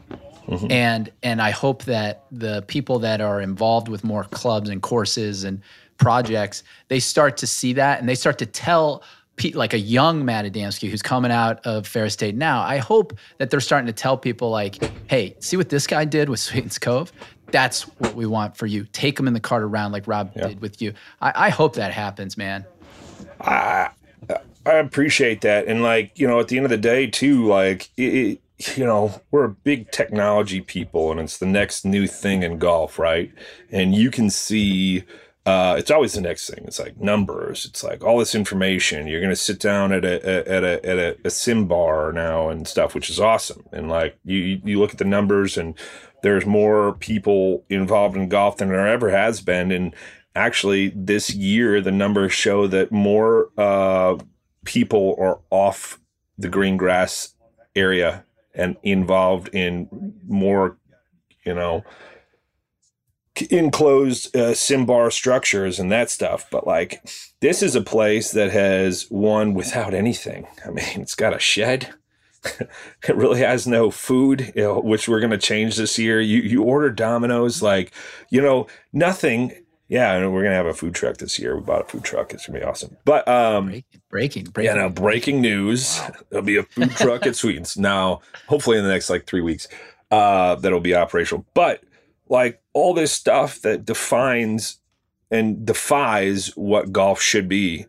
Mm-hmm. And and I hope that the people that are involved with more clubs and courses and projects, they start to see that and they start to tell like a young Matt Adamski who's coming out of Ferris State now. I hope that they're starting to tell people like, "Hey, see what this guy did with <laughs> Sweetens Cove? That's what we want for you. Take him in the cart around like Rob yeah. did with you." I, I hope that happens, man. I I appreciate that, and like you know, at the end of the day, too, like it, you know, we're a big technology people, and it's the next new thing in golf, right? And you can see. Uh, it's always the next thing. It's like numbers. It's like all this information. You're gonna sit down at a at a at a, a sim bar now and stuff, which is awesome. And like you you look at the numbers, and there's more people involved in golf than there ever has been. And actually this year the numbers show that more uh, people are off the green grass area and involved in more you know enclosed uh, sim bar structures and that stuff. But like this is a place that has won without anything. I mean it's got a shed. <laughs> It really has no food you know, which we're going to change this year. You you order domino's like you know nothing yeah, and we're gonna have a food truck this year. We bought a food truck. It's gonna be awesome. But um, breaking, breaking, breaking. yeah, now breaking news. <laughs> There'll be a food truck at <laughs> Sweetens now. Hopefully in the next like three weeks, uh, that'll be operational. But like all this stuff that defines and defies what golf should be.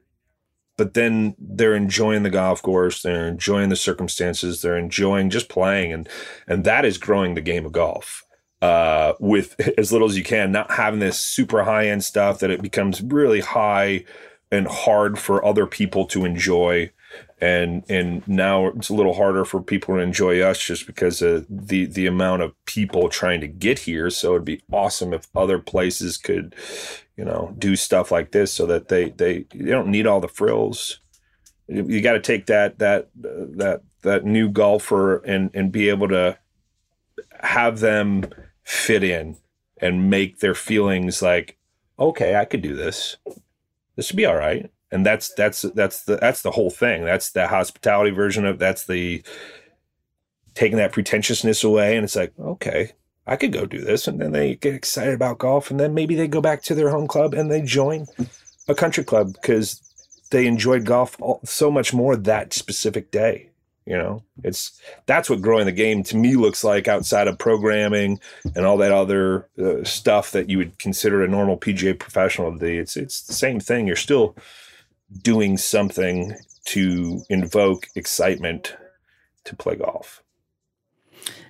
But then they're enjoying the golf course. They're enjoying the circumstances. They're enjoying just playing, and and that is growing the game of golf uh, with as little as you can, not having this super high end stuff that it becomes really high and hard for other people to enjoy. And and now it's a little harder for people to enjoy us just because of the the amount of people trying to get here. So it'd be awesome if other places could, you know, do stuff like this so that they they they don't need all the frills. You, got to take that that uh, that that new golfer and and be able to have them fit in and make their feelings like, okay, I could do this. This would be all right. And that's that's that's the that's the whole thing. That's the hospitality version of that's the taking that pretentiousness away, and it's like, okay, I could go do this, and then they get excited about golf, and then maybe they go back to their home club and they join a country club because they enjoyed golf so much more that specific day. You know, it's that's what growing the game to me looks like outside of programming and all that other uh, stuff that you would consider a normal PGA professional to. It's it's the same thing. You're still doing something to invoke excitement to play golf.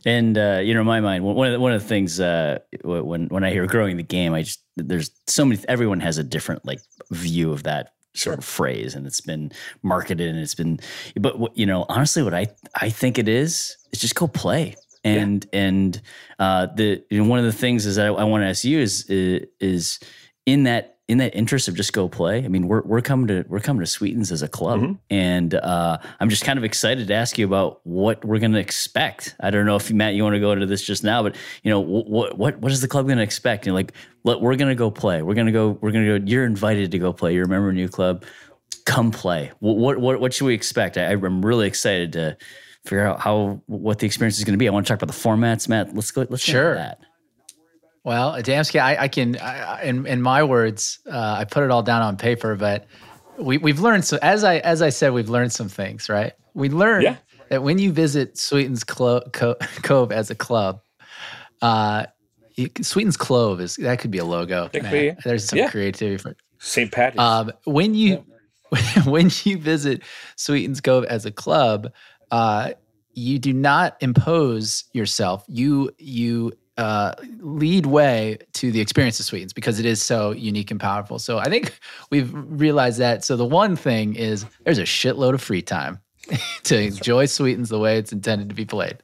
And uh, you know, in my mind, one of the, one of the things uh, when when I hear growing the game, I just there's so many. Everyone has a different like view of that sort of phrase, and it's been marketed and it's been. But what, you know, honestly, what I I think it is is just go play. And yeah. and uh, the you know, one of the things is that I, I want to ask you is is in that in that interest of just go play, I mean, we're we're coming to we're coming to Sweetens as a club, mm-hmm. and uh, I'm just kind of excited to ask you about what we're going to expect. I don't know if Matt, you want to go into this just now, but you know, what what what is the club going to expect? You know, like, let, we're going to go play. We're going to go. We're going to go. You're invited to go play. You're a member of a new club. Come play. What what what should we expect? I, I'm really excited to figure out how what the experience is going to be. I want to talk about the formats, Matt. Let's go. Let's sure. that. Well, Adamski, I, I can, I, in in my words, uh, I put it all down on paper, but we we've learned so as I as I said, we've learned some things, right? We learned yeah. that when you visit Sweetens Clo- Co- <laughs> Cove as a club, uh, Sweetens Clove is that could be a logo. There's some yeah. creativity for St. Patty's. Um, when you <laughs> when you visit Sweetens Cove as a club, uh, you do not impose yourself. You you uh, lead way to the experience of Sweetens because it is so unique and powerful. So I think we've realized that. So the one thing is there's a shitload of free time <laughs> to enjoy Sweetens the way it's intended to be played.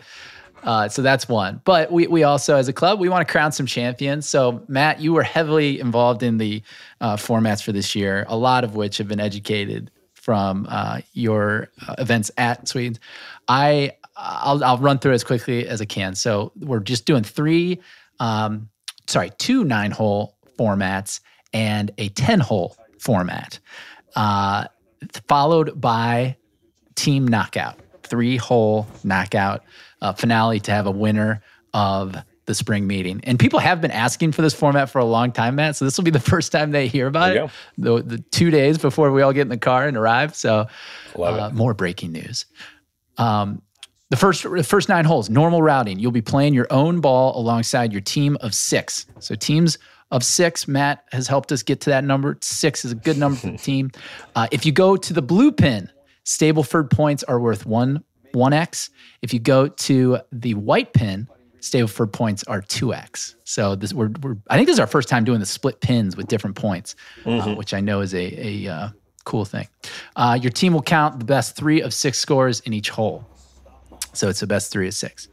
Uh, so that's one. But we, we also, as a club, we want to crown some champions. So, Matt, you were heavily involved in the uh, formats for this year, a lot of which have been educated from uh, your uh, events at Sweetens. I I'll, I'll run through as quickly as I can. So we're just doing three, um, sorry, two nine hole formats and a 10 hole format, uh, followed by team knockout, three hole knockout uh, finale to have a winner of the spring meeting. And people have been asking for this format for a long time, Matt. So this will be the <laughs> first time they hear about it. The, the, two days before we all get in the car and arrive. So uh, more breaking news. Um, the first the first nine holes, normal routing. You'll be playing your own ball alongside your team of six. So teams of six. Matt has helped us get to that number. Six is a good number for the <laughs> team. Uh, if you go to the blue pin, Stableford points are worth one one x. If you go to the white pin, Stableford points are two x. So this we're, we're I think this is our first time doing the split pins with different points, uh, mm-hmm. uh, which I know is a a uh, cool thing. Uh, your team will count the best three of six scores in each hole. So it's the best three of six.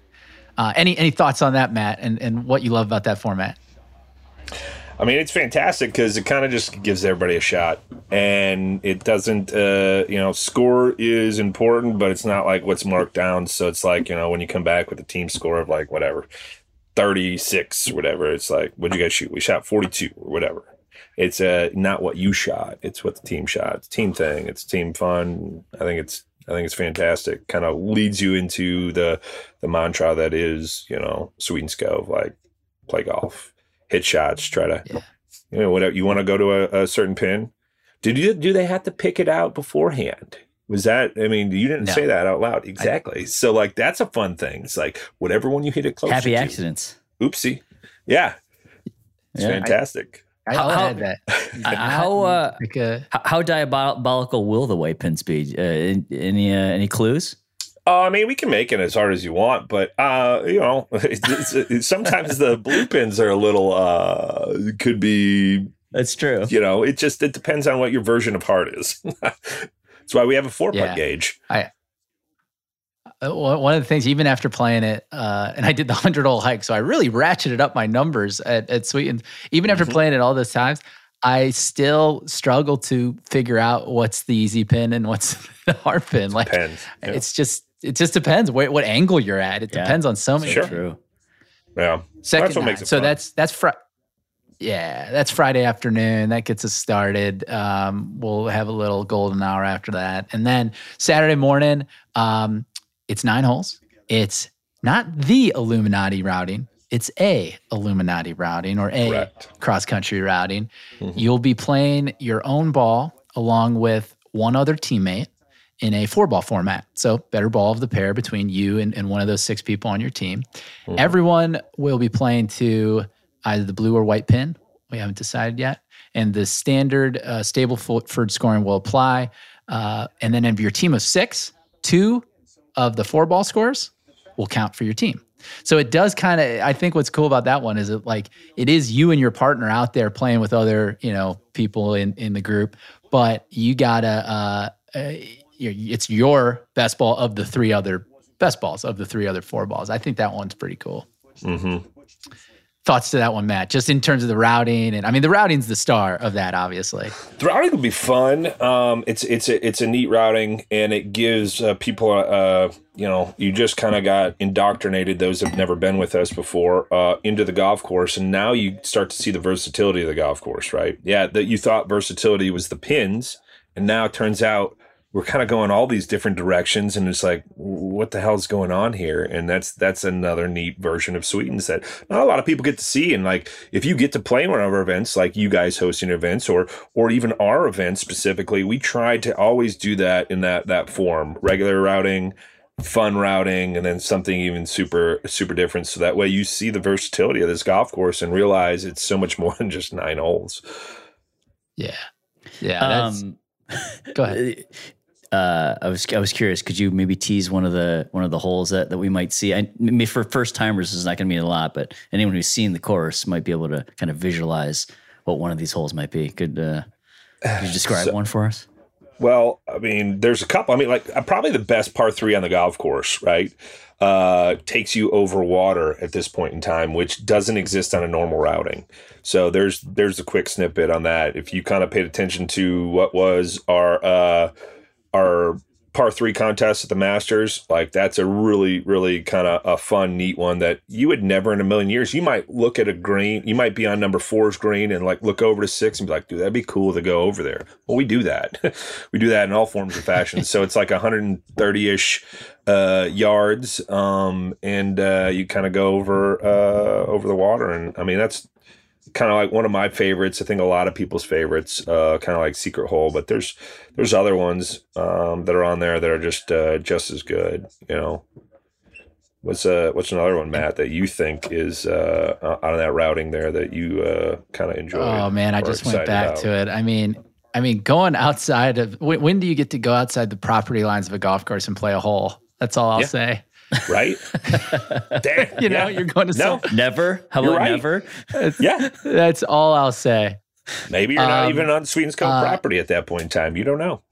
Uh, any any thoughts on that, Matt, and, and what you love about that format? I mean, it's fantastic because it kind of just gives everybody a shot, and it doesn't. Uh, you know, score is important, but it's not like what's marked down. So it's like you know when you come back with a team score of like whatever, thirty six, whatever. It's like what did you guys shoot? We shot forty two or whatever. It's uh, not what you shot; it's what the team shot. It's team thing. It's team fun. I think it's I think it's fantastic. Kind of leads you into the the mantra that is, you know, Sweetens Cove, like play golf, hit shots, try to, yeah. you know, whatever you want to go to a, a, certain pin. Did you do they have to pick it out beforehand? Was that? I mean, you didn't no. say that out loud exactly. I, so like that's a fun thing. It's like whatever one you hit it close. Happy to. accidents. Oopsie. Yeah, it's yeah, fantastic. I, how, how, that. how, uh, like a, how, how diabolical will the white pins be? Uh, any uh, any clues? Uh, I mean, we can make it as hard as you want, but uh, you know, <laughs> it's, it's, sometimes the blue pins are a little uh, could be. That's true. You know, it just it depends on what your version of hard is. <laughs> That's why we have a four putt yeah. gauge. I one of the things, even after playing it, uh, and I did the <laughs> hundred hole hike, so I really ratcheted up my numbers at, at Sweetens. Even after mm-hmm. playing it all those times, I still struggle to figure out what's the easy pin and what's <laughs> the hard pin. Like, depends. Yeah. it's just it just depends what, what angle you're at. It yeah. depends on so many. Sure. True. Yeah. Second that's what makes it so fun. that's that's fr- yeah, that's Friday afternoon. That gets us started. Um, we'll have a little golden hour after that, and then Saturday morning. Um, it's nine holes. It's not the Illuminati routing. It's a Illuminati routing or a Correct. cross country routing. You'll be playing your own ball along with one other teammate in a four ball format. So, better ball of the pair between you and, and one of those six people on your team. Everyone will be playing to either the blue or white pin. We haven't decided yet. And the standard uh, Stableford scoring will apply. Uh, and then if your team of six, two of the four ball scores will count for your team. So it does kind of. I think what's cool about that one is it like it is you and your partner out there playing with other you know people in in the group, but you gotta. Uh, uh, it's your best ball of the three other best balls of the three other four balls. I think that one's pretty cool. Mm-hmm. Thoughts to that one, Matt? Just in terms of the routing, and I mean the routing's the star of that, obviously. The routing would be fun. Um, it's it's a it's a neat routing, and it gives uh, people, uh, you know, you just kind of got indoctrinated. Those have never been with us before uh, into the golf course, and now you start to see the versatility of the golf course. Right? Yeah, that you thought versatility was the pins, and now it turns out we're kind of going all these different directions, and it's like, what the hell's going on here? And that's that's another neat version of Sweetens that not a lot of people get to see. And like, if you get to play one of our events, like you guys hosting events, or or even our events specifically, we try to always do that in that that form, regular routing, fun routing, and then something even super super different. So that way, you see the versatility of this golf course and realize it's so much <laughs> more than just nine holes. Yeah, yeah. That's, Um, <laughs> go ahead. Uh, I was I was curious. Could you maybe tease one of the one of the holes that, that we might see? I, maybe for first timers, this is not going to mean a lot, but anyone who's seen the course might be able to kind of visualize what one of these holes might be. Could, uh, could you describe one for us? Well, I mean, there's a couple. I mean, like uh, probably the best par three on the golf course, right? Uh, takes you over water at this point in time, which doesn't exist on a normal routing. So there's there's a quick snippet on that. If you kind of paid attention to what was our uh, our par three contest at the Masters, like that's a really really kind of a fun, neat one that you would never in a million years. You might look at a green, you might be on number four's green and like look over to six and be like, dude, that'd be cool to go over there. Well, we do that. <laughs> we do that in all forms of fashion. so it's like 130 ish uh, yards, um, and uh, you kind of go over uh, over the water, and I mean that's kind of like one of my favorites. I think a lot of people's favorites, uh, kind of like Secret Hole, but there's there's other ones um, that are on there that are just uh, just as good. You know, what's uh what's another one, Matt, that you think is uh, out of that routing there that you uh, kind of enjoy? Oh man, I just went back about? to it. I mean, I mean, going outside of when, when do you get to go outside the property lines of a golf course and play a hole? That's all I'll Yeah. say. Right? Damn, <laughs> You know, yeah. you're going to no, some, Never. How about right. never? yeah. That's all I'll say. Maybe you're not Um, even on Sweetens Cove uh, property at that point in time. You don't know.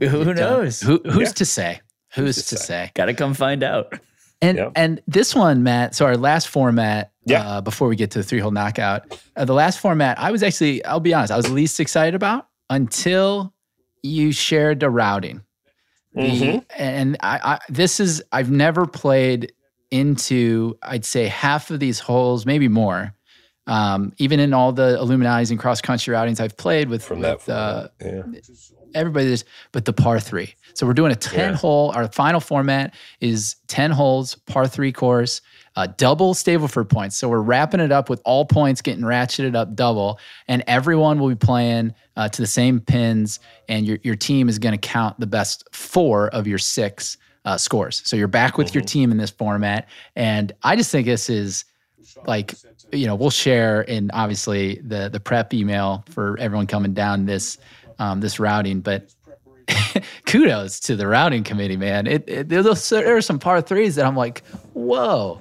Who knows? Who who's Yeah. to say? Who's to to say? say? Got to come find out. And Yep. and this one, Matt. So our last format, Yeah. uh, before we get to the three hole knockout, uh, the last format, I was actually, I'll be honest, I was least excited about until you shared the routing. The- Mhm. And I, I, this is, I've never played into, I'd say half of these holes, maybe more. Um, even in all the Illuminati and cross country routings I've played with, From with uh, yeah. everybody does, but the par three. So we're doing a 10 Yeah. hole. Our final format is 10 holes, par three course, uh, double Stableford points. So we're wrapping it up with all points getting ratcheted up double, and everyone will be playing uh, to the same pins, and your, your team is going to count the best four of your six uh, scores. So you're back with your team in this format. And I just think this is like you know we'll share in obviously the the prep email for everyone coming down this um, this routing but <laughs> kudos to the routing committee man it, it there are some par threes that i'm like whoa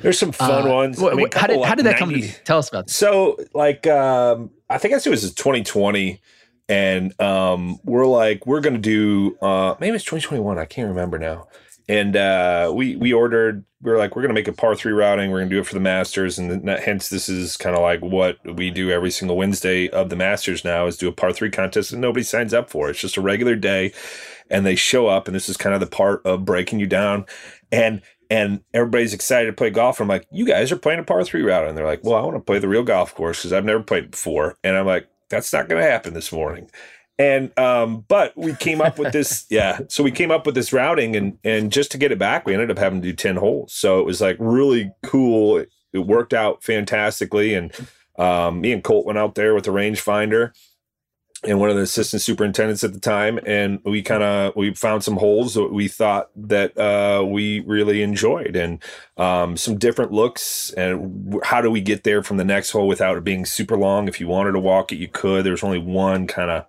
There's some fun Uh, ones. wh- I mean, how did how did that come 90 to tell us about this So, like, um, I think I said it was 2020, and um, we're like, we're gonna do uh, maybe it's 2021. I can't remember now. And uh, we we ordered. We were like, we're gonna make a par three routing. We're gonna do it for the Masters, and hence this is kind of like what we do every single Wednesday of the Masters now is do a par three contest, and nobody signs up for it. It's just a regular day, and they show up, and this is kind of the part of breaking you down, and and everybody's excited to play golf. I'm like, you guys are playing a par three route, and they're like, well, I want to play the real golf course because I've never played it before, and I'm like, that's not going to happen this morning. And um, but we came up with this, <laughs> yeah. So we came up with this routing, and and just to get it back, we ended up having to do ten holes. So it was like really cool. It, it worked out fantastically, and um, me and Colt went out there with the rangefinder and one of the assistant superintendents at the time and we kind of we found some holes that we thought that uh, we really enjoyed and um, some different looks and how do we get there from the next hole without it being super long? If you wanted to walk it you could. There's only one kind of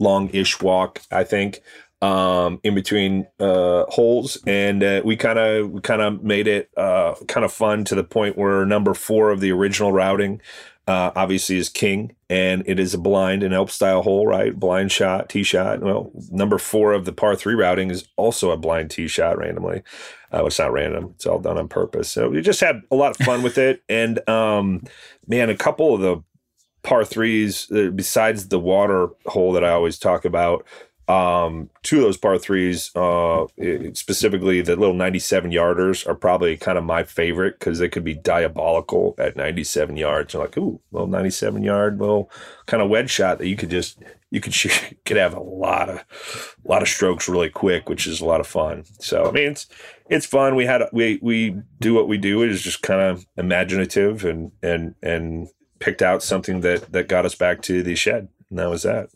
long-ish walk i think um, in between uh, holes, and uh, we kind of we kind of made it uh, kind of fun to the point where number four of the original routing uh, obviously is king, and it is a blind and Alp style hole, right? Blind shot, tee shot. Well, number four of the par three routing is also a blind tee shot randomly. Uh, it's not random; it's all done on purpose. So we just had a lot of fun with it, <laughs> and um, man, a couple of the par threes uh, besides the water hole that I always talk about um, two of those par threes, uh, specifically the little 97 yarders, are probably kind of my favorite because they could be diabolical at 97 yards. You're like, ooh, little 97 yard, little kind of wedge shot that you could just you could shoot, <laughs> could have a lot of a lot of strokes really quick, which is a lot of fun. So I mean, it's it's fun. We had we we do what we do is just kind of imaginative and and and picked out something that that got us back to the shed, and that was that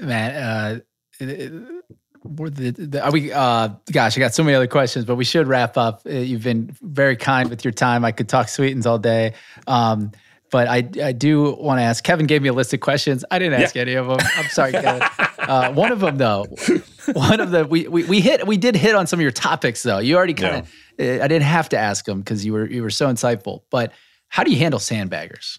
man. Uh, the, the, are we? Uh, gosh, I got so many other questions, but we should wrap up. Uh, you've been very kind with your time. I could talk Sweetens all day. Um, but I, I do want to ask. Kevin gave me a list of questions. I didn't ask yeah. any of them. I'm sorry, <laughs> Kevin. Uh, one of them, though, one of the we, we we hit we did hit on some of your topics, though. You already kind of. Yeah. Uh, I didn't have to ask them because you were you were so insightful. But how do you handle sandbaggers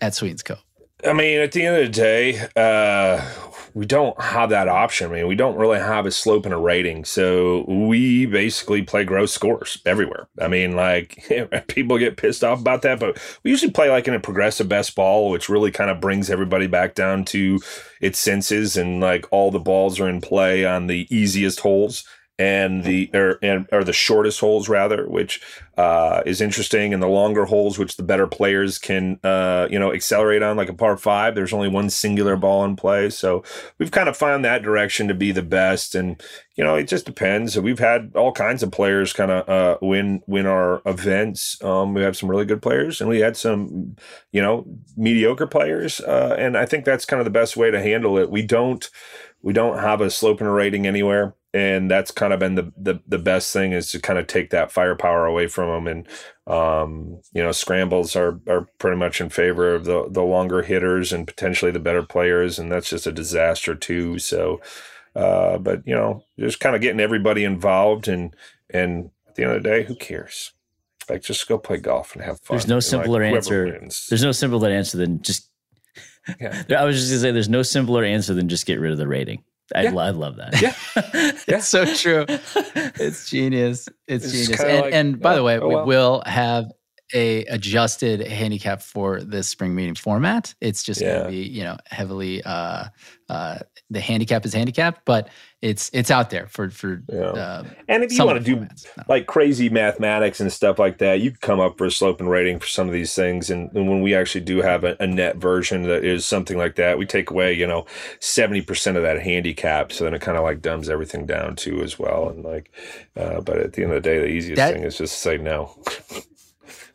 at Sweetens Cove? I mean, at the end of the day, uh, we don't have that option. I mean, we don't really have a slope and a rating. So we basically play gross scores everywhere. I mean, like <laughs> people get pissed off about that, but we usually play like in a progressive best ball, which really kind of brings everybody back down to its senses and like all the balls are in play on the easiest holes and the or, and, or the shortest holes rather, which uh, is interesting, and the longer holes, which the better players can uh, you know accelerate on, like a par five. There's only one singular ball in play, so we've kind of found that direction to be the best, and you know it just depends. We've had all kinds of players kind of uh, win win our events. Um, we have some really good players, and we had some you know mediocre players, uh, and I think that's kind of the best way to handle it. We don't we don't have a slope and a rating anywhere and that's kind of been the, the the best thing is to kind of take that firepower away from them and um, you know scrambles are are pretty much in favor of the the longer hitters and potentially the better players and that's just a disaster too. So uh, but you know just kind of getting everybody involved and and at the end of the day who cares? Like just go play golf and have fun. There's no simpler like, answer. wins. there's no simpler answer than just yeah. <laughs> I was just gonna say there's no simpler answer than just get rid of the rating I, yeah. I love that. Yeah. <laughs> yeah. it's so true. <laughs> It's genius. It's, it's genius. And, like, and, by oh, the way, oh, we will have a adjusted handicap for this spring meeting format. It's just yeah. going to be, you know, heavily uh, uh, the handicap is handicapped, but it's it's out there for for. Yeah. Uh, and if you want to do no. like crazy mathematics and stuff like that, you can come up for a slope and rating for some of these things. And, and when we actually do have a, a, net version that is something like that, we take away you know seventy percent of that handicap, so then it kind of like dumbs everything down too as well. And like, uh, but at the end of the day, the easiest that, thing is just to say no.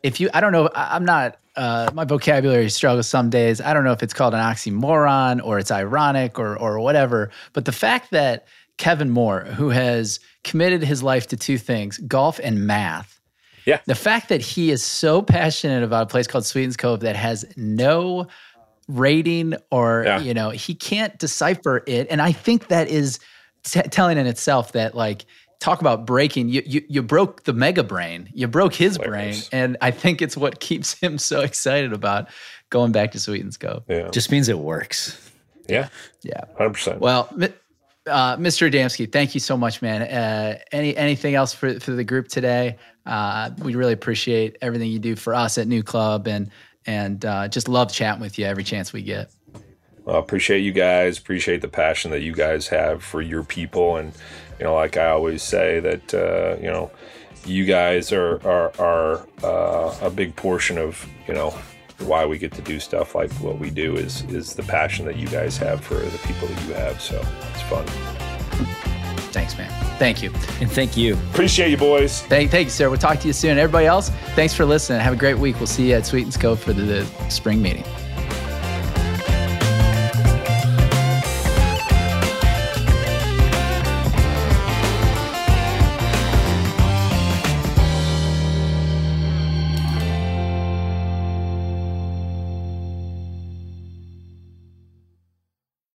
if you, I don't know, I'm not uh, my vocabulary struggles some days. I don't know if it's called an oxymoron or it's ironic or or whatever. But the fact that Kevin Moore, who has committed his life to two things, golf and math. Yeah. The fact that he is so passionate about a place called Sweetens Cove that has no rating or, yeah. you know, he can't decipher it. And I think that is t- telling in itself that, like, talk about breaking you, you you broke the mega brain you broke his Hilarious. brain and i think it's what keeps him so excited about going back to sweetens cove yeah just means it works yeah yeah 100% well uh, mr adamski thank you so much man. Uh, any anything else for, for the group today? Uh, we really appreciate everything you do for us at NewClub and and uh, just love chatting with you every chance we get. Well, appreciate you guys. Appreciate the passion that you guys have for your people. And you know, like I always say that uh, you know, you guys are are, are a big portion of you know why we get to do stuff like what we do is is the passion that you guys have for the people that you have. So it's fun. Thanks, man. Thank you. And thank you. Appreciate you, boys. Thank, thank you, sir. We'll talk to you soon. Everybody else, thanks for listening. Have a great week. We'll see you at Sweetens Cove for the, the spring meeting.